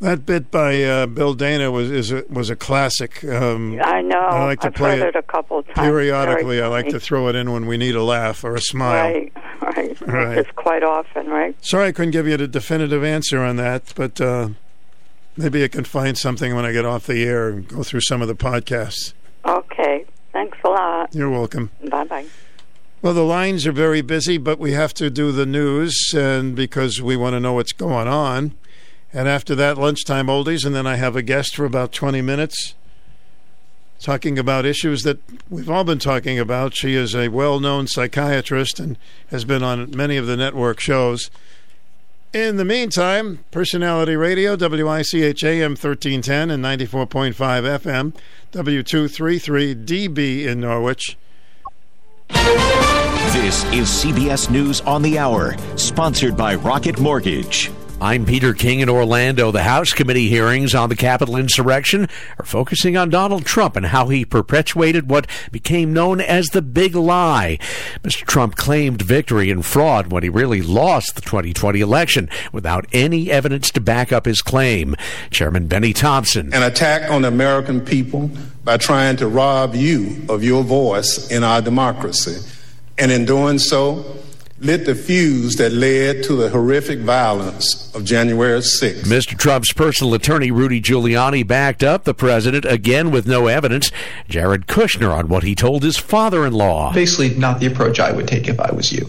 That bit by uh, Bill Dana was is a, was a classic. Um, I know. I like to I've play heard it a couple times. periodically. I like to throw it in when we need a laugh or a smile. Right, <laughs> right. <laughs> Right. Quite often, right? Sorry, I couldn't give you a definitive answer on that, but uh, maybe I can find something when I get off the air and go through some of the podcasts. Okay. Thanks a lot. You're welcome. Bye bye. Well, the lines are very busy, but we have to do the news, and because we want to know what's going on. And after that, lunchtime oldies, and then I have a guest for about 20 minutes talking about issues that we've all been talking about. She is a well known psychiatrist and has been on many of the network shows. In the meantime, Personality Radio, WICH AM 1310 and 94.5 FM, W233DB in Norwich. This is CBS News on the Hour, sponsored by Rocket Mortgage. I'm Peter King in Orlando. The House committee hearings on the Capitol insurrection are focusing on Donald Trump and how he perpetuated what became known as the big lie. Mr. Trump claimed victory and fraud when he really lost the 2020 election without any evidence to back up his claim. Chairman Benny Thompson. An attack on the American people by trying to rob you of your voice in our democracy. And in doing so, lit the fuse that led to the horrific violence of January 6th. Mr. Trump's personal attorney, Rudy Giuliani, backed up the president again with no evidence. Jared Kushner on what he told his father in law. Basically, not the approach I would take if I was you.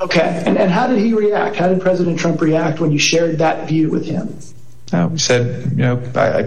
Okay, and, and how did he react? How did President Trump react when you shared that view with him? Uh, we said, you know, I, I,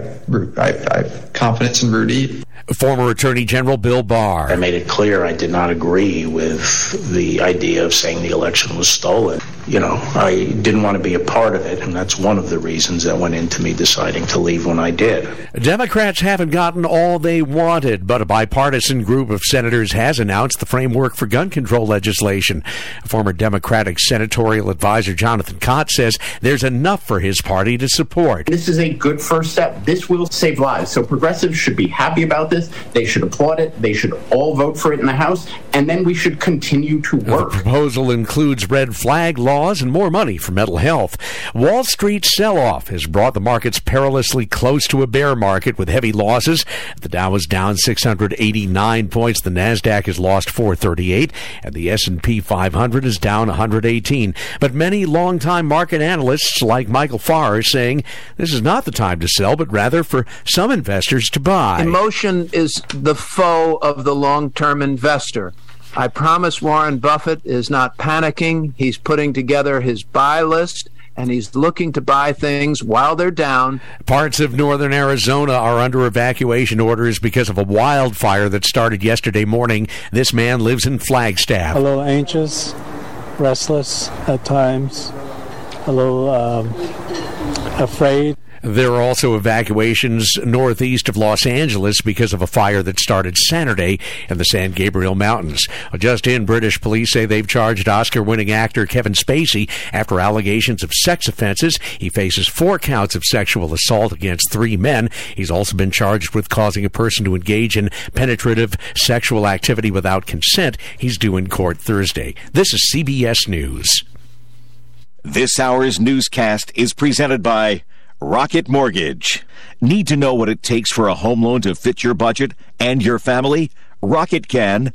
I, I have confidence in Rudy. Former Attorney General Bill Barr. I made it clear I did not agree with the idea of saying the election was stolen. You know, I didn't want to be a part of it, and that's one of the reasons that went into me deciding to leave when I did. Democrats haven't gotten all they wanted, but a bipartisan group of senators has announced the framework for gun control legislation. Former Democratic senatorial advisor Jonathan Kott says there's enough for his party to support. This is a good first step. This will save lives. So progressives should be happy about this. They should applaud it. They should all vote for it in the House, and then we should continue to work. The proposal includes red flag laws and more money for mental health. Wall Street sell-off has brought the markets perilously close to a bear market with heavy losses. The Dow is down 689 points. The Nasdaq has lost 438, and the S&P 500 is down 118. But many longtime market analysts like Michael Farr are saying this is not the time to sell, but rather for some investors to buy. Emotion is the foe of the long term investor. I promise Warren Buffett is not panicking. He's putting together his buy list and he's looking to buy things while they're down. Parts of northern Arizona are under evacuation orders because of a wildfire that started yesterday morning. This man lives in Flagstaff. A little anxious, restless at times, a little um, afraid. There are also evacuations northeast of Los Angeles because of a fire that started Saturday in the San Gabriel Mountains. Just in, British police say they've charged Oscar winning actor Kevin Spacey after allegations of sex offenses. He faces four counts of sexual assault against three men. He's also been charged with causing a person to engage in penetrative sexual activity without consent. He's due in court Thursday. This is CBS News. This hour's newscast is presented by Rocket Mortgage. Need to know what it takes for a home loan to fit your budget and your family? Rocket can.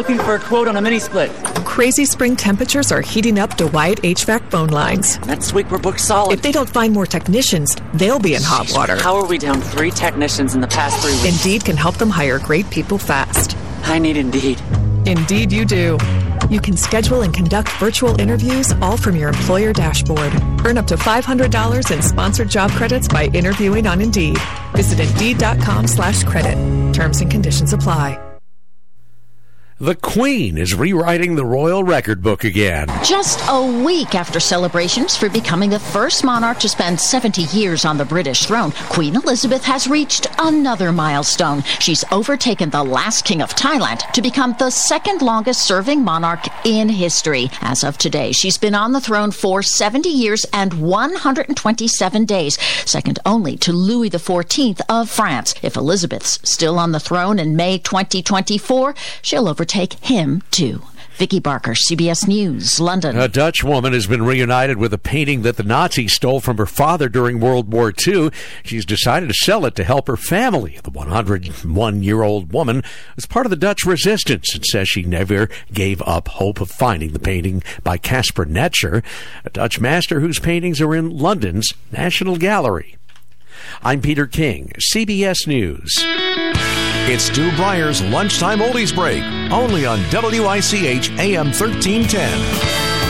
for a quote on a mini split. Crazy spring temperatures are heating up DeWyatt HVAC phone lines. Next week we're booked solid. If they don't find more technicians, they'll be in hot water. How are we down three technicians in the past three weeks? Indeed can help them hire great people fast. I need Indeed. Indeed, you do. You can schedule and conduct virtual interviews all from your employer dashboard. Earn up to $500 in sponsored job credits by interviewing on Indeed. Visit Indeed.com slash credit. Terms and conditions apply. The Queen is rewriting the royal record book again. Just a week after celebrations for becoming the first monarch to spend 70 years on the British throne, Queen Elizabeth has reached another milestone. She's overtaken the last king of Thailand to become the second longest serving monarch in history. As of today, she's been on the throne for 70 years and 127 days, second only to Louis XIV of France. If Elizabeth's still on the throne in May 2024, she'll overtake take him too. Vicki Barker, CBS News, London. A Dutch woman has been reunited with a painting that the Nazis stole from her father during World War II. She's decided to sell it to help her family. The 101 year old woman was part of the Dutch resistance and says she never gave up hope of finding the painting by Caspar Netscher, a Dutch master whose paintings are in London's National Gallery. I'm Peter King, CBS News. It's Stu Bryer's Lunchtime Oldies Break, only on WICH AM 1310.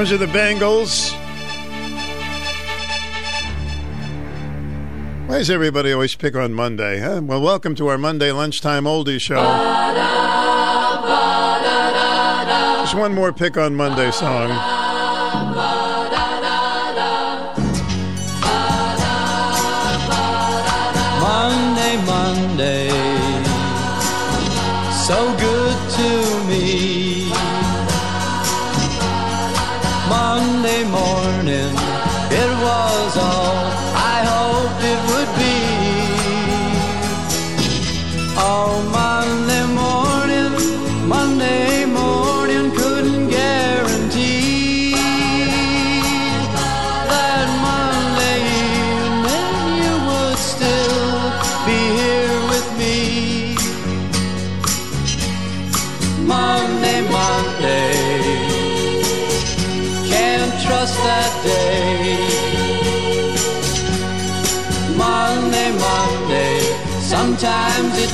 Those the Bangles. Why does everybody always pick on Monday? Huh? Well, welcome to our Monday lunchtime oldie show. Just one more pick on Monday song.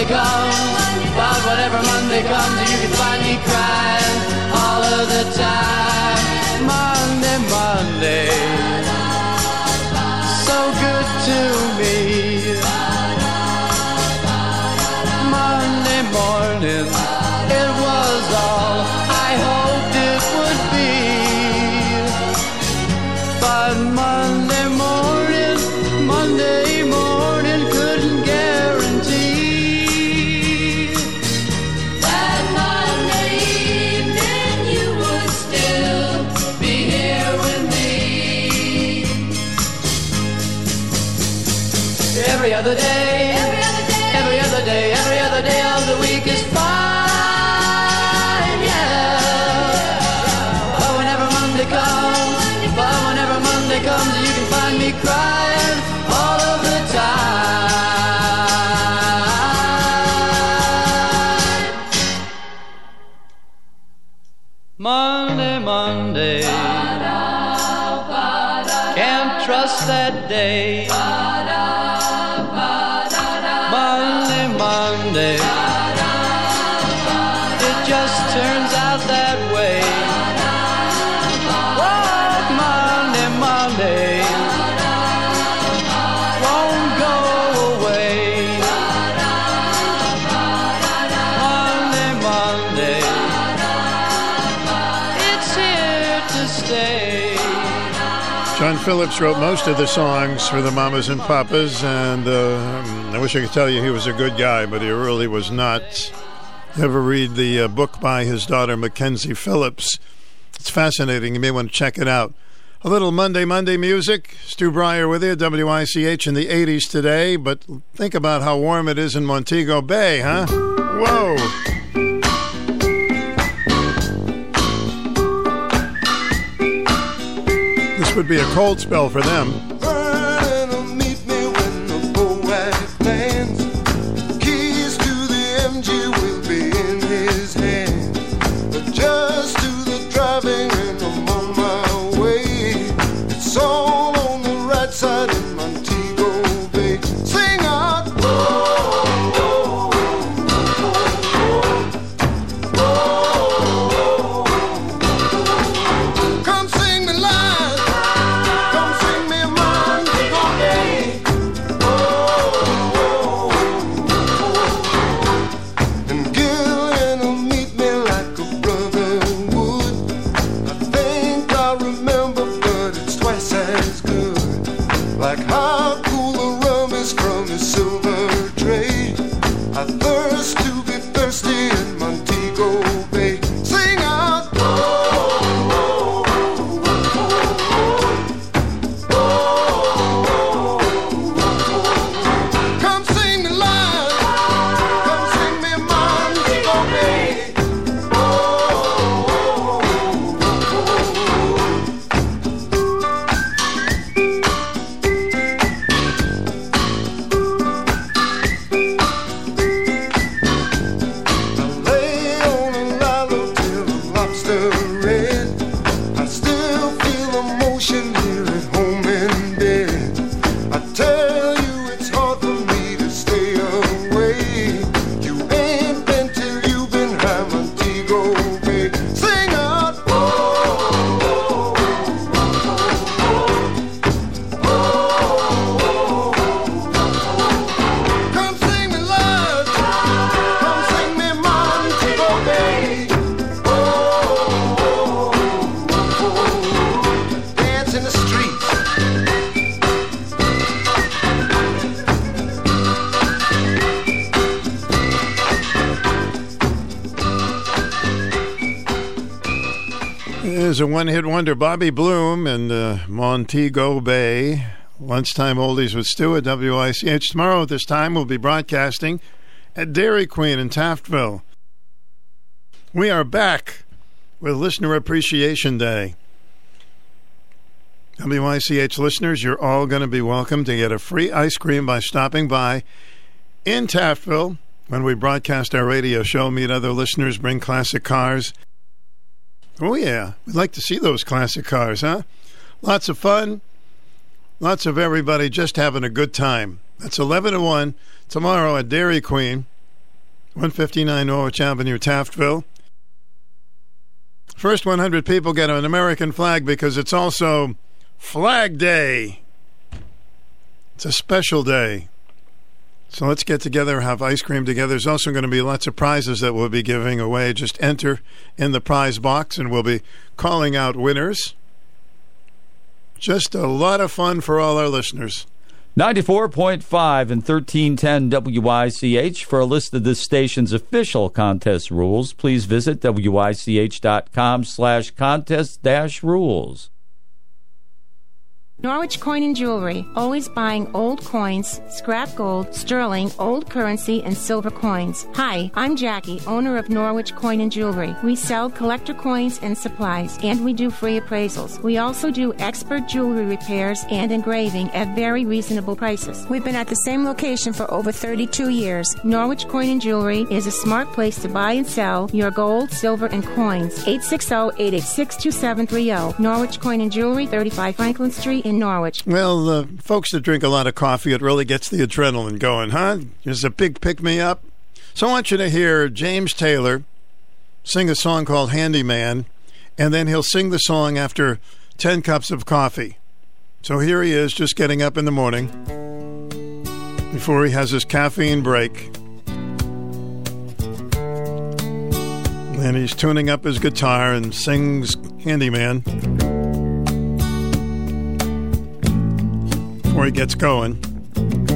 Monday comes, but whenever Monday comes, you can find me crying Phillips wrote most of the songs for the Mamas and Papas, and uh, I wish I could tell you he was a good guy, but he really was not. Ever read the uh, book by his daughter Mackenzie Phillips? It's fascinating. You may want to check it out. A little Monday, Monday music. Stu Bryer with you, WICH in the 80s today, but think about how warm it is in Montego Bay, huh? Whoa! Would be a cold spell for them. One hit wonder, Bobby Bloom and uh, Montego Bay. Lunchtime Oldies with Stu at WICH. Tomorrow at this time, we'll be broadcasting at Dairy Queen in Taftville. We are back with Listener Appreciation Day. WICH listeners, you're all going to be welcome to get a free ice cream by stopping by in Taftville when we broadcast our radio show, meet other listeners, bring classic cars. Oh, yeah. We'd like to see those classic cars, huh? Lots of fun. Lots of everybody just having a good time. That's 11 to 1 tomorrow at Dairy Queen, 159 Norwich Avenue, Taftville. First 100 people get an American flag because it's also Flag Day. It's a special day. So let's get together, have ice cream together. There's also going to be lots of prizes that we'll be giving away. Just enter in the prize box and we'll be calling out winners. Just a lot of fun for all our listeners. 94.5 and 1310 WICH. For a list of this station's official contest rules, please visit WICH.com slash contest dash rules. Norwich Coin and Jewelry, always buying old coins, scrap gold, sterling, old currency, and silver coins. Hi, I'm Jackie, owner of Norwich Coin and Jewelry. We sell collector coins and supplies, and we do free appraisals. We also do expert jewelry repairs and engraving at very reasonable prices. We've been at the same location for over 32 years. Norwich Coin and Jewelry is a smart place to buy and sell your gold, silver, and coins. 860-886-2730. Norwich Coin and Jewelry, 35 Franklin Street in Norwich. Well, the folks that drink a lot of coffee, it really gets the adrenaline going, huh? It's a big pick me up. So I want you to hear James Taylor sing a song called Handyman, and then he'll sing the song after 10 cups of coffee. So here he is, just getting up in the morning before he has his caffeine break. And he's tuning up his guitar and sings Handyman. Before he gets going.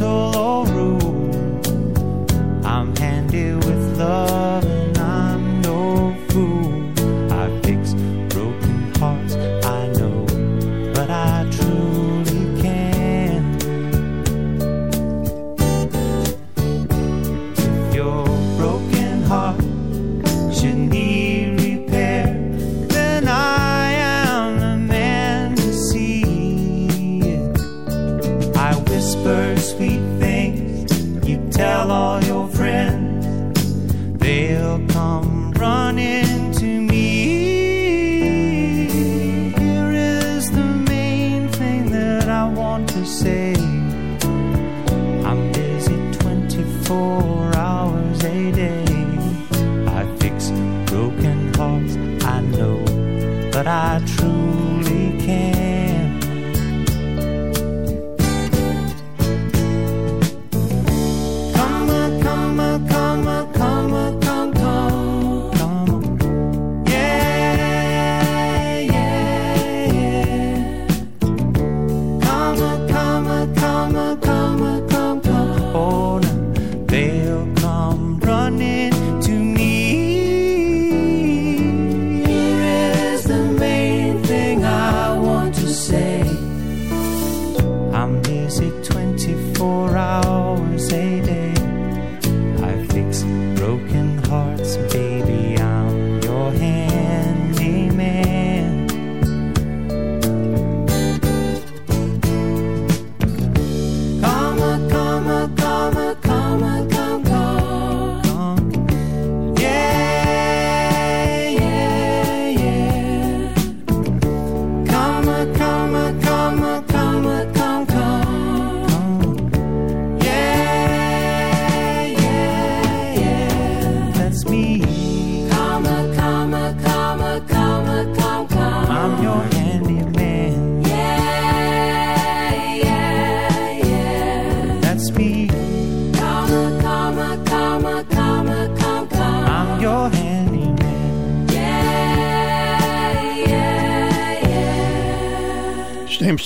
told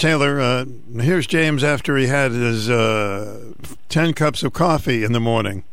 Taylor. Uh, here's James after he had his uh, 10 cups of coffee in the morning.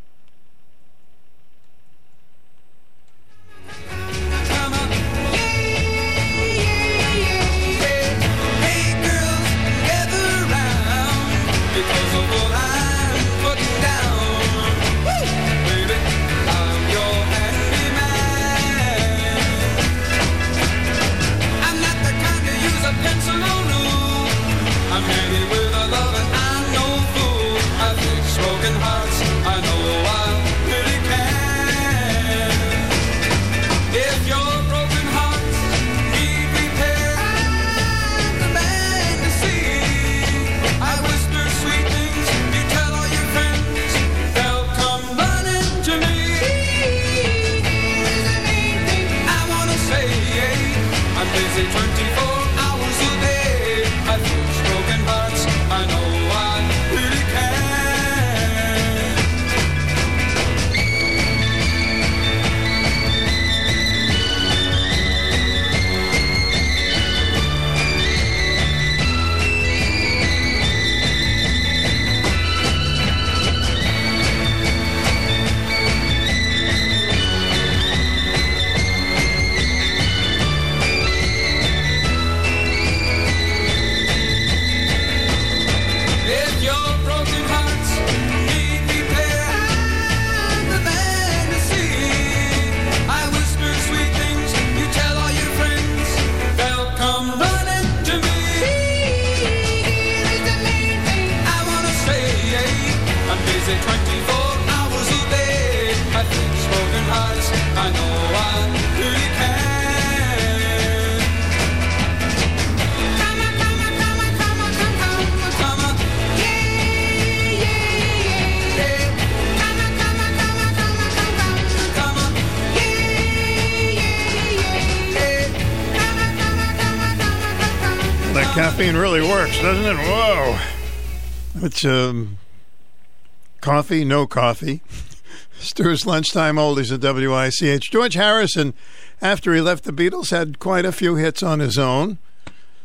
coffee, no coffee. <laughs> Stu's Lunchtime Oldies at WICH. George Harrison, after he left the Beatles, had quite a few hits on his own.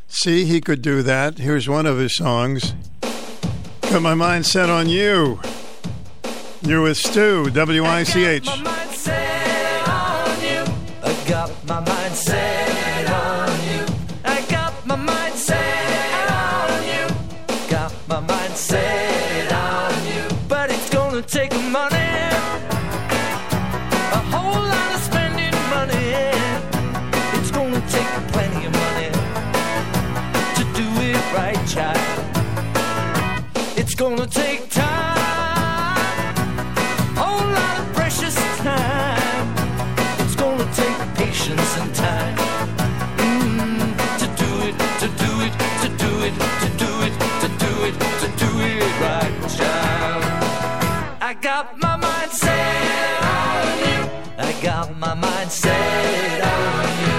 See, he could do that. Here's one of his songs. Got my mind set on you. You're with Stu, WICH. I got my mind set on you. I got my mind set got my mind set on you. I got my mind set on you.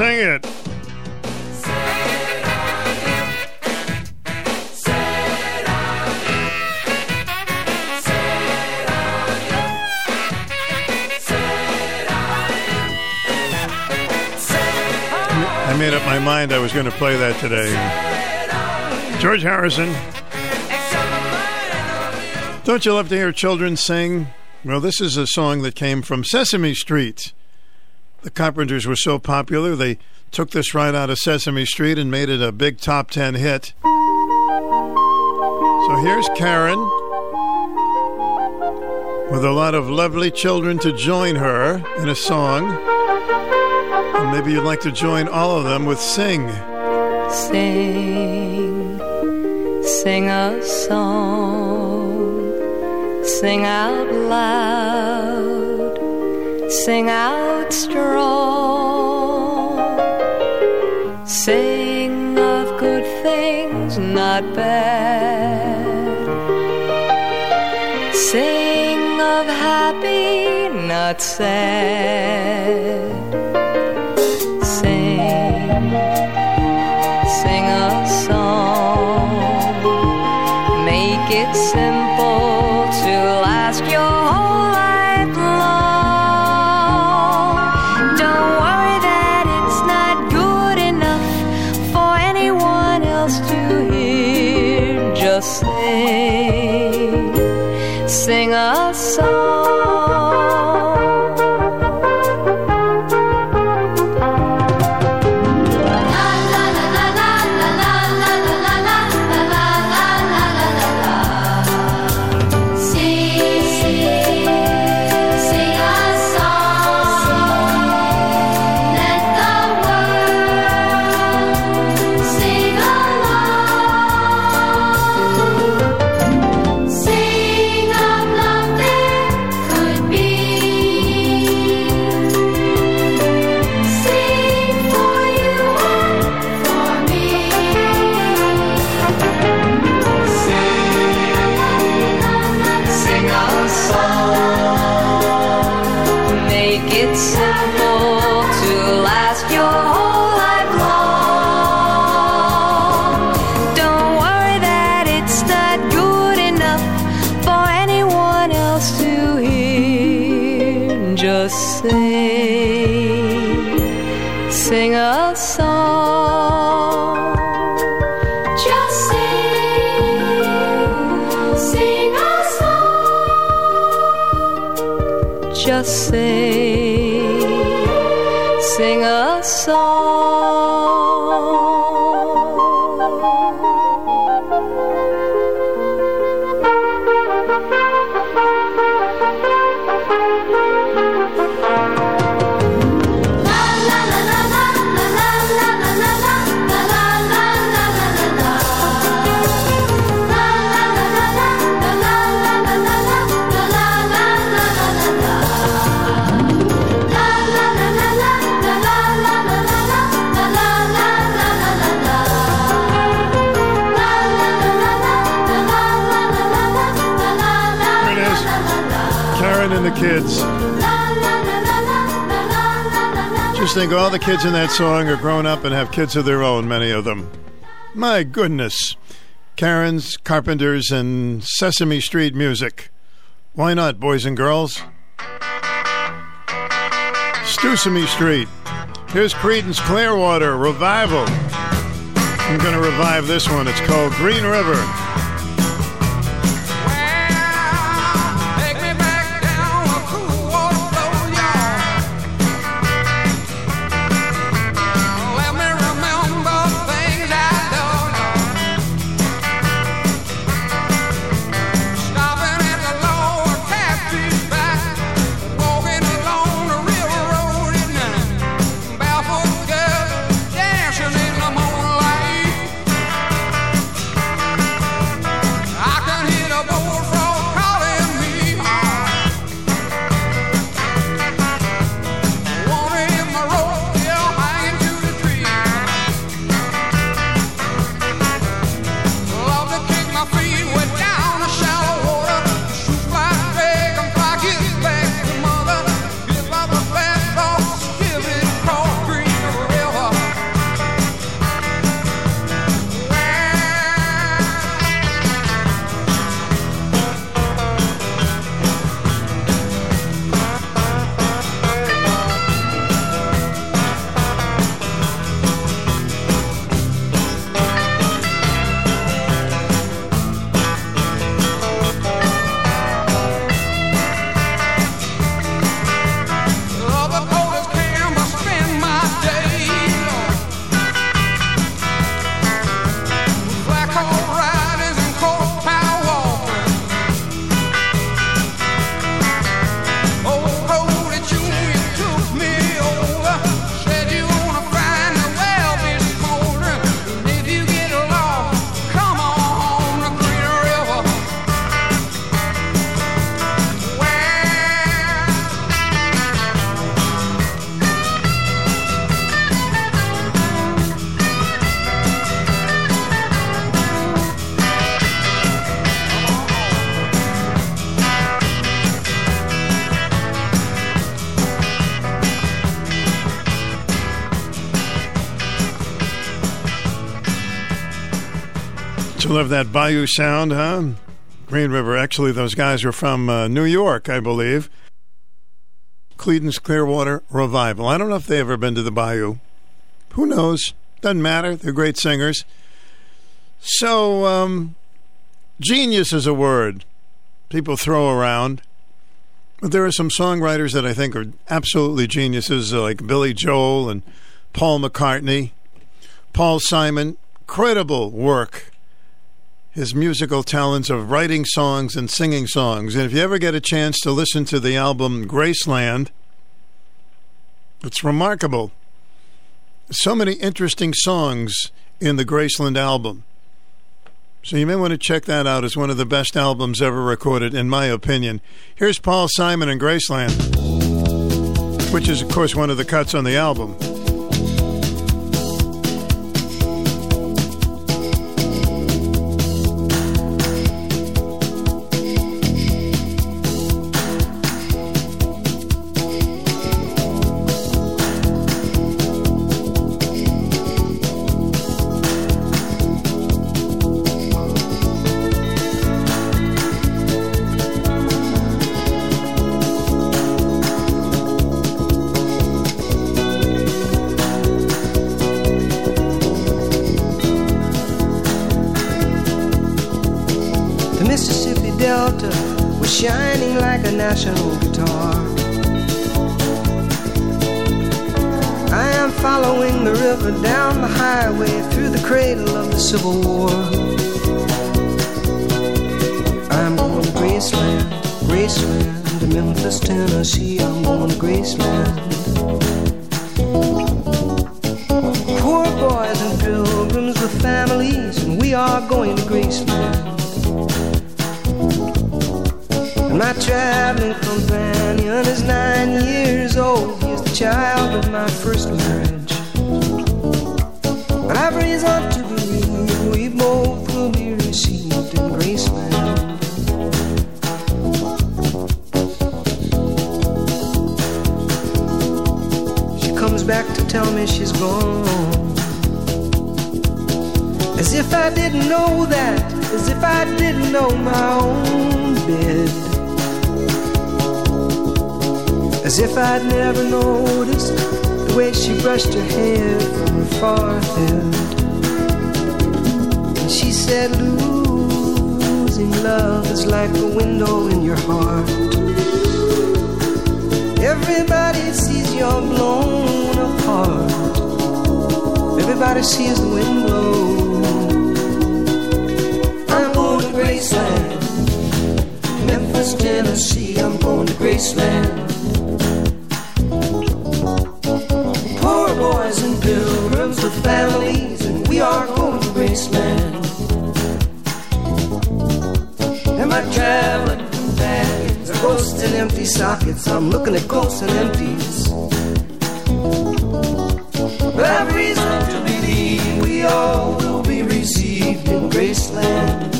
Sing it. I made up my mind I was going to play that today. George Harrison. Don't you love to hear children sing? Well, this is a song that came from Sesame Street. The Carpenters were so popular, they took this right out of Sesame Street and made it a big top 10 hit. So here's Karen with a lot of lovely children to join her in a song. And maybe you'd like to join all of them with Sing. Sing, sing a song, sing out loud, sing out strong, sing of good things, not bad, sing of happy, not sad. Sing, sing a song. Make it simple Just think all the kids in that song are grown up and have kids of their own, many of them. My goodness. Karen's, Carpenters, and Sesame Street music. Why not, boys and girls? Sesame Street. Here's Creedence Clearwater Revival. I'm going to revive this one. It's called Green River. Love that Bayou sound, huh? Green River. Actually, those guys are from uh, New York, I believe. Creedence Clearwater Revival. I don't know if they've ever been to the Bayou. Who knows? Doesn't matter. They're great singers. So, um, genius is a word people throw around. But there are some songwriters that I think are absolutely geniuses, uh, like Billy Joel and Paul McCartney. Paul Simon, credible work. His musical talents of writing songs and singing songs. And if you ever get a chance to listen to the album Graceland, it's remarkable. So many interesting songs in the Graceland album. So you may want to check that out as one of the best albums ever recorded, in my opinion. Here's Paul Simon and Graceland, which is, of course, one of the cuts on the album. National guitar. I am following the river down the highway through the cradle of the Civil War. I'm going to Graceland, Graceland, to Memphis, Tennessee. I'm going to Graceland. Poor boys and pilgrims with families, and we are going to Graceland. My traveling companion is nine years old. He's the child of my first marriage. But I've reason to believe we both will be received in Graceland. She comes back to tell me she's gone. As if I didn't know that, as if I didn't know my own bed. As if I'd never noticed the way she brushed her hair from her forehead. And she said, Losing love is like a window in your heart. Everybody sees you're blown apart. Everybody sees the wind blow. I'm going to Graceland, Memphis, Tennessee. I'm going to Graceland. Pilgrims with families, and we are going to Graceland. And my traveling companions are ghosts and empty sockets. I'm looking at ghosts and empties. But I've reason to believe we all will be received in Graceland.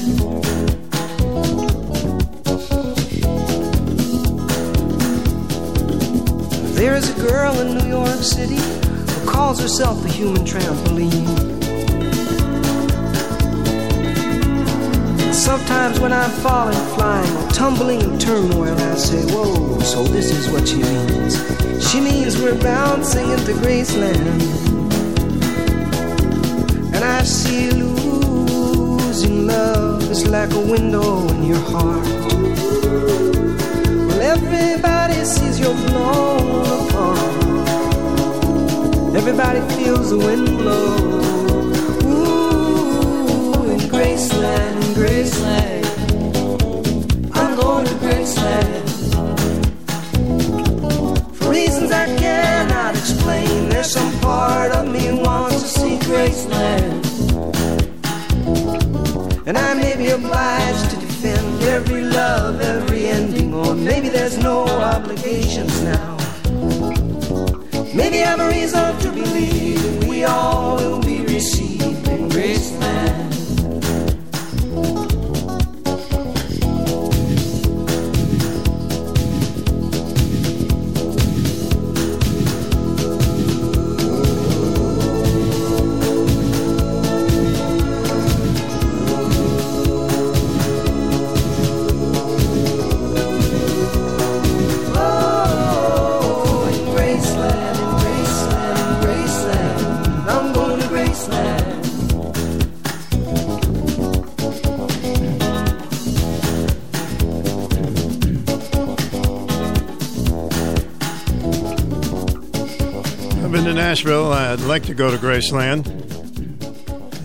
There is a girl in New York City calls herself the human trampoline. Sometimes when I'm falling, flying, or tumbling in turmoil, I say, Whoa, so this is what she means. She means we're bouncing into Graceland. And I see losing love is like a window in your heart. Well, everybody sees you're blown apart. Everybody feels the wind blow. Ooh, in Graceland, in Graceland. I'm going to Graceland. For reasons I cannot explain, there's some part of me wants to see Graceland. And I may be obliged to defend every love, every ending, or maybe there's no obligations now. To believe we all Nashville. I'd like to go to Graceland.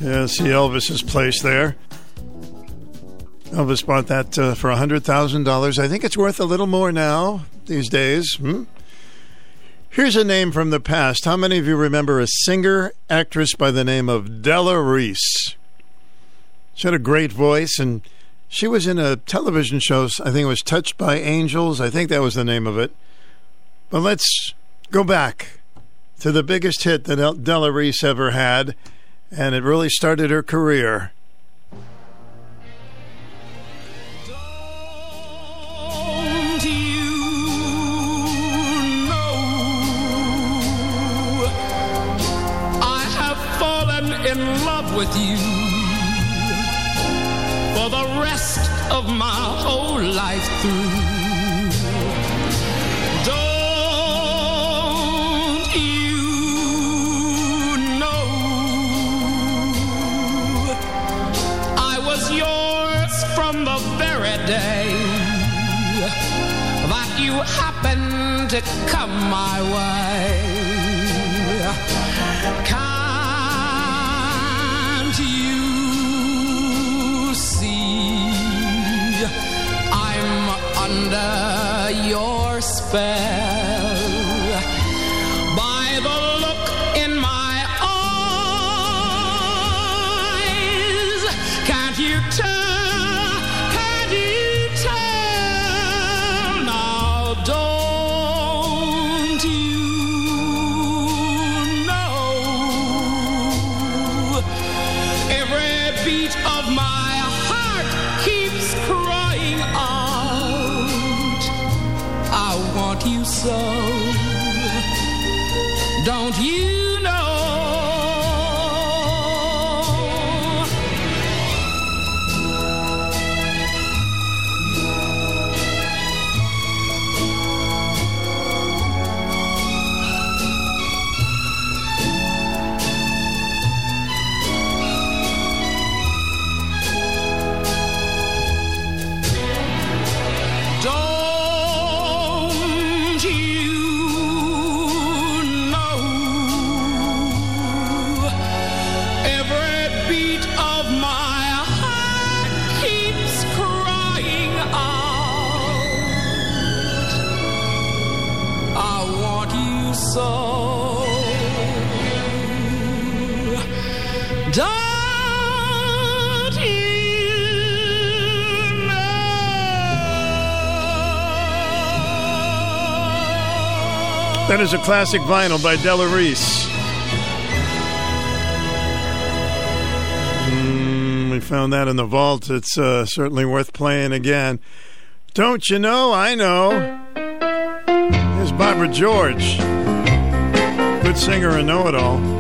Yeah, see Elvis's place there. Elvis bought that uh, for $100,000. I think it's worth a little more now these days. Hmm? Here's a name from the past. How many of you remember a singer actress by the name of Della Reese? She had a great voice, and she was in a television show. I think it was Touched by Angels. I think that was the name of it. But let's go back to the biggest hit that El- Della Reese ever had, and it really started her career. In love with you for the rest of my whole life through. Day that you happen to come my way. Can't you see I'm under your spell? That is a classic vinyl by Della Reese. Mm, we found that in the vault. It's uh, certainly worth playing again. Don't you know? I know. Here's Barbara George. Good singer and know it all.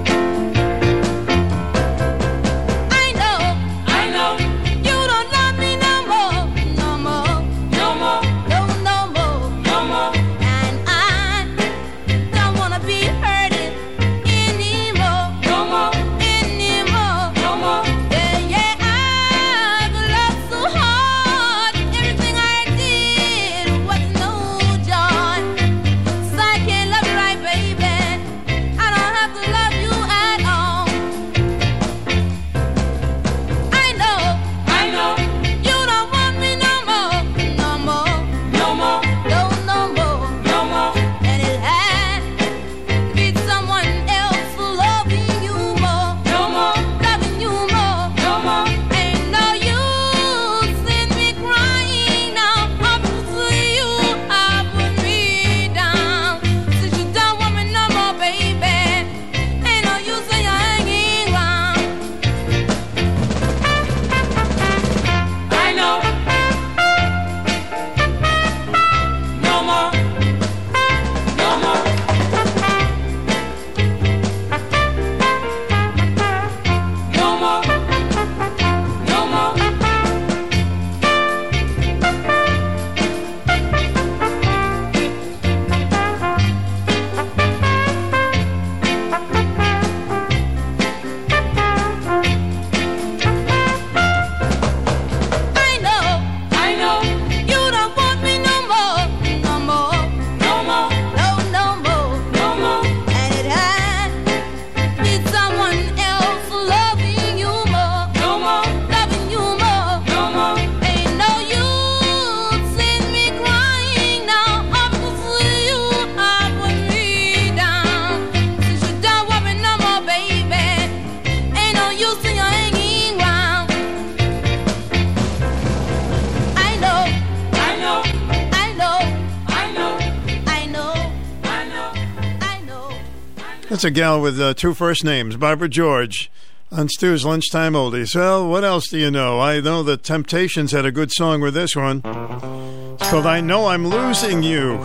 A gal with uh, two first names, Barbara George, on Stu's Lunchtime Oldies. Well, what else do you know? I know the Temptations had a good song with this one. It's called I Know I'm Losing You.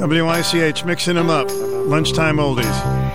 WICH mixing them up. Lunchtime Oldies.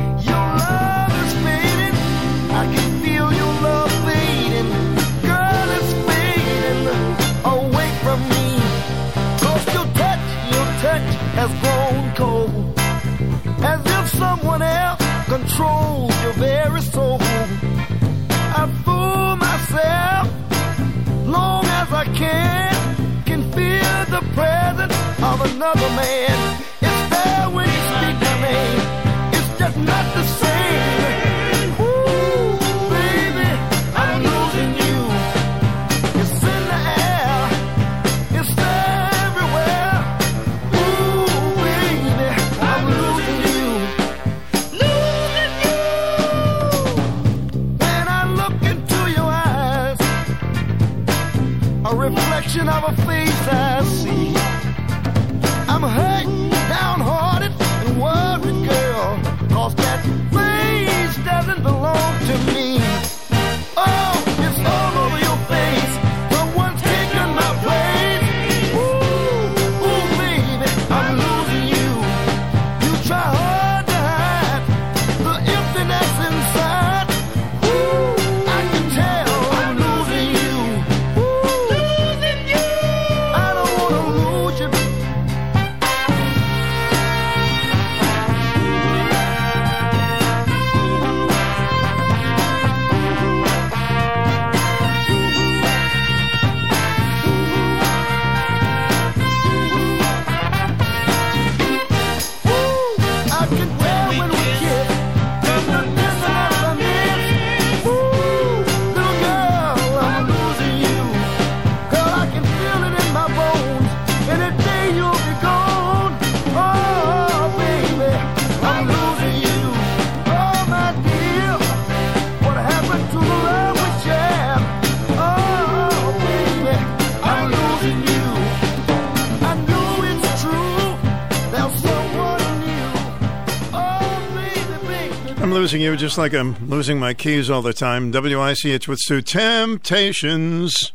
Losing you just like I'm losing my keys all the time. WICH with Sue Temptations.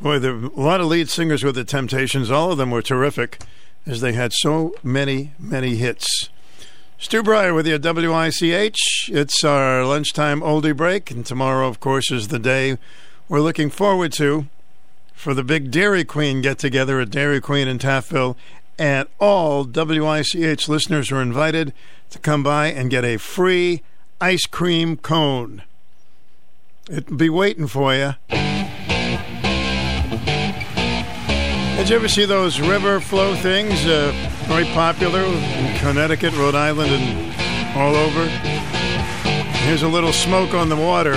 Boy, there a lot of lead singers with the Temptations. All of them were terrific as they had so many, many hits. Stu Bryer with you WICH. It's our lunchtime oldie break, and tomorrow, of course, is the day we're looking forward to for the big Dairy Queen get together at Dairy Queen in Taftville. And all WICH listeners are invited to come by and get a free ice cream cone. It'll be waiting for you. Did you ever see those river flow things? Uh, very popular in Connecticut, Rhode Island, and all over. Here's a little smoke on the water.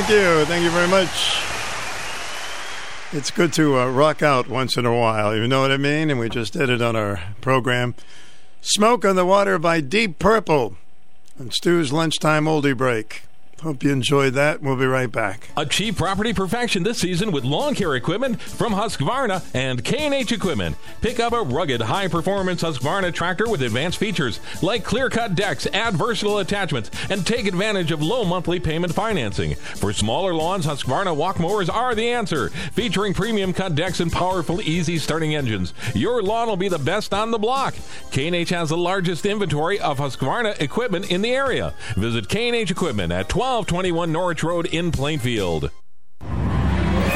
Thank you. Thank you very much. It's good to uh, rock out once in a while, you know what I mean? And we just did it on our program. Smoke on the Water by Deep Purple and Stu's Lunchtime Oldie Break. Hope you enjoyed that. We'll be right back. Achieve property perfection this season with lawn care equipment from Husqvarna and K&H Equipment. Pick up a rugged, high-performance Husqvarna tractor with advanced features like clear-cut decks, add versatile attachments, and take advantage of low monthly payment financing. For smaller lawns, Husqvarna walk mowers are the answer. Featuring premium cut decks and powerful, easy starting engines, your lawn will be the best on the block. K&H has the largest inventory of Husqvarna equipment in the area. Visit K&H Equipment at 1221 Norwich Road in Plainfield.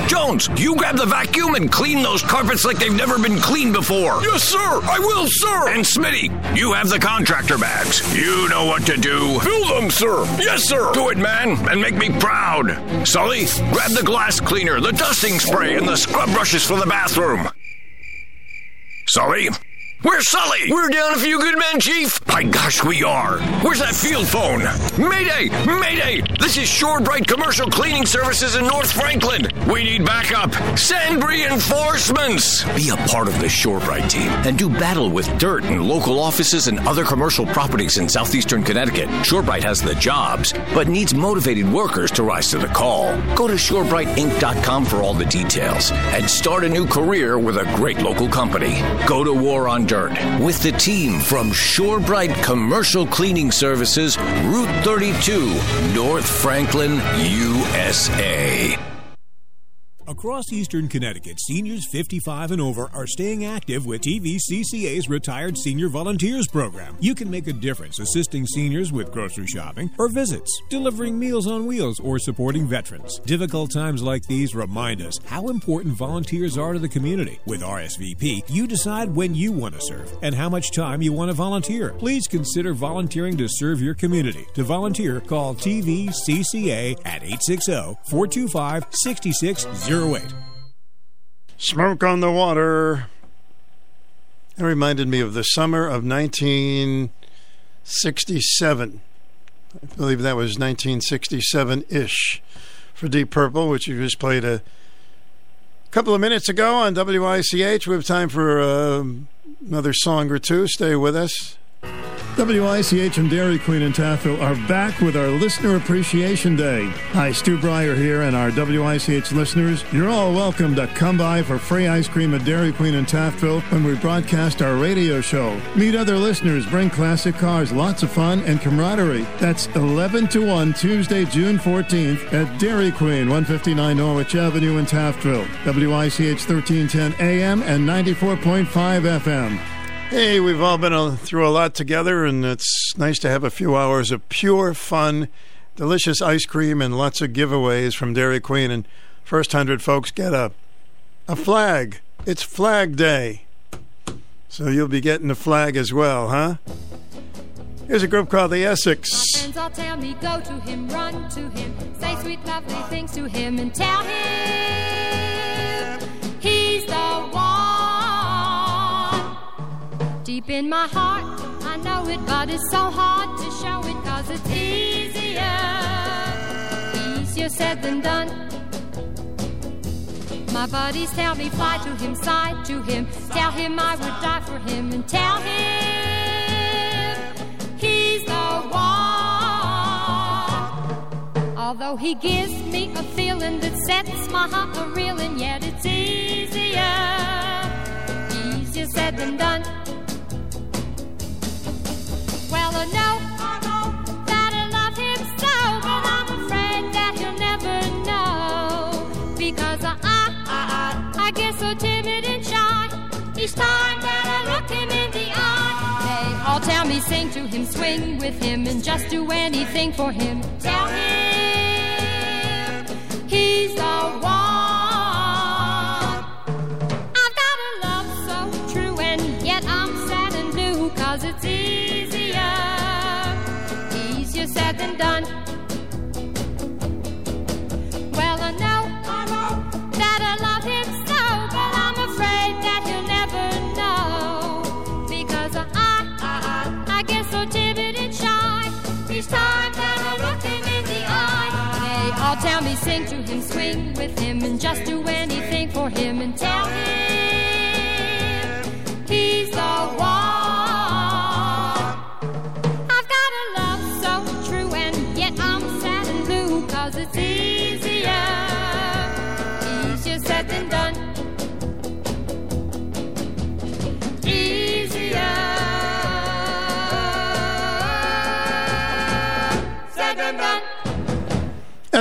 Jones, you grab the vacuum and clean those carpets like they've never been cleaned before. Yes, sir. I will, sir. And Smitty, you have the contractor bags. You know what to do. Fill them, sir. Yes, sir. Do it, man, and make me proud. Sully, grab the glass cleaner, the dusting spray, and the scrub brushes for the bathroom. Sully? Where's Sully? We're down a few good men, Chief. My gosh, we are. Where's that field phone? Mayday! Mayday! This is Shorebright Commercial Cleaning Services in North Franklin. We need backup. Send reinforcements. Be a part of the Shorebright team and do battle with dirt in local offices and other commercial properties in southeastern Connecticut. Shorebright has the jobs, but needs motivated workers to rise to the call. Go to shorebrightinc.com for all the details and start a new career with a great local company. Go to War on With the team from Shorebright Commercial Cleaning Services, Route 32, North Franklin, USA. Across eastern Connecticut, seniors 55 and over are staying active with TVCCA's Retired Senior Volunteers Program. You can make a difference assisting seniors with grocery shopping or visits, delivering meals on wheels, or supporting veterans. Difficult times like these remind us how important volunteers are to the community. With RSVP, you decide when you want to serve and how much time you want to volunteer. Please consider volunteering to serve your community. To volunteer, call TVCCA at 860 425 6608. Smoke on the Water. That reminded me of the summer of 1967. I believe that was 1967 ish for Deep Purple, which you just played a couple of minutes ago on WICH. We have time for uh, another song or two. Stay with us. WICH and Dairy Queen in Taftville are back with our Listener Appreciation Day. Hi, Stu Bryer here, and our WICH listeners. You're all welcome to come by for free ice cream at Dairy Queen in Taffville when we broadcast our radio show. Meet other listeners, bring classic cars, lots of fun, and camaraderie. That's 11 to 1 Tuesday, June 14th at Dairy Queen, 159 Norwich Avenue in Taftville. WICH 1310 AM and 94.5 FM. Hey, we've all been through a lot together, and it's nice to have a few hours of pure fun, delicious ice cream, and lots of giveaways from Dairy Queen. And first hundred folks get a a flag. It's Flag Day, so you'll be getting a flag as well, huh? Here's a group called the Essex. Friends all tell me go to him, run to him, say sweet lovely things to him, and tell him he's the one. In my heart, I know it, but it's so hard to show it, cause it's easier, easier said than done. My buddies tell me fly to him, side to him, tell him I would die for him, and tell him he's the one. Although he gives me a feeling that sets my heart a reeling, yet it's easier, easier said than done. Well, I know, I know that I love him so, but I'm afraid that he'll never know because I, I, I, I get so timid and shy each time that I look him in the eye. They all tell me sing to him, swing with him, and just do anything for him. Tell him he's the one. Done. Well, I know, I know that I love him so, but I'm afraid that he'll never know because I, I, I get so timid and shy each time that I look him in the eye. They all tell me, sing to him, swing with him, and just do anything for him and tell him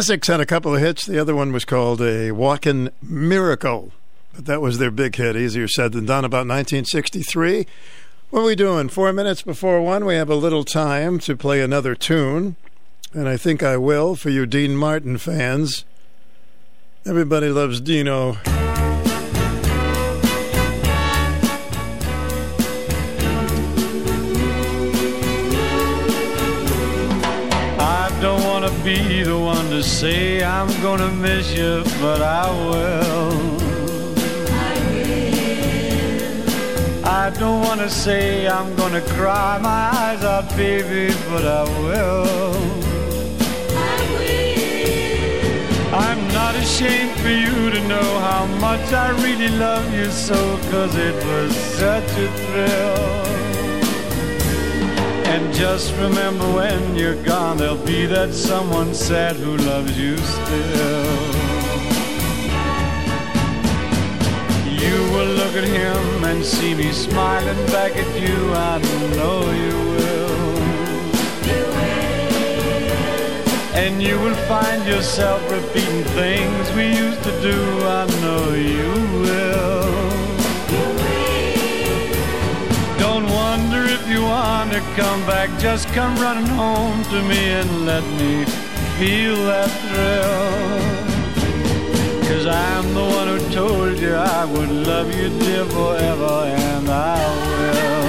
Essex had a couple of hits. The other one was called a Walkin' Miracle. But that was their big hit, easier said than done, about 1963. What are we doing? Four minutes before one, we have a little time to play another tune. And I think I will for you Dean Martin fans. Everybody loves Dino. Be the one to say I'm gonna miss you, but I will. I don't want to say I'm gonna cry my eyes out, baby, but I will. I'm not ashamed for you to know how much I really love you so, cause it was such a thrill. And just remember when you're gone, there'll be that someone sad who loves you still. You will look at him and see me smiling back at you. I know you will. And you will find yourself repeating things we used to do. I know you will. To come back. Just come running home to me and let me feel that thrill. Cause I'm the one who told you I would love you, dear, forever, and I will.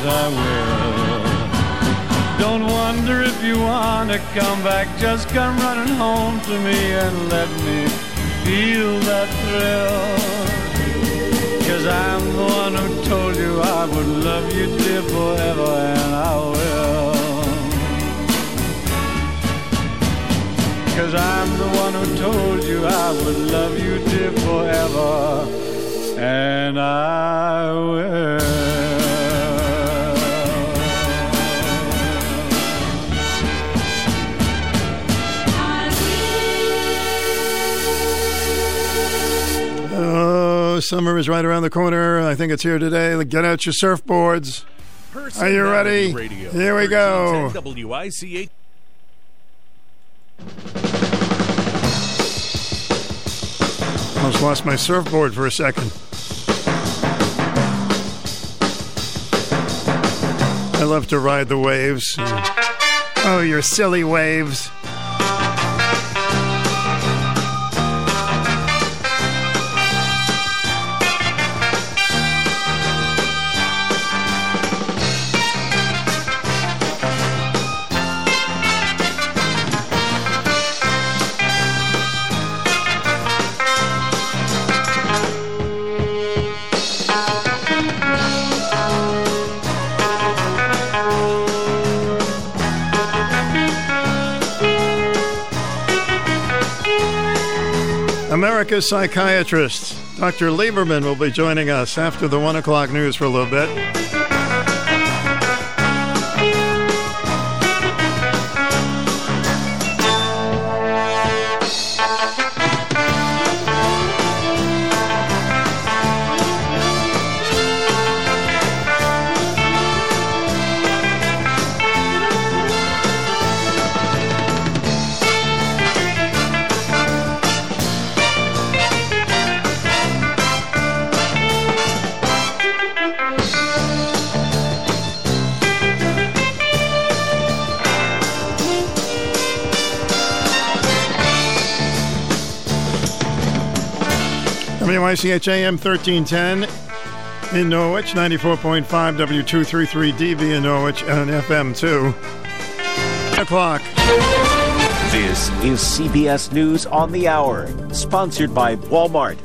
Yes, I will. Don't wonder if you want to come back. Just come running home to me and let me feel that thrill. Cause I'm the one who told you I would love you, dear, forever, and I will. Cause I'm the one who told you I would love you, dear, forever, and I will. Summer is right around the corner. I think it's here today. Get out your surfboards. Are you ready? Radio. Here we go. 1310 WICH. Almost lost my surfboard for a second. I love to ride the waves. Oh, your silly waves. America's psychiatrist, Dr. Lieberman, will be joining us after the one o'clock news for a little bit. WICH AM 1310 in Norwich, 94.5 W233DV in Norwich, and FM 2. o'clock. This is CBS News on the Hour, sponsored by Walmart.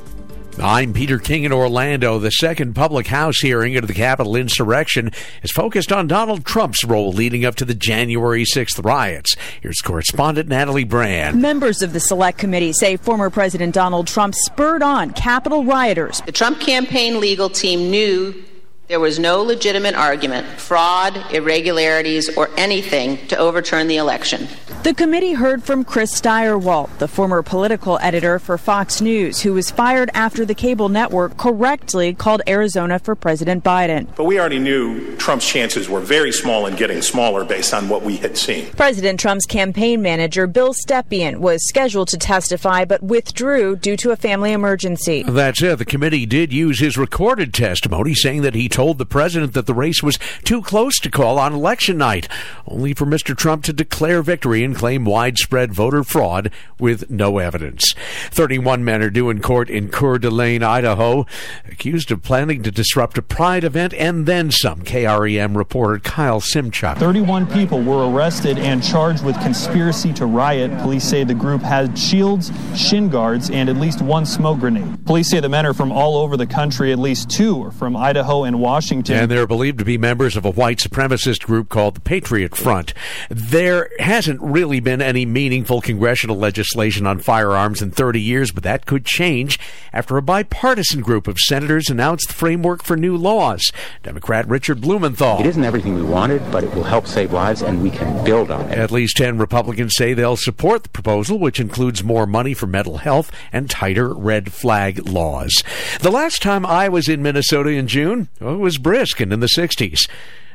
I'm Peter King in Orlando. The second public house hearing into the Capitol insurrection is focused on Donald Trump's role leading up to the January 6th riots. Here's correspondent Natalie Brand. Members of the Select Committee say former President Donald Trump spurred on Capitol rioters. The Trump campaign legal team knew there was no legitimate argument, fraud, irregularities, or anything to overturn the election. The committee heard from Chris Stirewalt, the former political editor for Fox News, who was fired after the cable network correctly called Arizona for President Biden. But we already knew Trump's chances were very small and getting smaller based on what we had seen. President Trump's campaign manager, Bill Stepien, was scheduled to testify but withdrew due to a family emergency. That's it. The committee did use his recorded testimony, saying that he told the president that the race was too close to call on election night, only for Mr. Trump to declare victory and claim widespread voter fraud with no evidence. 31 men are due in court in Coeur d'Alene, Idaho, accused of planning to disrupt a pride event and then some. KREM reporter Kyle Simchuk. 31 people were arrested and charged with conspiracy to riot. Police say the group had shields, shin guards, and at least one smoke grenade. Police say the men are from all over the country. At least two are from Idaho and Washington. And they're believed to be members of a white supremacist group called the Patriot Front. There hasn't really been any meaningful congressional legislation on firearms in 30 years, but that could change after a bipartisan group of senators announced the framework for new laws. Democrat Richard Blumenthal. It isn't everything we wanted, but it will help save lives, and we can build on it. At least 10 Republicans say they'll support the proposal, which includes more money for mental health and tighter red flag laws. The last time I was in Minnesota in June, it was brisk and in the 60s.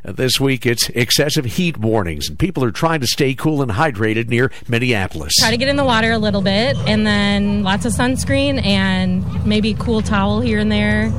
Uh, This week, it's excessive heat warnings, and people are trying to stay cool and hydrated near Minneapolis. Try to get in the water a little bit, and then lots of sunscreen and maybe cool towel here and there.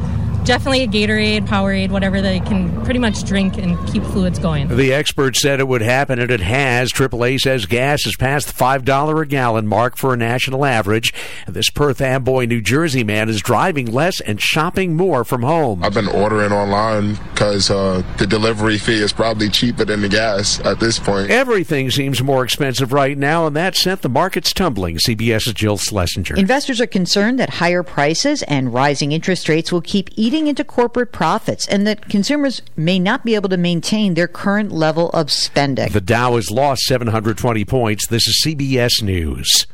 Definitely a Gatorade, Powerade, whatever they can pretty much drink and keep fluids going. The experts said it would happen, and it has. AAA says gas has passed the $5 a gallon mark for a national average. And this Perth Amboy, New Jersey man is driving less and shopping more from home. I've been ordering online because uh, the delivery fee is probably cheaper than the gas at this point. Everything seems more expensive right now, and that sent the markets tumbling. CBS's Jill Schlesinger. Investors are concerned that higher prices and rising interest rates will keep eating into corporate profits and that consumers may not be able to maintain their current level of spending. The Dow has lost 720 points. This is CBS News.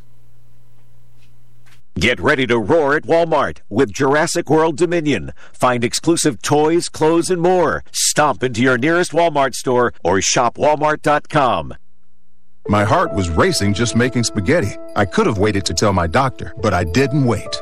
Get ready to roar at Walmart with Jurassic World Dominion. Find exclusive toys, clothes, and more. Stomp into your nearest Walmart store or shop walmart.com. My heart was racing just making spaghetti. I could have waited to tell my doctor, but I didn't wait.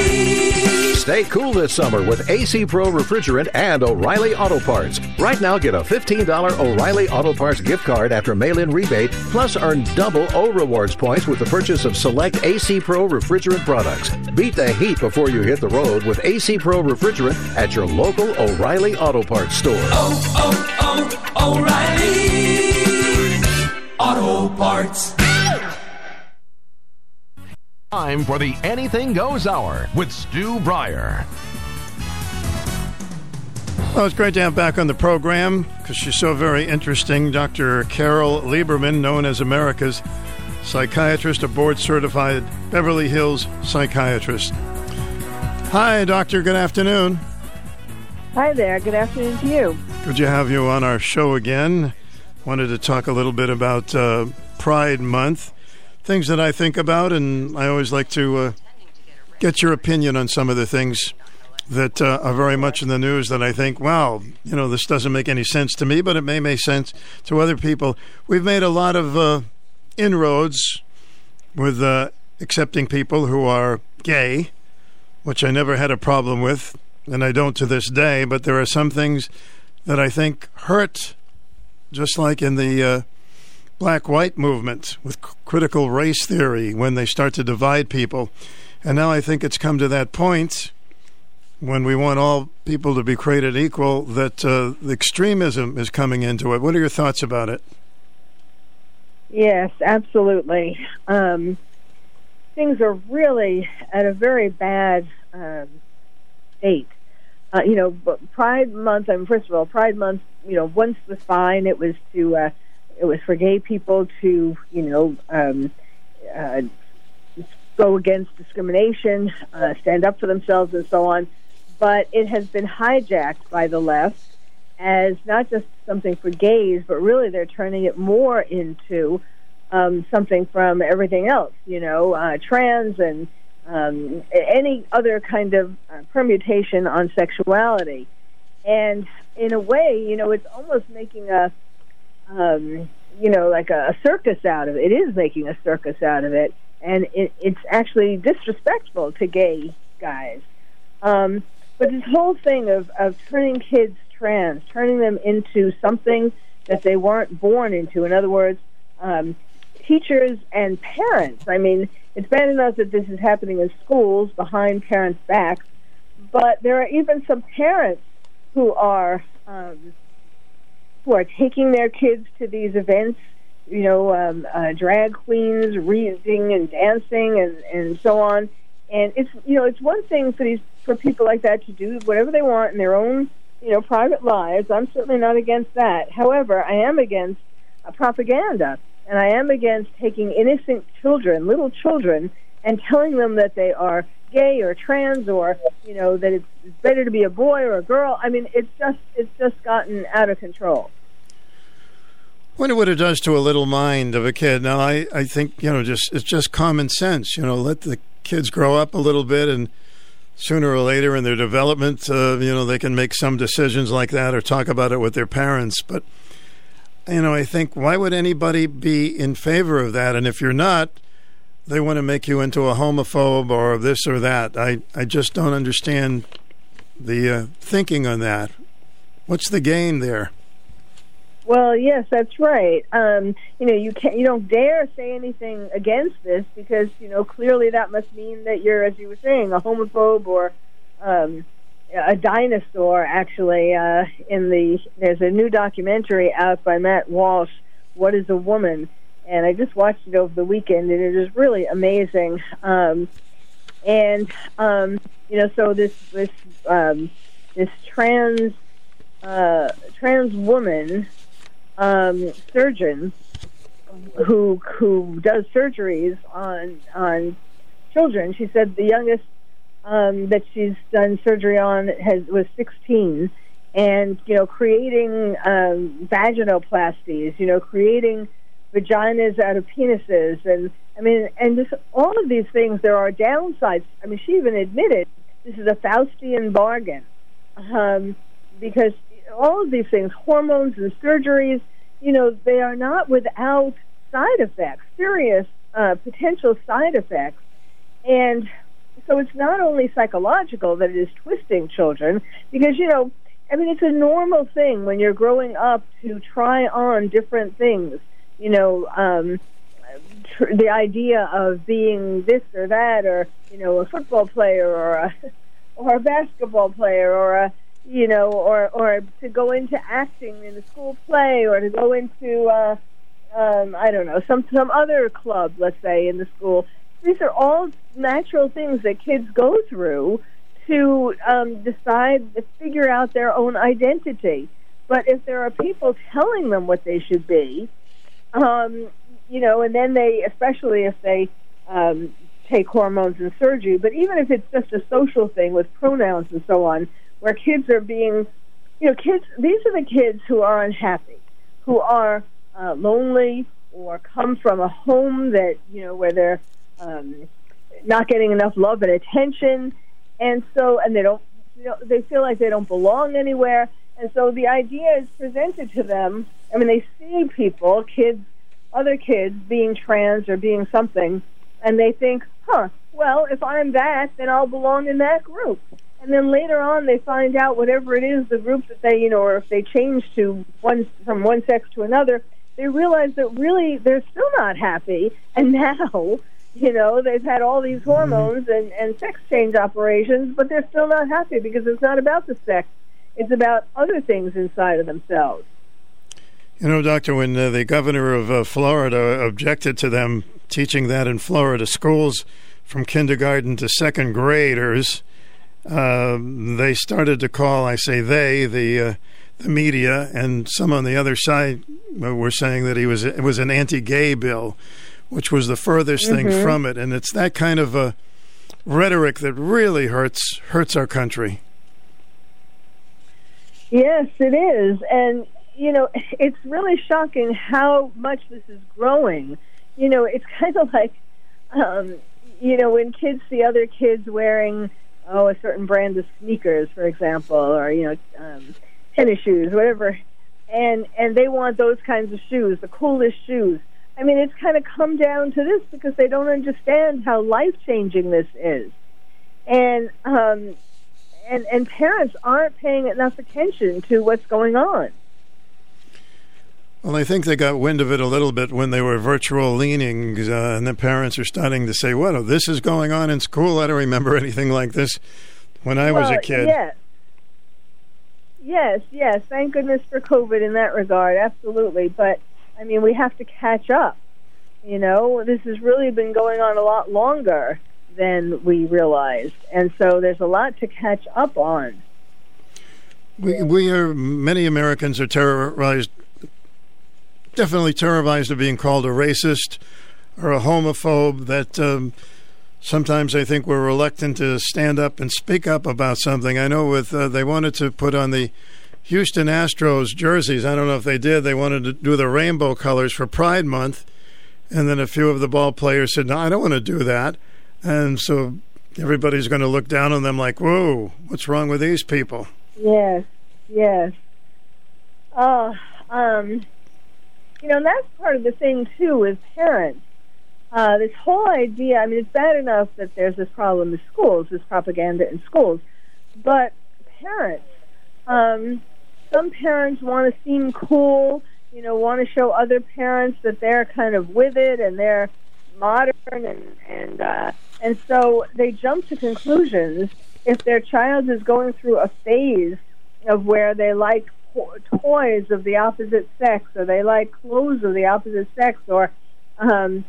Stay cool this summer with AC Pro Refrigerant and O'Reilly Auto Parts. Right now, get a $15 O'Reilly Auto Parts gift card after mail in rebate, plus earn double O Rewards points with the purchase of select AC Pro Refrigerant products. Beat the heat before you hit the road with AC Pro Refrigerant at your local O'Reilly Auto Parts store. Oh, oh, oh, O'Reilly. Auto Parts. Time for the Anything Goes Hour with Stu Bryer. Well, it's great to have back on the program because she's so very interesting. Dr. Carole Lieberman, known as America's psychiatrist, a board certified Beverly Hills psychiatrist. Hi, Doctor. Good afternoon. Hi there. Good afternoon to you. Good to have you on our show again. Wanted to talk a little bit about uh, Pride Month, things that I think about, and I always like to uh, get your opinion on some of the things that uh, are very much in the news that I think, wow, you know, this doesn't make any sense to me, but it may make sense to other people. We've made a lot of uh, inroads with uh, accepting people who are gay, which I never had a problem with, and I don't to this day, but there are some things that I think hurt, just like in the uh, black white movement with critical race theory when they start to divide people. And now I think it's come to that point when we want all people to be created equal that uh, extremism is coming into it. What are your thoughts about it? Yes, absolutely. Um, things are really at a very bad um, state. Uh, you know, Pride Month. I mean, first of all, Pride Month. You know, once was fine. It was to, uh, it was for gay people to, you know, um, uh, go against discrimination, uh, stand up for themselves, and so on. But it has been hijacked by the left as not just something for gays, but really they're turning it more into um, something from everything else. You know, uh, trans and um, any other kind of uh, permutation on sexuality. And in a way, you know, it's almost making a, um, you know, like a, a circus out of it. It is making a circus out of it, and it, it's actually disrespectful to gay guys. Um, but this whole thing of, of turning kids trans, turning them into something that they weren't born into. In other words, um, teachers and parents. I mean, it's bad enough that this is happening in schools behind parents' backs, but there are even some parents who are um, who are taking their kids to these events. You know, um, uh, drag queens reading and dancing and and so on. And it's you know it's one thing for these for people like that to do whatever they want in their own you know private lives. I'm certainly not against that. However, I am against uh, propaganda, and I am against taking innocent children, little children, and telling them that they are gay or trans or you know that it's better to be a boy or a girl. I mean, it's just it's just gotten out of control. Wonder what it does to a little mind of a kid. Now, I, I think you know, just it's just common sense. You know, let the kids grow up a little bit, and sooner or later in their development, uh, you know, they can make some decisions like that or talk about it with their parents. But you know, I think why would anybody be in favor of that? And if you're not, they want to make you into a homophobe or this or that. I I just don't understand the uh, thinking on that. What's the gain there? Well, yes, that's right. Um, you know, you can't, you don't dare say anything against this because you know clearly that must mean that you're, as you were saying, a homophobe or um, a dinosaur. Actually, uh, in the there's a new documentary out by Matt Walsh, "What Is a Woman," and I just watched it over the weekend, and it is really amazing. Um, and um, you know, so this this um, this trans uh, trans woman um, surgeon who who does surgeries on on children. She said the youngest um, that she's done surgery on has was 16, and you know, creating um, vaginoplasties. You know, creating vaginas out of penises, and I mean, and just all of these things. There are downsides. I mean, she even admitted this is a Faustian bargain um, because all of these things, hormones and surgeries, you know, they are not without side effects, serious uh, potential side effects. And so it's not only psychological that it is twisting children, because, you know, I mean, it's a normal thing when you're growing up to try on different things. You know, um, tr- the idea of being this or that, or you know, a football player, or a <laughs> or a basketball player, or a you know, or or to go into acting in a school play, or to go into uh, um, I don't know some some other club, let's say in the school. These are all natural things that kids go through to um, decide to figure out their own identity. But if there are people telling them what they should be, um, you know, and then they, especially if they um, take hormones and surgery, but even if it's just a social thing with pronouns and so on, where kids are being, you know, kids, these are the kids who are unhappy, who are uh, lonely, or come from a home that, you know, where they're um, not getting enough love and attention, and so, and they don't, you know, they feel like they don't belong anywhere. And so the idea is presented to them. I mean, they see people, kids, other kids being trans or being something, and they think, huh, well, if I'm that, then I'll belong in that group. And then later on, they find out whatever it is, the group that they, you know, or if they change to one from one sex to another, they realize that really they're still not happy. And <laughs> now, you know, they've had all these mm-hmm. hormones and, and sex change operations, but they're still not happy because it's not about the sex. It's about other things inside of themselves. You know, Doctor, when uh, the governor of uh, Florida objected to them teaching that in Florida schools from kindergarten to second graders, uh, they started to call, I say they, the uh, the media, and some on the other side were saying that he was it was an anti-gay bill, which was the furthest Mm-hmm. thing from it, and it's that kind of a rhetoric that really hurts hurts our country. Yes, it is. And, you know, <laughs> it's really shocking how much this is growing. You know, it's <laughs> kind of like, um, you know, when kids see other kids wearing, oh, a certain brand of sneakers, for example, or, you know, um, tennis shoes, whatever, and, and they want those kinds of shoes, the coolest shoes. I mean, it's kind of come down to this because they don't understand how life changing this is. And, um, and and parents aren't paying enough attention to what's going on. Well, I think they got wind of it a little bit when they were virtual leanings, uh, and the parents are starting to say, "What? Oh, this is going on in school? I don't remember anything like this when I was a kid." Yes. Yes, yes. Thank goodness for COVID in that regard. Absolutely. But I mean, we have to catch up. You know, this has really been going on a lot longer than we realized, and so there's a lot to catch up on. We, we are many Americans are terrorized, definitely terrorized of being called a racist or a homophobe. That um, sometimes I think we're reluctant to stand up and speak up about something. I know with uh, they wanted to put on the Houston Astros jerseys. I don't know if they did. They wanted to do the rainbow colors for Pride Month, and then a few of the ball players said, "No, I don't want to do that." And so everybody's going to look down on them like, "Whoa, what's wrong with these people?" Yes, yes. Oh, um, you know, and that's part of the thing too with parents. Uh, this whole idea. I mean, it's bad enough that there's this problem in schools, this propaganda in schools, but parents. Um, some parents want to seem cool. You know, want to show other parents that they're kind of with it and they're modern and and uh, and so they jump to conclusions if their child is going through a phase of where they like toys of the opposite sex or they like clothes of the opposite sex or um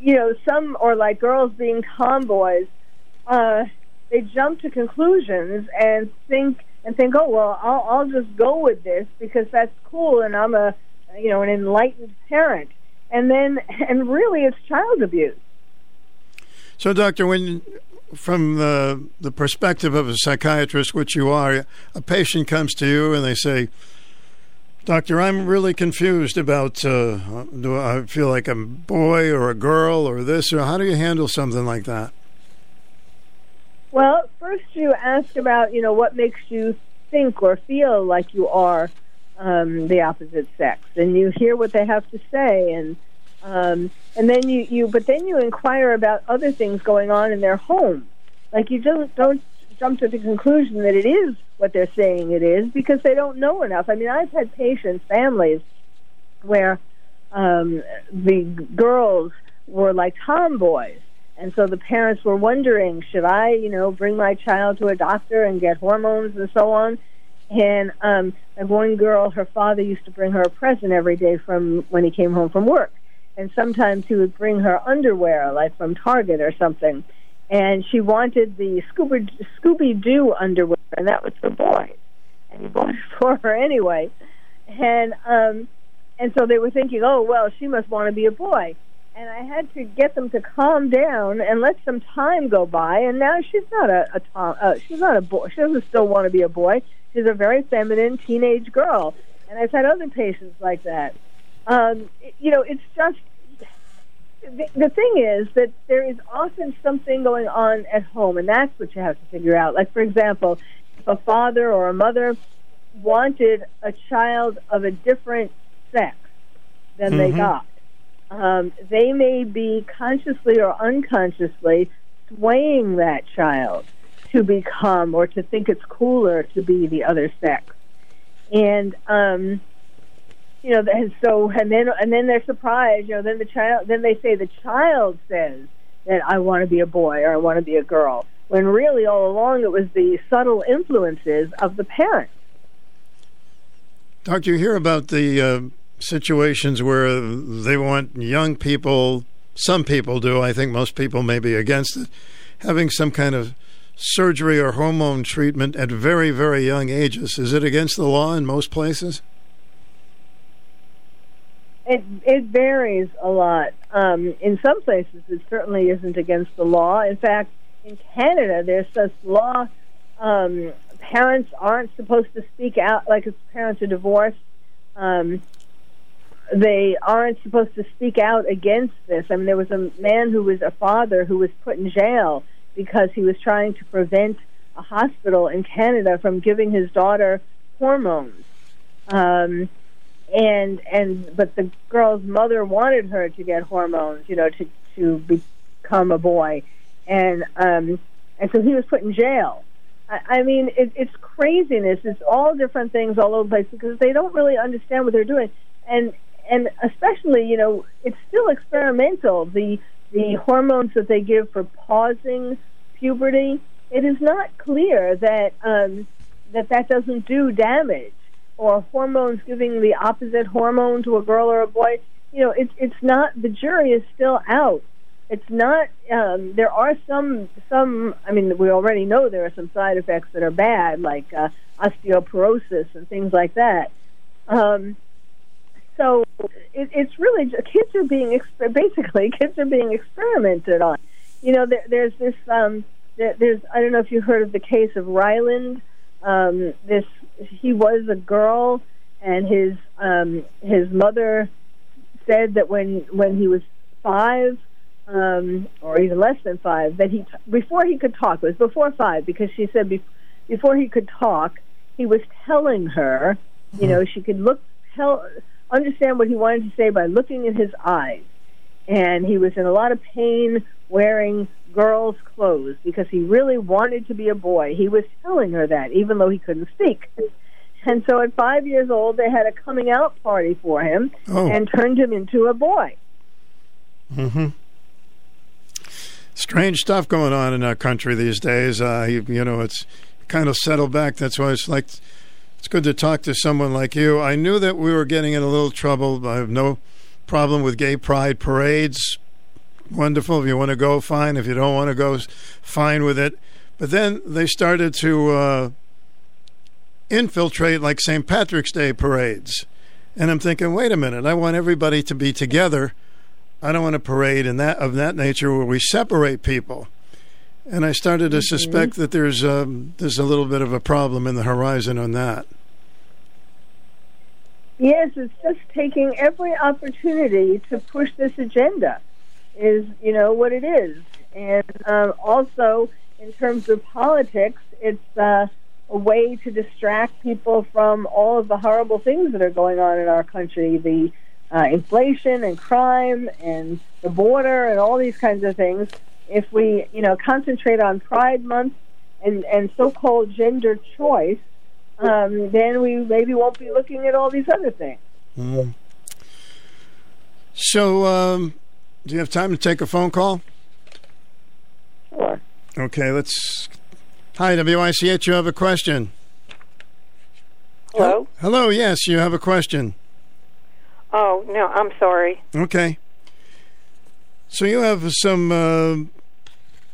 you know some or like girls being tomboys uh they jump to conclusions and think and think oh well I'll I'll just go with this because that's cool and I'm a you know an enlightened parent. And then <laughs> and really it's child abuse So, doctor, when from the the perspective of a psychiatrist, which you are, a patient comes to you and they say, "Doctor, I'm really confused about uh, do I feel like I'm a boy or a girl or this or how do you handle something like that?" Well, first you ask about, you know, what makes you think or feel like you are um, the opposite sex, and you hear what they have to say, and um, and then you, you, but then you inquire about other things going on in their home. Like you don't don't jump to the conclusion that it is what they're saying it is because they don't know enough. I mean, I've had patients, families, where um, the girls were like tomboys. And so the parents were wondering, should I, you know, bring my child to a doctor and get hormones and so on? And um, like one girl, her father used to bring her a present every day from when he came home from work. And sometimes he would bring her underwear, like from Target or something. And she wanted the Scooby Scooby Doo underwear, and that was for boys. And he bought it <laughs> for her anyway. And um, and so they were thinking, oh well, she must want to be a boy. And I had to get them to calm down and let some time go by. And now she's not a, a tom, uh, she's not a boy. She doesn't still want to be a boy. She's a very feminine teenage girl. And I've had other patients like that. Um, you know, it's just the, the thing is that there is often something going on at home, and that's what you have to figure out. Like, for example, if a father or a mother wanted a child of a different sex than they Mhm. got, um, they may be consciously or unconsciously swaying that child to become or to think it's cooler to be the other sex. And um, you know, and so and then and then they're surprised. You know, then the child, then they say the child says that I want to be a boy or I want to be a girl, when really all along it was the subtle influences of the parents. Doctor, you hear about the uh, situations where they want young people. Some people do. I think most people may be against it. Having some kind of surgery or hormone treatment at very, very young ages. Is it against the law in most places? It it varies a lot. Um, in some places, it certainly isn't against the law. In fact, in Canada, there's such law. Um, parents aren't supposed to speak out. Like if parents are divorced, um, they aren't supposed to speak out against this. I mean, there was a man who was a father who was put in jail because he was trying to prevent a hospital in Canada from giving his daughter hormones. Um, and and but the girl's mother wanted her to get hormones, you know, to to become a boy, and um, and so he was put in jail. I, I mean, it, it's craziness. It's all different things all over the place because they don't really understand what they're doing, and and especially, you know, it's still experimental. The the hormones that they give for pausing puberty, it is not clear that um, that that doesn't do damage or hormones giving the opposite hormone to a girl or a boy. You know, it's it's not. The jury is still out. It's not. Um, there are some some. I mean, we already know there are some side effects that are bad, like uh, osteoporosis and things like that. Um, so it, it's really kids are being basically <laughs> kids are being experimented on. You know, there, there's this. Um, there, there's I don't know if you heard of the case of Ryland. Um, this he was a girl, and his um, his mother said that when when he was five, um, or even less than five, that he before he could talk it was before five because she said be, before he could talk, he was telling her, you know, she could look tell understand what he wanted to say by looking at his eyes, and he was in a lot of pain wearing girls' clothes because he really wanted to be a boy. He was telling her that, even though he couldn't speak. And so at five years old, they had a coming out party for him Oh. and turned him into a boy. hmm Strange stuff going on in our country these days. Uh, you, you know, it's kind of settled back. That's why it's like it's good to talk to someone like you. I knew that we were getting in a little trouble. I have no problem with gay pride parades. Wonderful. If you want to go, fine. If you don't want to go, fine with it. But then they started to uh, infiltrate like St. Patrick's Day parades. And I'm thinking, wait a minute, I want everybody to be together. I don't want a parade in that of that nature where we separate people. And I started to suspect that there's um, there's a little bit of a problem in the horizon on that. Yes, it's just taking every opportunity to push this agenda. Is you know what it is, and um, also in terms of politics, it's uh, a way to distract people from all of the horrible things that are going on in our country, the uh, inflation and crime and the border and all these kinds of things. If we you know concentrate on Pride Month and and so-called gender choice, um, then we maybe won't be looking at all these other things. Mm. So, um, do you have time to take a phone call? Sure. Okay, let's. Hi, WICH. You have a question? Hello? Hello. Yes, you have a question. Oh, no, I'm sorry. Okay. So you have some. Uh,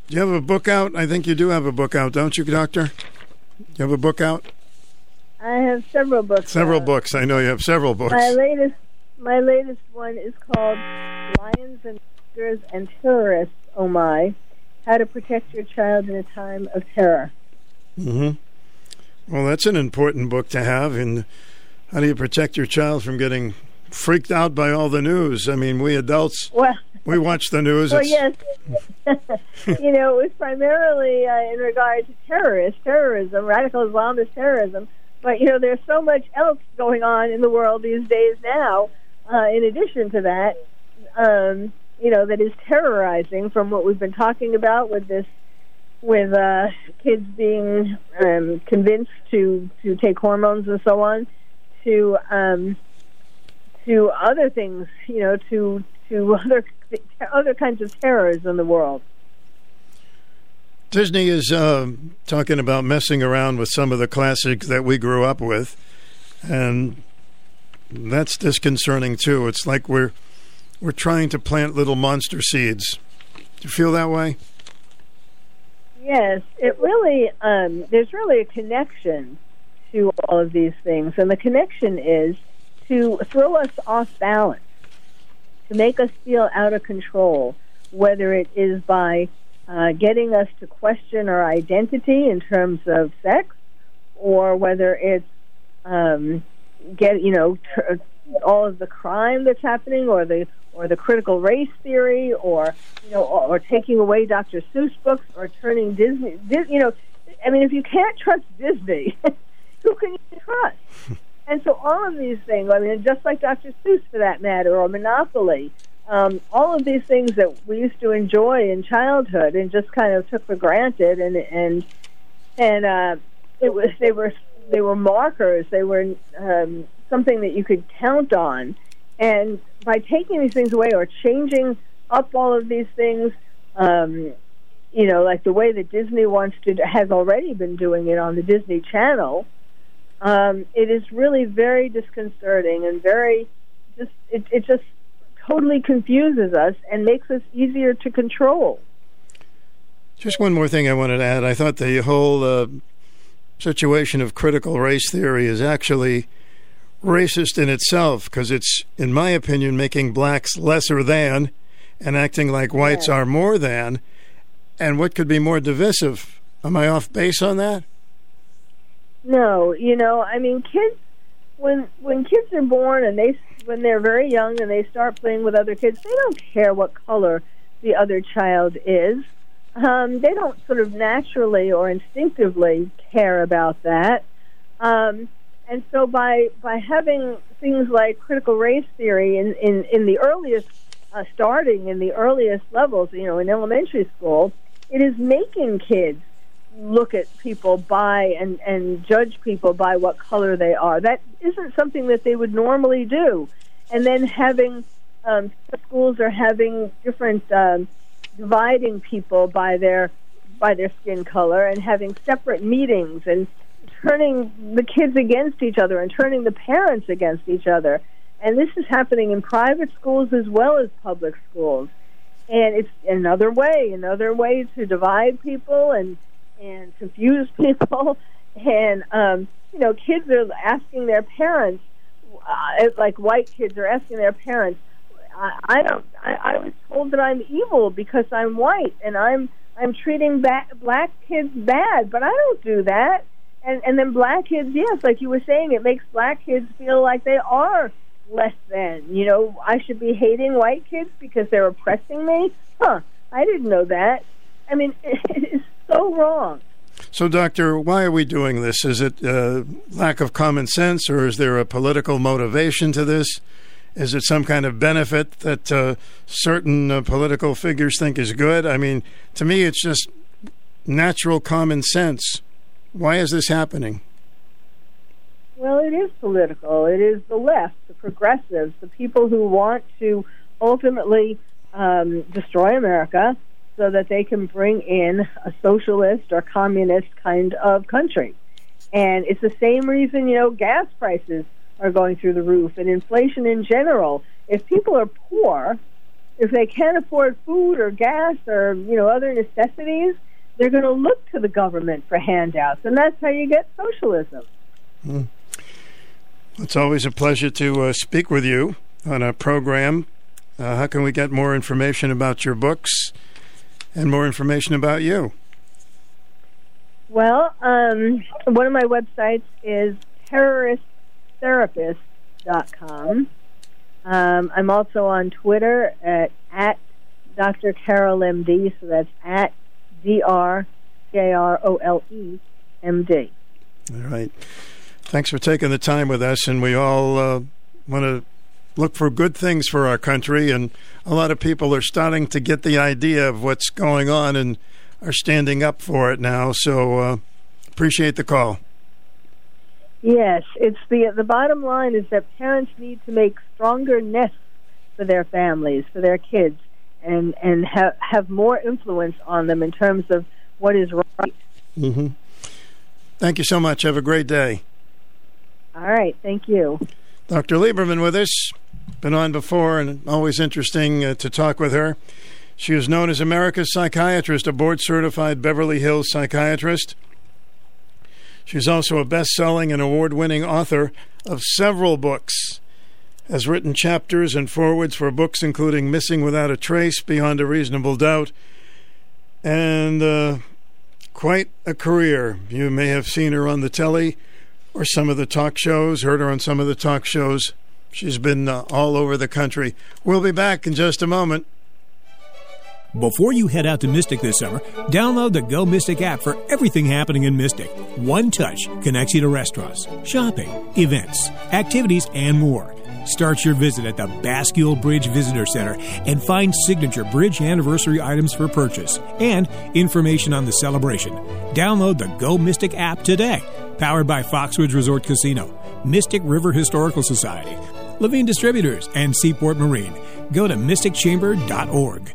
you have a book out? I think you do have a book out, don't you, Doctor? You have a book out? I have several books. Several out. books. I know you have several books. My latest, my latest one is called "Lions and Tigers and Terrorists." Oh my! How to protect your child in a time of terror. hmm Well, that's an important book to have. And how do you protect your child from getting freaked out by all the news? I mean, we adults, Well, we watch the news. well, yes. <laughs> you know, it was primarily uh, in regard to terrorists, terrorism, radical Islamist terrorism. But you know, there's so much else going on in the world these days now. Uh, in addition to that, um, you know, that is terrorizing from what we've been talking about with this, with uh, kids being um, convinced to to take hormones and so on, to um, to other things, you know, to to other <laughs> other kinds of terrors in the world. Disney is uh, talking about messing around with some of the classics that we grew up with, and that's disconcerting too. It's like we're we're trying to plant little monster seeds. Do you feel that way? Yes, it really. Um, there's really a connection to all of these things, and the connection is to throw us off balance, to make us feel out of control, whether it is by uh, getting us to question our identity in terms of sex, or whether it's um, get you know tr- all of the crime that's happening, or the or the critical race theory, or you know, or, or taking away Dr. Seuss books, or turning Disney. Dis, you know, I mean, if you can't trust Disney, <laughs> who can you trust? <laughs> and so all of these things, I mean, just like Dr. Seuss for that matter, or Monopoly, um, all of these things that we used to enjoy in childhood and just kind of took for granted, and and and uh, it was they were they were markers, they were um, something that you could count on, and by taking these things away or changing up all of these things, um, you know, like the way that Disney wants to has already been doing it on the Disney Channel. Um, it is really very disconcerting and very just it, it just totally confuses us and makes us easier to control. Just one more thing I wanted to add. I thought the whole uh, situation of critical race theory is actually racist in itself because it's, in my opinion, making blacks lesser than and acting like whites are more than. And what could be more divisive? Am I off base on that? No, you know, I mean, kids when when kids are born and they when they're very young and they start playing with other kids, they don't care what color the other child is. Um, they don't sort of naturally or instinctively care about that. Um, and so by by having things like critical race theory in in, in the earliest uh, starting in the earliest levels, you know, in elementary school, it is making kids look at people by and and judge people by what color they are. That isn't something that they would normally do. And then having um, schools are having different um, dividing people by their by their skin color and having separate meetings and turning the kids against each other and turning the parents against each other. And this is happening in private schools as well as public schools. And it's another way, another way to divide people and and confuse <laughs> people. And um, you know, kids are asking their parents, uh, like white kids are asking their parents, I, I don't. I, I was told that I'm evil because I'm white, and I'm I'm treating ba- black kids bad, but I don't do that. And and then black kids, yes, like you were saying, it makes black kids feel like they are less than. You know, I should be hating white kids because they're oppressing me. Huh? I didn't know that. I mean, <laughs> it is so wrong. So, Doctor, why are we doing this? Is it uh, lack of common sense, or is there a political motivation to this? Is it some kind of benefit that uh, certain uh, political figures think is good? I mean, to me, it's just natural common sense. Why is this happening? Well, it is political. It is the left, the progressives, the people who want to ultimately um, destroy America so that they can bring in a socialist or communist kind of country. And it's the same reason, you know, gas prices are going through the roof and inflation in general. If people are poor, if they can't afford food or gas or, you know, other necessities, they're going to look to the government for handouts. And that's how you get socialism. Hmm. It's always a pleasure to uh, speak with you on a program. Uh, how can we get more information about your books and more information about you? Well, um, one of my websites is terroristtherapist.com. Um, I'm also on Twitter at, at Dr. Carole MD, so that's at D R K R O L E M D. All right. Thanks for taking the time with us, and we all uh, want to look for good things for our country. And a lot of people are starting to get the idea of what's going on and are standing up for it now. So uh, appreciate the call. Yes, it's the the bottom line is that parents need to make stronger nests for their families, for their kids, and and have have more influence on them in terms of what is right. Mm-hmm. Thank you so much. Have a great day. All right, thank you. Dr. Lieberman with us. Been on before and always interesting uh, to talk with her. She is known as America's psychiatrist, a board certified Beverly Hills psychiatrist. She's also a best selling and award winning author of several books. Has written chapters and forewords for books including Missing Without a Trace, Beyond a Reasonable Doubt, and uh, quite a career. You may have seen her on the telly or some of the talk shows, heard her on some of the talk shows. She's been uh, all over the country. We'll be back in just a moment. Before you head out to Mystic this summer, download the Go Mystic app for everything happening in Mystic. One touch connects you to restaurants, shopping, events, activities, and more. Start your visit at the Bascule Bridge Visitor Center and find signature bridge anniversary items for purchase and information on the celebration. Download the Go Mystic app today. Powered by Foxwoods Resort Casino, Mystic River Historical Society, Levine Distributors, and Seaport Marine. Go to mysticchamber.org.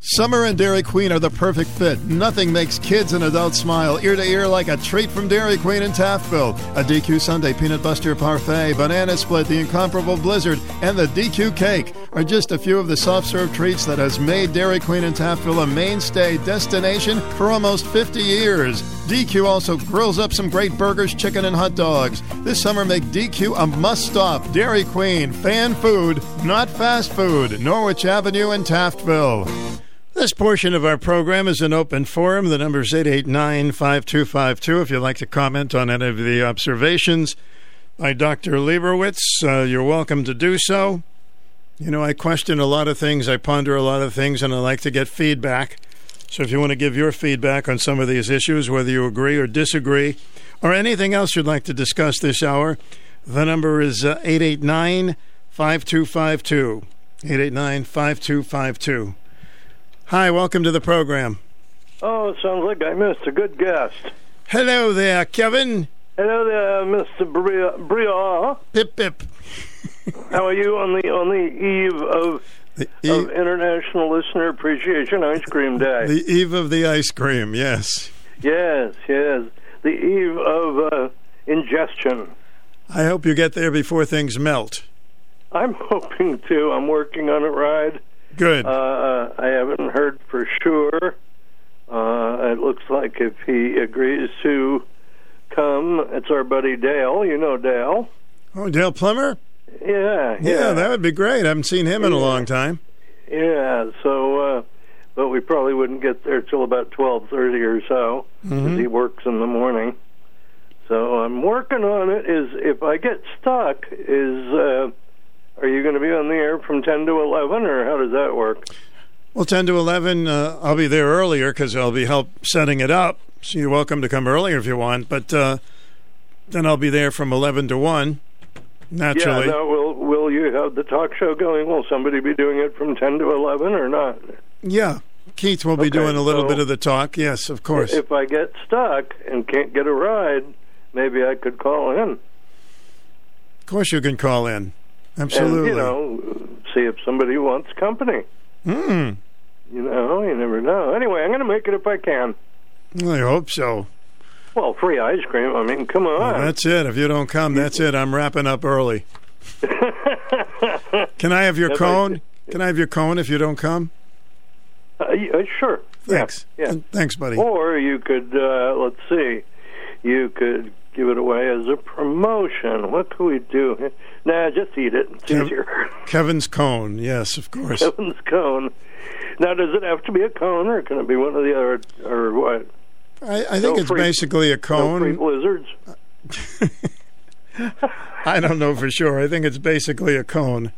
Summer and Dairy Queen are the perfect fit. Nothing makes kids and adults smile ear to ear like a treat from Dairy Queen in Taftville. A DQ Sundae Peanut Buster Parfait, Banana Split, the Incomparable Blizzard, and the DQ Cake are just a few of the soft serve treats that has made Dairy Queen in Taftville a mainstay destination for almost 50 years. DQ also grills up some great burgers, chicken, and hot dogs. This summer, make DQ a must stop. Dairy Queen, fan food, not fast food. Norwich Avenue in Taftville. This portion of our program is an open forum. The number is 889 5252 if you'd like to comment on any of the observations by Dr. Leibowitz. Uh, you're welcome to do so. You know, I question a lot of things, I ponder a lot of things, and I like to get feedback. So if you want to give your feedback on some of these issues, whether you agree or disagree, or anything else you'd like to discuss this hour, the number is uh, 889 5252. 889 5252. Hi, welcome to the program. Oh, it sounds like I missed a good guest. Hello there, Kevin. Hello there, Mr. Bria. Bria. Pip pip. How are you on the on the eve of eve- of International Listener Appreciation Ice Cream Day? The eve of the ice cream, yes. yes, yes. The eve of uh, ingestion. I hope you get there before things melt. I'm <laughs> hoping to. I'm working on a ride. Good. Uh, I haven't heard for sure. Uh, it looks like if he agrees to come, it's our buddy Dale. You know Dale. Oh, Dale Plummer? Yeah, yeah. Yeah, that would be great. I haven't seen him in a long time. Yeah, so uh but we probably wouldn't get there till about 12:30 or so because Mhm. he works in the morning. So I'm working on it is if I get stuck is uh are you going to be on the air from 10 to 11 or how does that work? Well, 10 to 11, uh, I'll be there earlier because I'll be help setting it up. So you're welcome to come earlier if you want. But uh, then I'll be there from 11 to 1, naturally. Yeah, now will will you have the talk show going? Will somebody be doing it from 10 to 11 or not? Yeah. Keith will be Okay, doing a little so- bit of the talk. Yes, of course. If I get stuck and can't get a ride, maybe I could call in. of course, you can call in. And, Absolutely. you know, see if somebody wants company. Mm. You know, you never know. Anyway, I'm going to make it if I can. I hope so. Well, free ice cream. I mean, come on. Well, that's it. If you don't come, that's it. I'm wrapping up early. <laughs> Can I have your If I- cone? Can I have your cone if you don't come? Uh, uh, sure. Thanks. Yeah. Thanks, buddy. Or you could, uh, let's see, you could give it away as a promotion. What could we do? Nah, just eat it. It's Kev- easier. Kevin's cone. Yes, of <laughs> course. Kevin's cone. Now, does it have to be a cone, or can it be one of the other, or what? I, I think No it's free- basically a No free cone. blizzards. <laughs> I don't know for sure. I think it's basically a cone.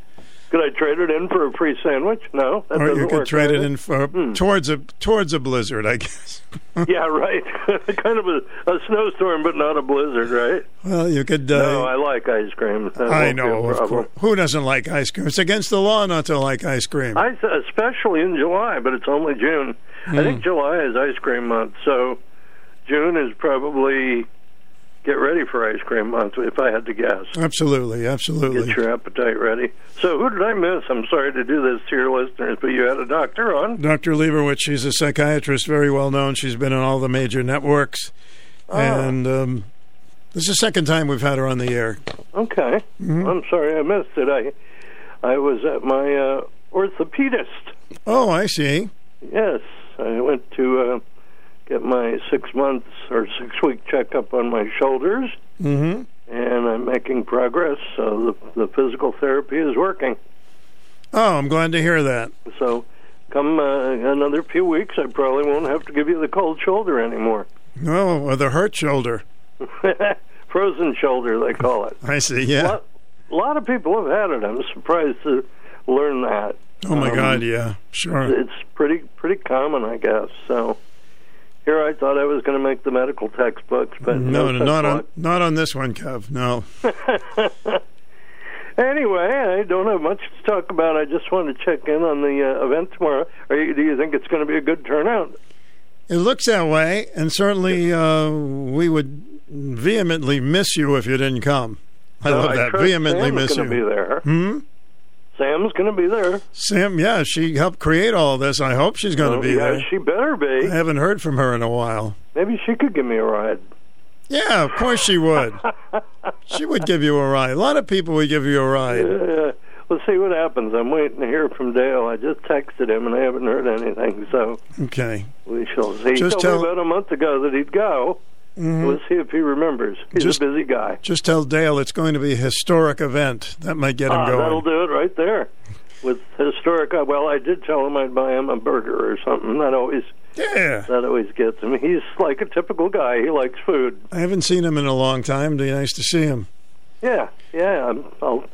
Could I trade it in for a free sandwich? No, that or you could work, trade it in for towards a towards a blizzard, I guess. <laughs> yeah, right. <laughs> kind of a, a snowstorm, but not a blizzard, right? Well, you could. Uh, no, I like ice cream. That I won't be a know, of course. Who doesn't like ice cream? It's against the law not to like ice cream. I, especially in July, but it's only June. I Hmm. think July is ice cream month, so June is probably get ready for ice cream month, if I had to guess. Absolutely, absolutely. Get your appetite ready. So, who did I miss? I'm sorry to do this to your listeners, but you had a doctor on. Dr. Leibowitz, she's a psychiatrist, very well known. She's been on all the major networks. Oh. And um, this is the second time we've had her on the air. Okay. Mm-hmm. I'm sorry I missed it. I I was at my uh, orthopedist. Oh, I see. Yes, I went to uh, get my six months or six week checkup on my shoulders, Mm-hmm. and I'm making progress. So the the physical therapy is working. Oh, I'm glad to hear that. So come uh, another few weeks, I probably won't have to give you the cold shoulder anymore. Oh, or the hurt shoulder. <laughs> Frozen shoulder, they call it. I see, yeah. A lot, a lot of people have had it. I'm surprised to learn that. Oh, my Um, God, yeah, sure. It's pretty pretty common, I guess. So here I thought I was going to make the medical textbooks, but No, no, not on, not on this one, Kev. No. <laughs> Anyway, I don't have much to talk about. I just want to check in on the uh, event tomorrow. You, do you think it's going to be a good turnout? It looks that way, and certainly uh, we would vehemently miss you if you didn't come. I Uh, love I that. Vehemently Sam's miss you. be there. Hmm? Sam's going to be there. Sam, yeah, she helped create all this. I hope she's going to Oh, be yeah, there. She better be. I haven't heard from her in a while. Maybe she could give me a ride. Yeah, of course she would. <laughs> she would give you a ride. A lot of people would give you a ride. Uh, we'll see what happens. I'm waiting to hear from Dale. I just texted him and I haven't heard anything, so Okay. we shall see. Just he told tell- me about a month ago that he'd go. Mhm. We'll see if he remembers. He's Just- a busy guy. Just tell Dale it's going to be a historic event. That might get him going. Ah, that'll do it right there. With historic, uh, well, I did tell him I'd buy him a burger or something. That always, yeah, that always gets him. He's like a typical guy. He likes food. I haven't seen him in a long time. It'd be nice to see him. Yeah, yeah. I'll,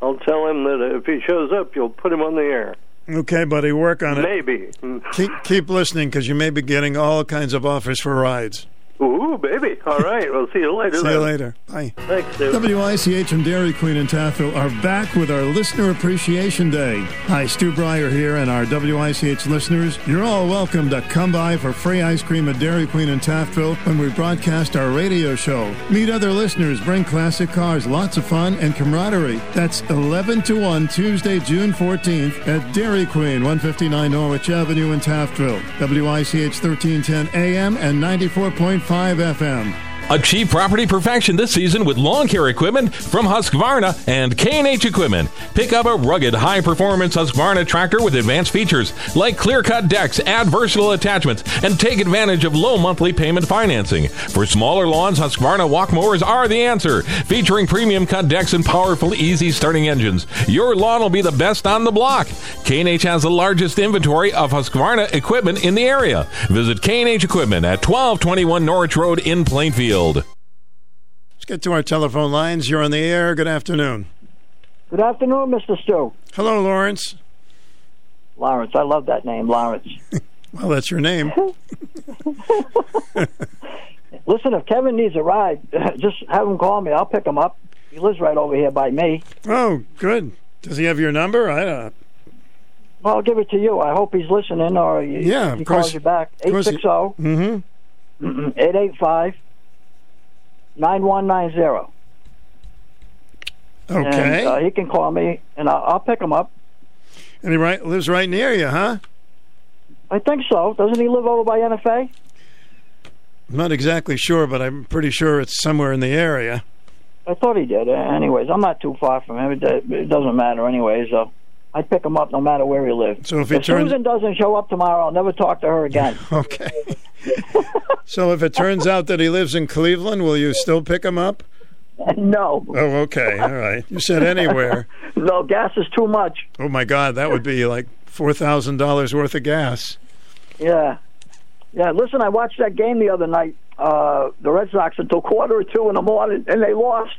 I'll tell him that if he shows up, you'll put him on the air. Okay, buddy, work on it. Maybe. Keep keep listening because you may be getting all kinds of offers for rides. Ooh, baby. All right. We'll see you later. See you later. Bye. Thanks, Stu. WICH and Dairy Queen in Taftville are back with our Listener Appreciation Day. Hi, Stu Bryer here, and our WICH listeners. You're all welcome to come by for free ice cream at Dairy Queen in Taftville when we broadcast our radio show. Meet other listeners, bring classic cars, lots of fun and camaraderie. That's 11 to 1 Tuesday, June 14th at Dairy Queen, 159 Norwich Avenue in Taftville. WICH 1310 AM and 94.5 FM. Achieve property perfection this season with lawn care equipment from Husqvarna and K&H Equipment. Pick up a rugged, high-performance Husqvarna tractor with advanced features like clear-cut decks, add versatile attachments, and take advantage of low monthly payment financing. For smaller lawns, Husqvarna walk mowers are the answer, featuring premium cut decks and powerful, easy starting engines. Your lawn will be the best on the block. K&H has the largest inventory of Husqvarna equipment in the area. Visit K&H Equipment at 1221 Norwich Road in Plainfield. Let's get to our telephone lines. You're on the air. Good afternoon. Good afternoon, Mr. Stu. Hello, Lawrence. Lawrence, I love that name, Lawrence. <laughs> Well, that's your name. <laughs> Listen, if Kevin needs a ride, <laughs> just have him call me. I'll pick him up. He lives right over here by me. Oh, good. Does he have your number? I don't. Well, I'll give it to you. I hope he's listening, or he, Yeah, he of course. calls you back. Of 860 Mm-hmm. 885 9190. Okay. And, uh, he can call me, and I'll, I'll pick him up. And he right, lives right near you, huh? I think so. Doesn't he live over by NFA? I'm not exactly sure, but I'm pretty sure it's somewhere in the area. I thought he did. Uh, anyways, I'm not too far from him. It, it doesn't matter, anyways. So I'd pick him up no matter where he lives. So if he if turns- Susan doesn't show up tomorrow, I'll never talk to her again. <laughs> Okay. so if it turns out that he lives in Cleveland, will you still pick him up? <laughs> no. Oh, okay. All right. You said anywhere. <laughs> no, gas is too much. Oh my God, that would be like four thousand dollars worth of gas. Yeah. Yeah, listen, I watched that game the other night, uh, the Red Sox, until quarter or two in the morning, and they lost.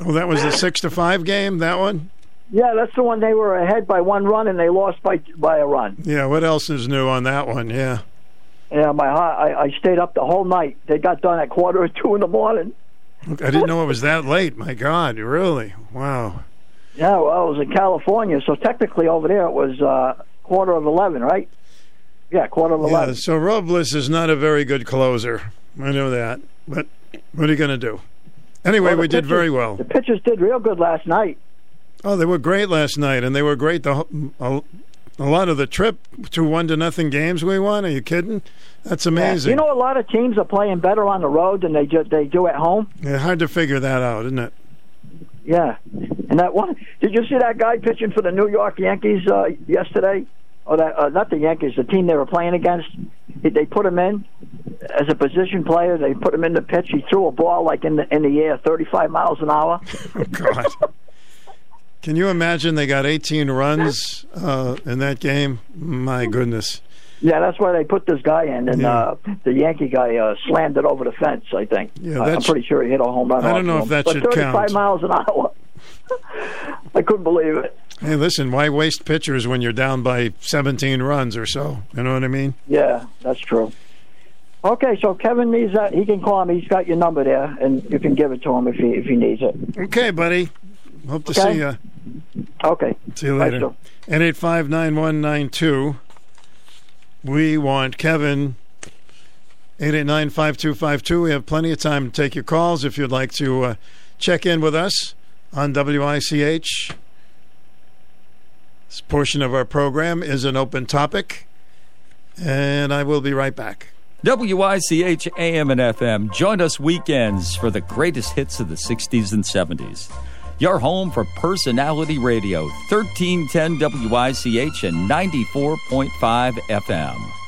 Oh, that was the six to five game. That one. Yeah, that's the one they were ahead by one run, and they lost by by a run. Yeah. What else is new on that one? Yeah. Yeah, my heart, I, I stayed up the whole night. They got done at quarter or two in the morning. I didn't know it was that late. My God, really? Wow. Yeah, well, it was in California, so technically over there it was uh, quarter of 11, right? Yeah, quarter of 11. Yeah. So Robles is not a very good closer. I know that, but What are you going to do? Anyway, Well, we did very well. The pitchers did real good last night. Oh, they were great last night, and they were great the whole- a, a lot of the trip. to one to nothing games we won. Are you kidding? That's amazing. You know, a lot of teams are playing better on the road than they ju- they do at home. Yeah, hard to figure that out, isn't it? Yeah, and that one. Did you see that guy pitching for the New York Yankees uh, yesterday? Or that uh, not the Yankees, the team they were playing against. They put him in as a position player. They put him in the pitch. He threw a ball like in the in the air, thirty five miles an hour. <laughs> Oh God. Can you imagine they got 18 runs uh, in that game? My goodness. Yeah, that's why they put this guy in, and uh, the Yankee guy uh, slammed it over the fence. I think. Yeah, I'm pretty sure he hit a home run. I don't know if him. that but should 35 count. miles an hour. <laughs> I couldn't believe it. Hey, listen, why waste pitchers when you're down by 17 runs or so? You know what I mean? Yeah, that's true. Okay, so Kevin needs that. He can call me. He's got your number there, and you can give it to him if he if he needs it. Okay, buddy. Hope to Okay. see you. Okay. See you later. Stu. At eight five nine one nine two. We want Kevin. Eight eight nine five two five two. We have plenty of time to take your calls if you'd like to uh, check in with us on WICH. This portion of our program is an open topic, and I will be right back. WICH AM and FM. Join us weekends for the greatest hits of the 60s and 70s. Your home for personality radio, 1310 WICH and 94.5 FM.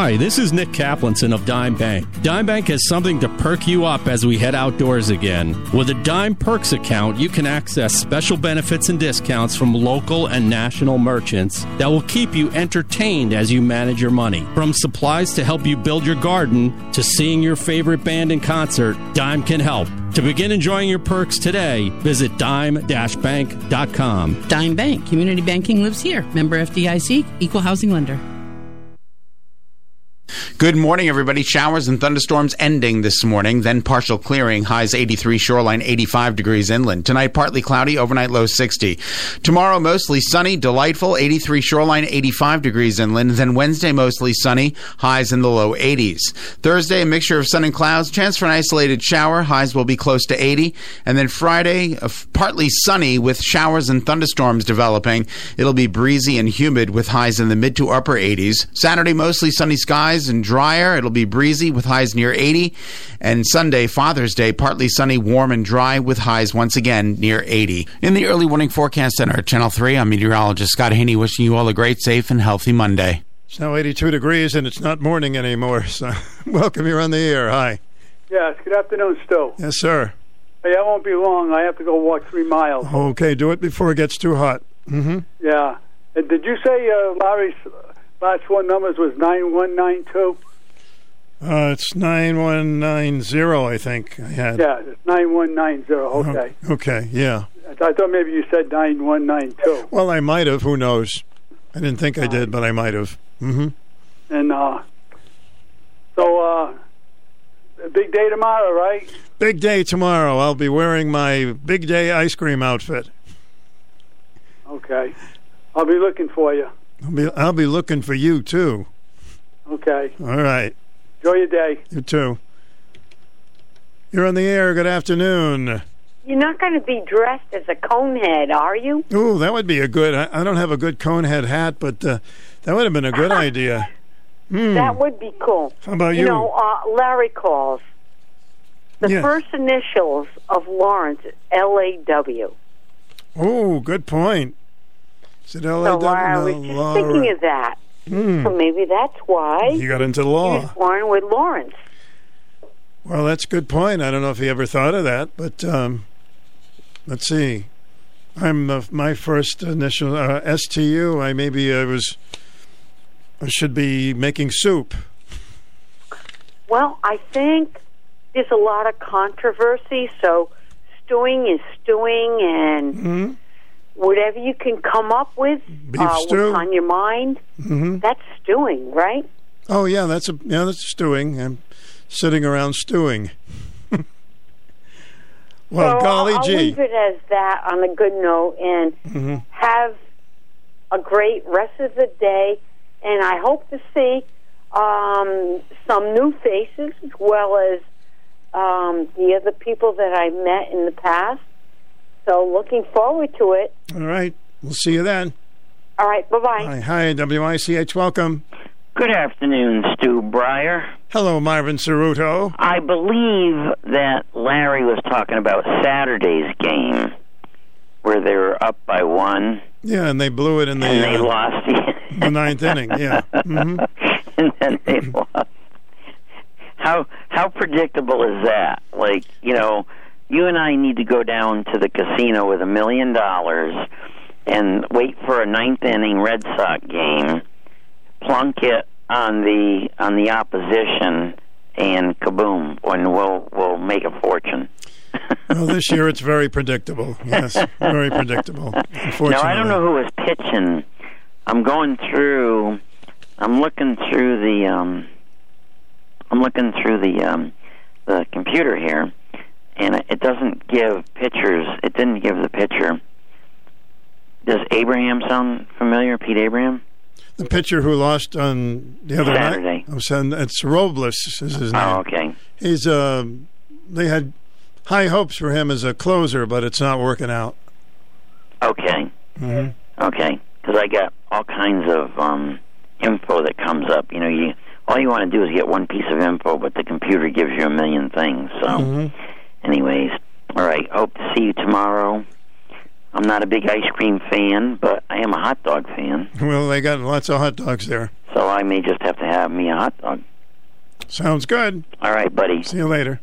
Hi, this is Nick Kaplanson of Dime Bank. Dime Bank has something to perk you up as we head outdoors again. With a Dime Perks account, you can access special benefits and discounts from local and national merchants that will keep you entertained as you manage your money. From supplies to help you build your garden to seeing your favorite band in concert, Dime can help. To begin enjoying your perks today, visit dime-bank.com. Dime Bank, community banking lives here. Member FDIC, equal housing lender. Good morning, everybody. Showers and thunderstorms ending this morning, then partial clearing. Highs 83, shoreline 85 degrees inland. Tonight, partly cloudy, overnight low 60. Tomorrow, mostly sunny, delightful, 83, shoreline 85 degrees inland. Then Wednesday, mostly sunny, highs in the low 80s. Thursday, a mixture of sun and clouds, chance for an isolated shower, highs will be close to 80. And then Friday, partly sunny with showers and thunderstorms developing. It'll be breezy and humid with highs in the mid to upper 80s. Saturday, mostly sunny skies and drier. It'll be breezy with highs near 80. And Sunday, Father's Day, partly sunny, warm, and dry with highs once again near 80. In the early warning forecast center at Channel 3, I'm meteorologist Scott Haney wishing you all a great, safe, and healthy Monday. It's now 82 degrees, and it's not morning anymore. So, <laughs> welcome. You're on the air. Hi. Yes, good afternoon, Stu. Yes, sir. Hey, I won't be long. I have to go walk three miles. Okay, do it before it gets too hot. Mm-hmm. Yeah. And did you say uh, Larry's last four numbers was 9192? Uh, it's 9190, I think I had. Yeah, it's 9190. Okay. Okay, yeah. I th- I thought maybe you said 9192. Well, I might have. Who knows? I didn't think I did, but I might have. Mm-hmm. And uh, so, uh, big day tomorrow, right? Big day tomorrow. I'll be wearing my big day ice cream outfit. Okay. I'll be looking for you. I'll be, I'll be looking for you, too. Okay. All right. Enjoy your day. You, too. You're on the air. Good afternoon. You're not going to be dressed as a conehead, are you? Ooh, that would be a good. I, I don't have a good cone head hat, but uh, that would have been a good <laughs> idea. Hmm. That would be cool. How about you? you? know, uh, Larry calls. The Yes. first initials of Lawrence, L A W. Oh, good point. It So LAW? I was just Laura. thinking of that. Hmm. So maybe that's why He got into he law. was born with Lawrence. Well, that's a good point. I don't know if he ever thought of that, but um, let's see. I'm the, my first initial uh, STU. I maybe I was. I should be making soup. Well, I think there's a lot of controversy, so stewing is stewing, and hmm whatever you can come up with, Beef uh, stew. what's on your mind, hmm that's stewing, right? Oh yeah, that's a yeah that's stewing. I'm sitting around stewing. <laughs> well, so golly I'll, I'll gee. leave it as that on a good note, and hmm have a great rest of the day. and I hope to see um, some new faces as well as um, the other people that I met in the past. So looking forward to it. All right. We'll see you then. All right. Bye bye. Hi, hi, WICH. Welcome. Good afternoon, Stu Bryer. Hello, Marvin Ceruto. I believe that Larry was talking about Saturday's game where they were up by one Yeah, and they blew it in the, and they uh, lost the, the ninth inning. Yeah. hmm <laughs> and then they lost. How how predictable is that? Like, you know, you and I need to go down to the casino with a million dollars and wait for a ninth inning Red Sox game, plunk it on the on the opposition, and kaboom, and we'll we'll make a fortune. <laughs> Well, this year it's very predictable. Yes, very predictable. Unfortunately. Now I don't know who was pitching. I'm going through. I'm looking through the. Um, I'm looking through the um, the computer here, and it- doesn't give pitchers. It didn't give the pitcher. Does Abraham sound familiar? Pete Abraham. The pitcher who lost on the other Saturday. night. I'm saying it's Robles is his name. Oh, okay. He's uh, they had high hopes for him as a closer, but it's not working out. Okay. hmm Okay. Because I got all kinds of um, info that comes up. You know, you all you want to do is get one piece of info, but the computer gives you a million things. So, Mhm. Anyways, all right. Hope to see you tomorrow. I'm not a big ice cream fan, but I am a hot dog fan. <laughs> Well, they got lots of hot dogs there. So I may just have to have me a hot dog. Sounds good. All right, buddy. See you later.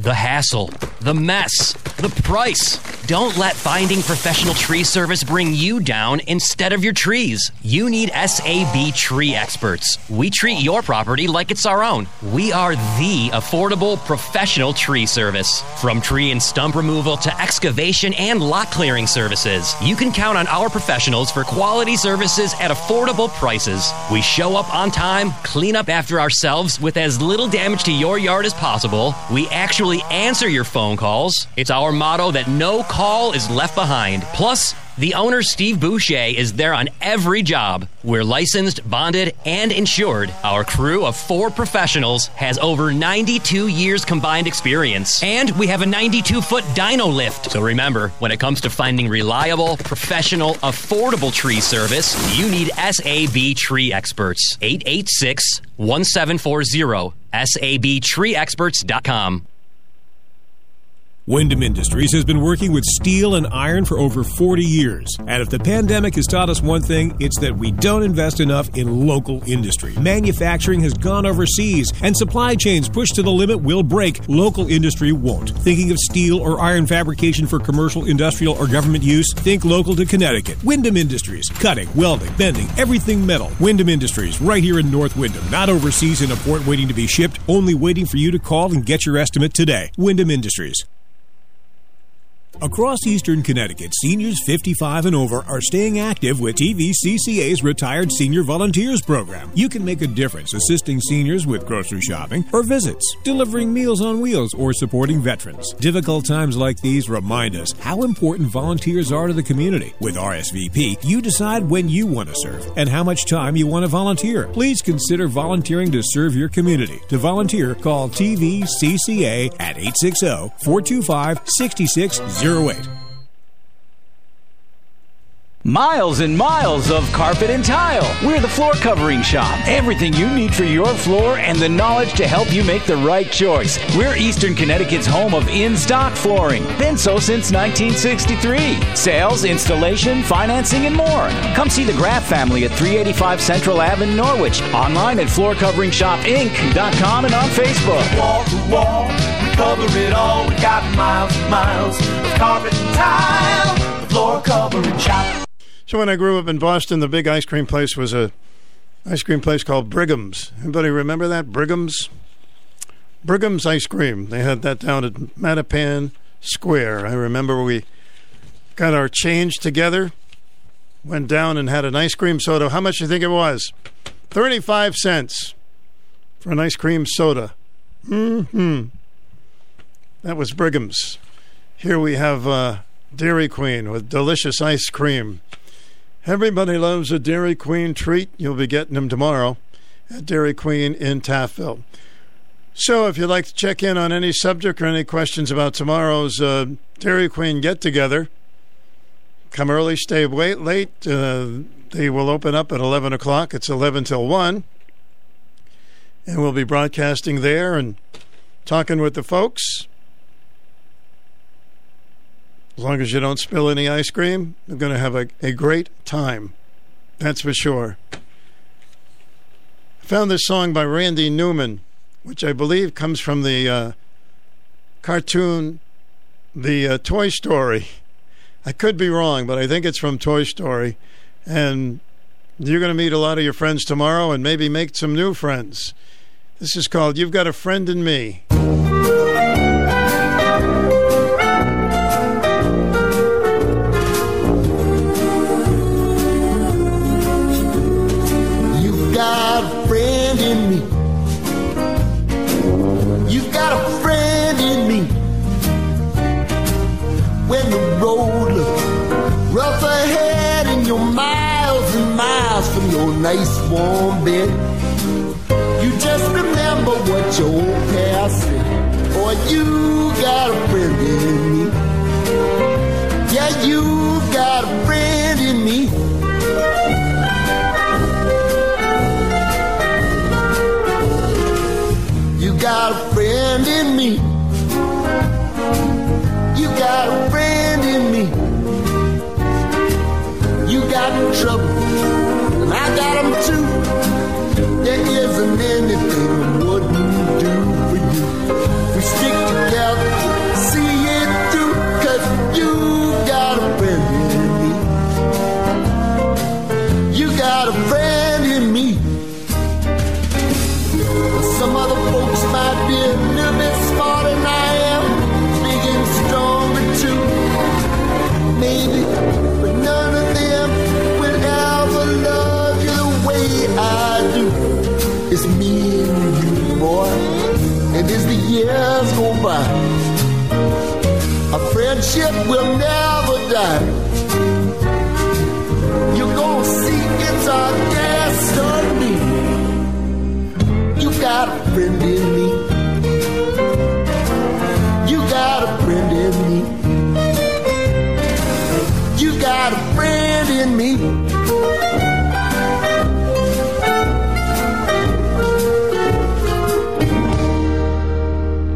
The hassle, the mess, the price. Don't let finding professional tree service bring you down instead of your trees. You need SAB Tree Experts. We treat your property like it's our own. We are the affordable professional tree service. From tree and stump removal to excavation and lot clearing services, you can count on our professionals for quality services at affordable prices. We show up on time, clean up after ourselves with as little damage to your yard as possible. We actually answer your phone calls. It's our motto that no call is left behind. Plus, the owner, Steve Boucher, is there on every job. We're licensed, bonded, and insured. Our crew of four professionals has over 92 years combined experience. And we have a 92 foot dyno lift. So remember, when it comes to finding reliable, professional, affordable tree service, you need SAB Tree Experts. 886 1740. SABTreeExperts.com. Wyndham Industries has been working with steel and iron for over 40 years. And if the pandemic has taught us one thing, it's that we don't invest enough in local industry. Manufacturing has gone overseas, and supply chains pushed to the limit will break. Local industry won't. Thinking of steel or iron fabrication for commercial, industrial, or government use? Think local to Connecticut. Wyndham Industries. Cutting, welding, bending, everything metal. Wyndham Industries, right here in North Wyndham. Not overseas in a port waiting to be shipped, only waiting for you to call and get your estimate today. Wyndham Industries. Across eastern Connecticut, seniors 55 and over are staying active with TVCCA's Retired Senior Volunteers Program. You can make a difference assisting seniors with grocery shopping or visits, delivering meals on wheels, or supporting veterans. Difficult times like these remind us how important volunteers are to the community. With RSVP, you decide when you want to serve and how much time you want to volunteer. Please consider volunteering to serve your community. To volunteer, call TVCCA at 860 425 6608. Miles and miles of carpet and tile. We're the floor covering shop. Everything you need for your floor and the knowledge to help you make the right choice. We're Eastern Connecticut's home of in stock flooring. Been so since 1963. Sales, installation, financing, and more. Come see the Graff family at 385 Central Ave in Norwich. Online at floorcoveringshopinc.com and on Facebook. Wall to wall, cover it all. We got miles and miles of carpet and tile. The floor. So when I grew up in Boston, the big ice cream place was a ice cream place called Brigham's. Anybody remember that? Brigham's? Brigham's ice cream. They had that down at Mattapan Square. I remember we got our change together, went down and had an ice cream soda. How much do you think it was? 35 cents for an ice cream soda. hmm That was Brigham's. Here we have uh, Dairy Queen with delicious ice cream. Everybody loves a Dairy Queen treat. You'll be getting them tomorrow at Dairy Queen in Taftville. So, if you'd like to check in on any subject or any questions about tomorrow's uh, Dairy Queen get together, come early, stay late. Uh, they will open up at 11 o'clock. It's 11 till 1. And we'll be broadcasting there and talking with the folks. As long as you don't spill any ice cream, you're going to have a, a great time. That's for sure. I found this song by Randy Newman, which I believe comes from the uh, cartoon, the uh, Toy Story. I could be wrong, but I think it's from Toy Story. And you're going to meet a lot of your friends tomorrow and maybe make some new friends. This is called You've Got a Friend in Me. Nice warm bed, you just remember what your old past said. Boy, you got a friend in me. Yeah, you got a friend in me. You got a friend in me. You got a friend in me. You got trouble, I got 'em too. There isn't by, our friendship will never die. You're gonna see it's our destiny. You got a friend in me. You got a friend in me. You got a friend in me.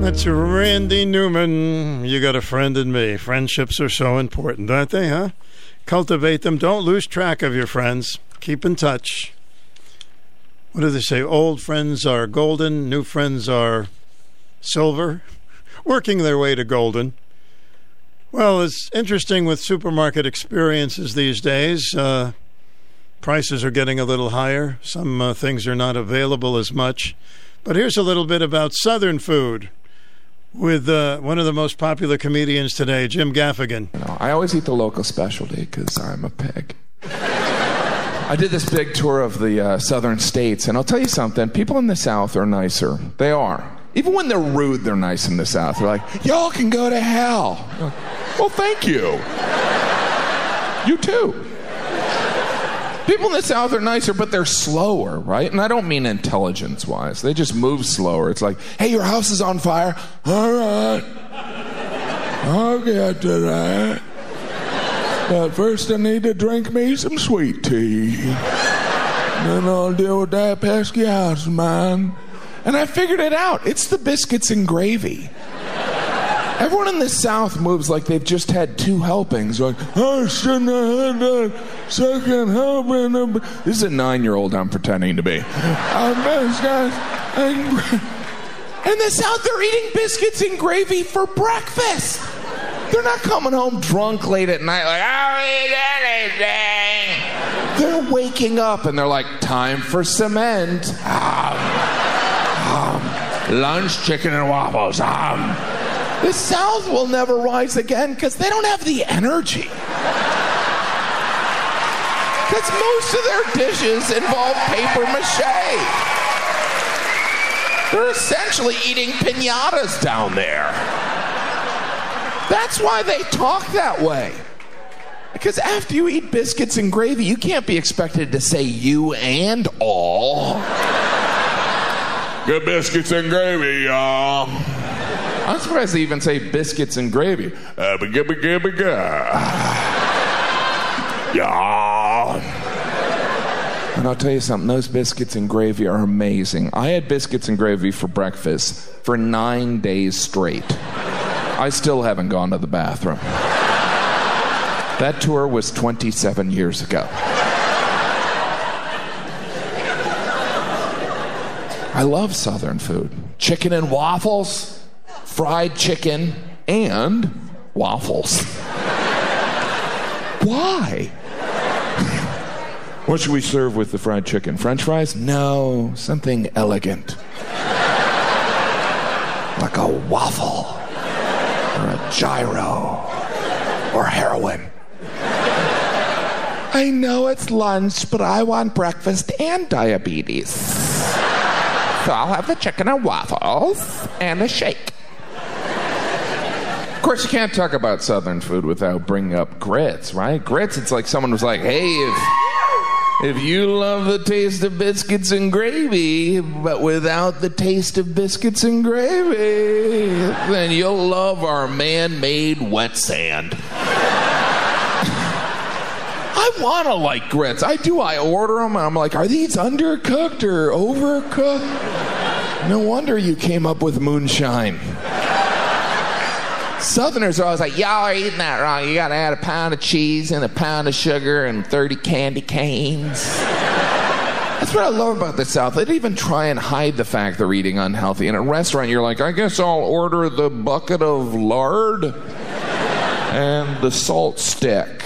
That's Randy Newman. You got a friend in me. Friendships are so important, aren't they, huh? Cultivate them. Don't lose track of your friends. Keep in touch. What do they say? Old friends are golden, new friends are silver, <laughs> working their way to golden. Well, it's interesting with supermarket experiences these days. Uh, prices are getting a little higher. Some uh, things are not available as much. But here's a little bit about Southern food with uh, one of the most popular comedians today, Jim Gaffigan. I always eat the local specialty because I'm a pig. I did this big tour of the uh, southern states, and I'll tell you something people in the South are nicer. They are. Even when they're rude, they're nice in the South. They're like, y'all can go to hell. Well, thank you. You too. People in the South are nicer, but they're slower, right? And I don't mean intelligence wise. They just move slower. It's like, hey, your house is on fire. All right. I'll get to that. But first, I need to drink me some sweet tea. then I'll deal with that pesky house mine. And I figured it out. It's the biscuits and gravy. Everyone in the South moves like they've just had two helpings. Like, I shouldn't have had that second helping. This is a nine year old I'm pretending to be. I. And in the South, they're eating biscuits and gravy for breakfast. They're not coming home drunk late at night, like, I'll eat anything. They're waking up and they're like, time for cement. Um, um, lunch, chicken, and waffles. Um. The South will never rise again because they don't have the energy. Because most of their dishes involve paper mache. They're essentially eating pinatas down there. That's why they talk that way. Because after you eat biscuits and gravy, you can't be expected to say you and all. Good biscuits and gravy, y'all. I'm surprised they even say biscuits and gravy. Uh. Y'all. And I'll tell you something, those biscuits and gravy are amazing. I had biscuits and gravy for breakfast for nine days straight. I still haven't gone to the bathroom. That tour was 27 years ago. I love Southern food chicken and waffles, fried chicken, and waffles. <laughs> Why? What should we serve with the fried chicken? French fries? No, something elegant. Like a waffle, or a gyro, or heroin. I know it's lunch, but I want breakfast and diabetes. So I'll have the chicken and waffles and a shake. Of course, you can't talk about Southern food without bringing up grits, right? Grits, it's like someone was like, hey, if, if you love the taste of biscuits and gravy, but without the taste of biscuits and gravy, then you'll love our man made wet sand. <laughs> I want to like grits. I do. I order them. And I'm like, are these undercooked or overcooked? No wonder you came up with moonshine. Southerners are always like, y'all are eating that wrong. You got to add a pound of cheese and a pound of sugar and 30 candy canes. That's what I love about the South. They even try and hide the fact they're eating unhealthy. In a restaurant, you're like, I guess I'll order the bucket of lard and the salt stick.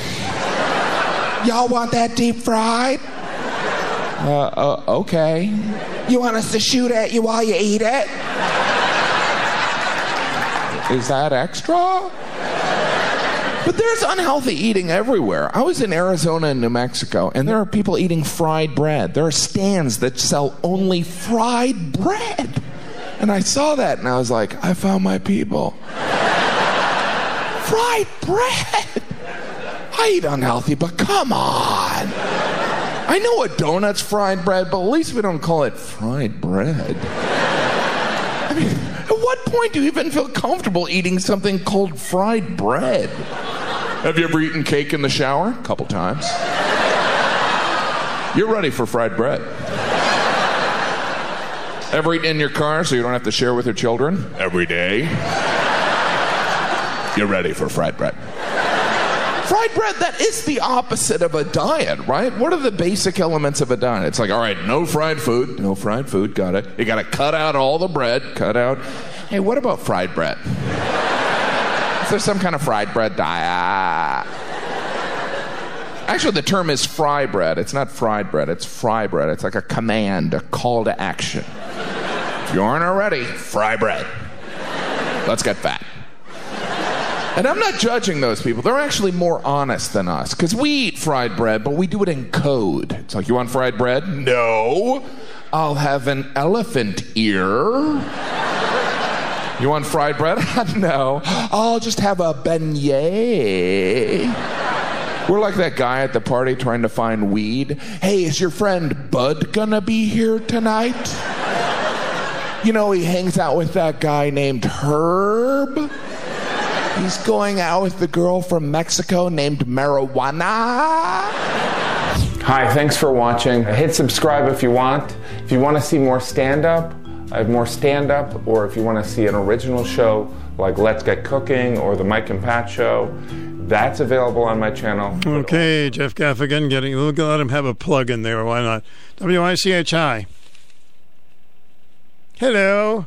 Y'all want that deep fried? Uh, uh, okay. You want us to shoot at you while you eat it? Is that extra? But there's unhealthy eating everywhere. I was in Arizona and New Mexico, and there are people eating fried bread. There are stands that sell only fried bread. And I saw that, and I was like, I found my people. fried bread! I eat unhealthy, but come on. I know a donut's fried bread, but at least we don't call it fried bread. I mean, at what point do you even feel comfortable eating something called fried bread? Have you ever eaten cake in the shower? A couple times. You're ready for fried bread. Ever eaten in your car so you don't have to share with your children? Every day. You're ready for fried bread. Fried bread, that is the opposite of a diet, right? What are the basic elements of a diet? It's like, all right, no fried food, no fried food, got it. You got to cut out all the bread, cut out. Hey, what about fried bread? is there some kind of fried bread diet? Actually, the term is fry bread. It's not fried bread, it's fry bread. It's like a command, a call to action. If you aren't already, fry bread. Let's get fat. And I'm not judging those people. They're actually more honest than us. Because we eat fried bread, but we do it in code. It's like, you want fried bread? No. I'll have an elephant ear. You want fried bread? <laughs> no. I'll just have a beignet. We're like that guy at the party trying to find weed. Hey, is your friend Bud gonna be here tonight? You know, he hangs out with that guy named Herb. He's going out with the girl from Mexico named Marijuana. Hi, thanks for watching. Hit subscribe if you want. If you want to see more stand up, I uh, have more stand up, or if you want to see an original show like Let's Get Cooking or The Mike and Pat Show, that's available on my channel. Okay, Jeff Gaffigan getting, look, let him have a plug in there. Why not? WICHI. Hello.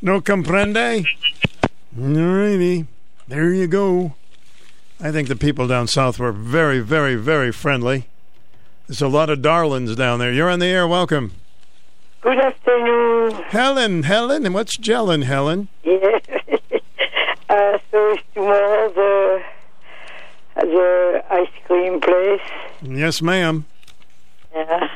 No comprende? Alrighty. There you go. I think the people down south were very, very, very friendly. There's a lot of darlings down there. You're on the air. Welcome. Good afternoon. Helen, Helen, and what's gelling, Helen? Yeah. <laughs> uh, so it's tomorrow the the ice cream place. Yes, ma'am. Yeah.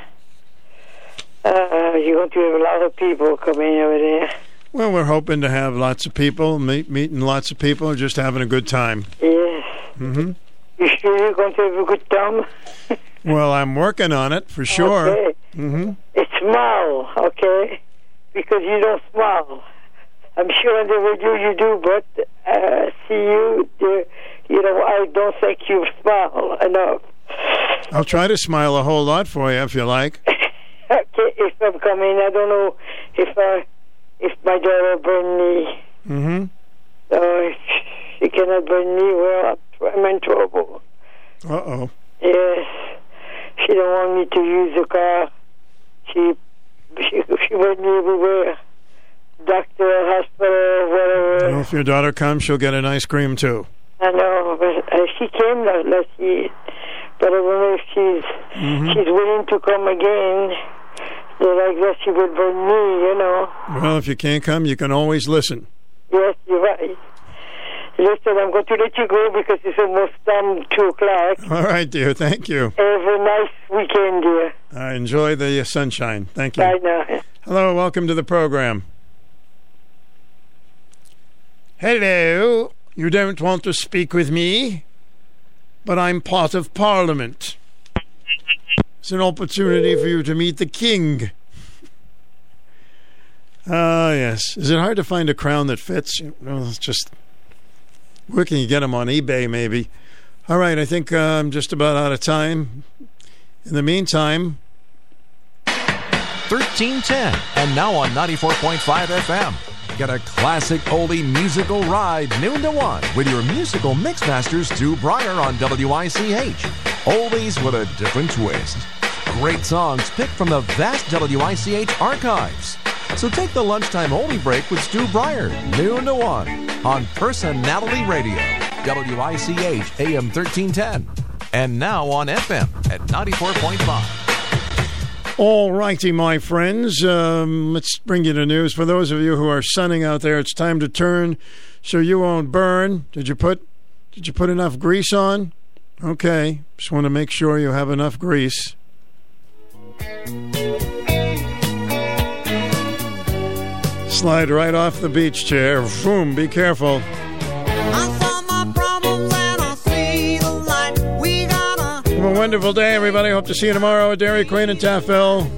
Uh, you're going to have a lot of people coming over there. Well, we're hoping to have lots of people, meet, meeting lots of people, and just having a good time. Yes. Mm-hmm. You sure you're going to have a good time? <laughs> Well, I'm working on it for sure. Okay. hmm It's smile, okay? Because you don't smile. I'm sure on the radio you do, but uh, see you, the, you know, I don't think you smile enough. I'll try to smile a whole lot for you if you like. <laughs> Okay, if I'm coming, I don't know if I, if my daughter burn me. hmm So if she cannot burn me, well, I'm in trouble. Uh oh. Yes, she don't want me to use the car. She she she burned me everywhere. Doctor, hospital, whatever. Well, if your daughter comes, she'll get an ice cream too. I know, but uh, she came last, year. But I don't know if she's Mhm. she's willing to come again. That I guess she would burn me, you know. Well, if you can't come, you can always listen. Yes, you're right. Listen, I'm going to let you go because it's almost time two o'clock. All right, dear. Thank you. Have a nice weekend, dear. I enjoy the uh, sunshine. Thank you. Bye now. Hello, welcome to the program. Hello. You don't want to speak with me, but I'm part of Parliament. It's an opportunity for you to meet the King. Ah, yes. Is it hard to find a crown that fits? Well, it's just. Where can you get them on eBay, maybe? All right, I think uh, I'm just about out of time. In the meantime, 1310 and now on 94.5 FM. Get a classic oldie musical ride noon to 1 with your musical mixmasters Stu Bryer on WICH. Oldies with a different twist. Great songs picked from the vast WICH archives. So take the lunchtime oldie break with Stu Bryer noon to 1 on Personality Radio, WICH AM 1310 and now on FM at 94.5. All righty, my friends. Um, let's bring you the news. For those of you who are sunning out there, it's time to turn so you won't burn. Did you put Did you put enough grease on? Okay, just want to make sure you have enough grease. Slide right off the beach chair. Boom! Be careful. Have a wonderful day, everybody. Hope to see you tomorrow at Dairy Queen and Taftville.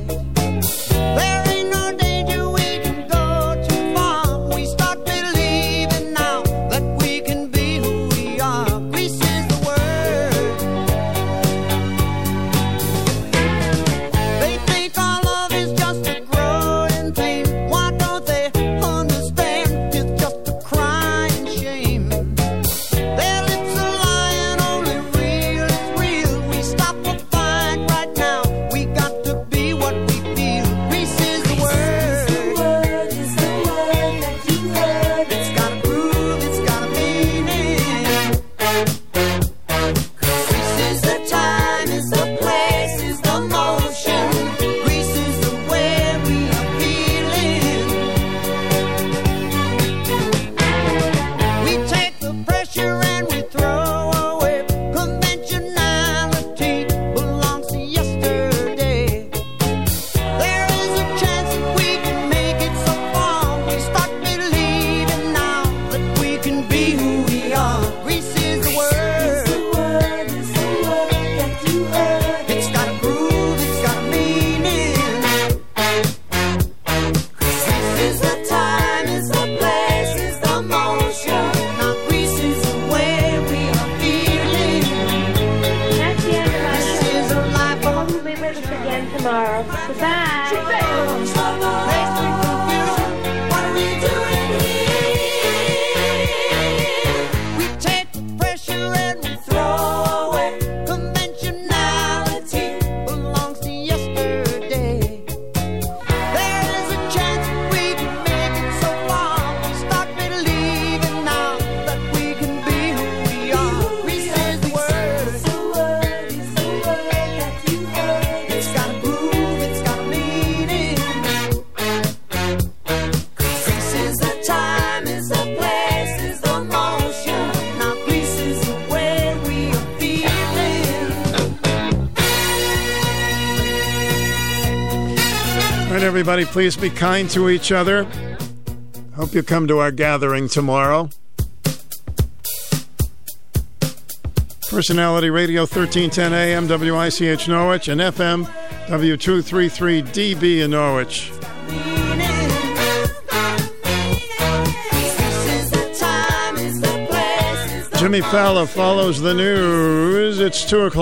Everybody, please be kind to each other. Hope you come to our gathering tomorrow. Personality Radio 1310 AM WICH Norwich and FM W233DB in Norwich. Jimmy Fallon follows the news. It's 2 o'clock.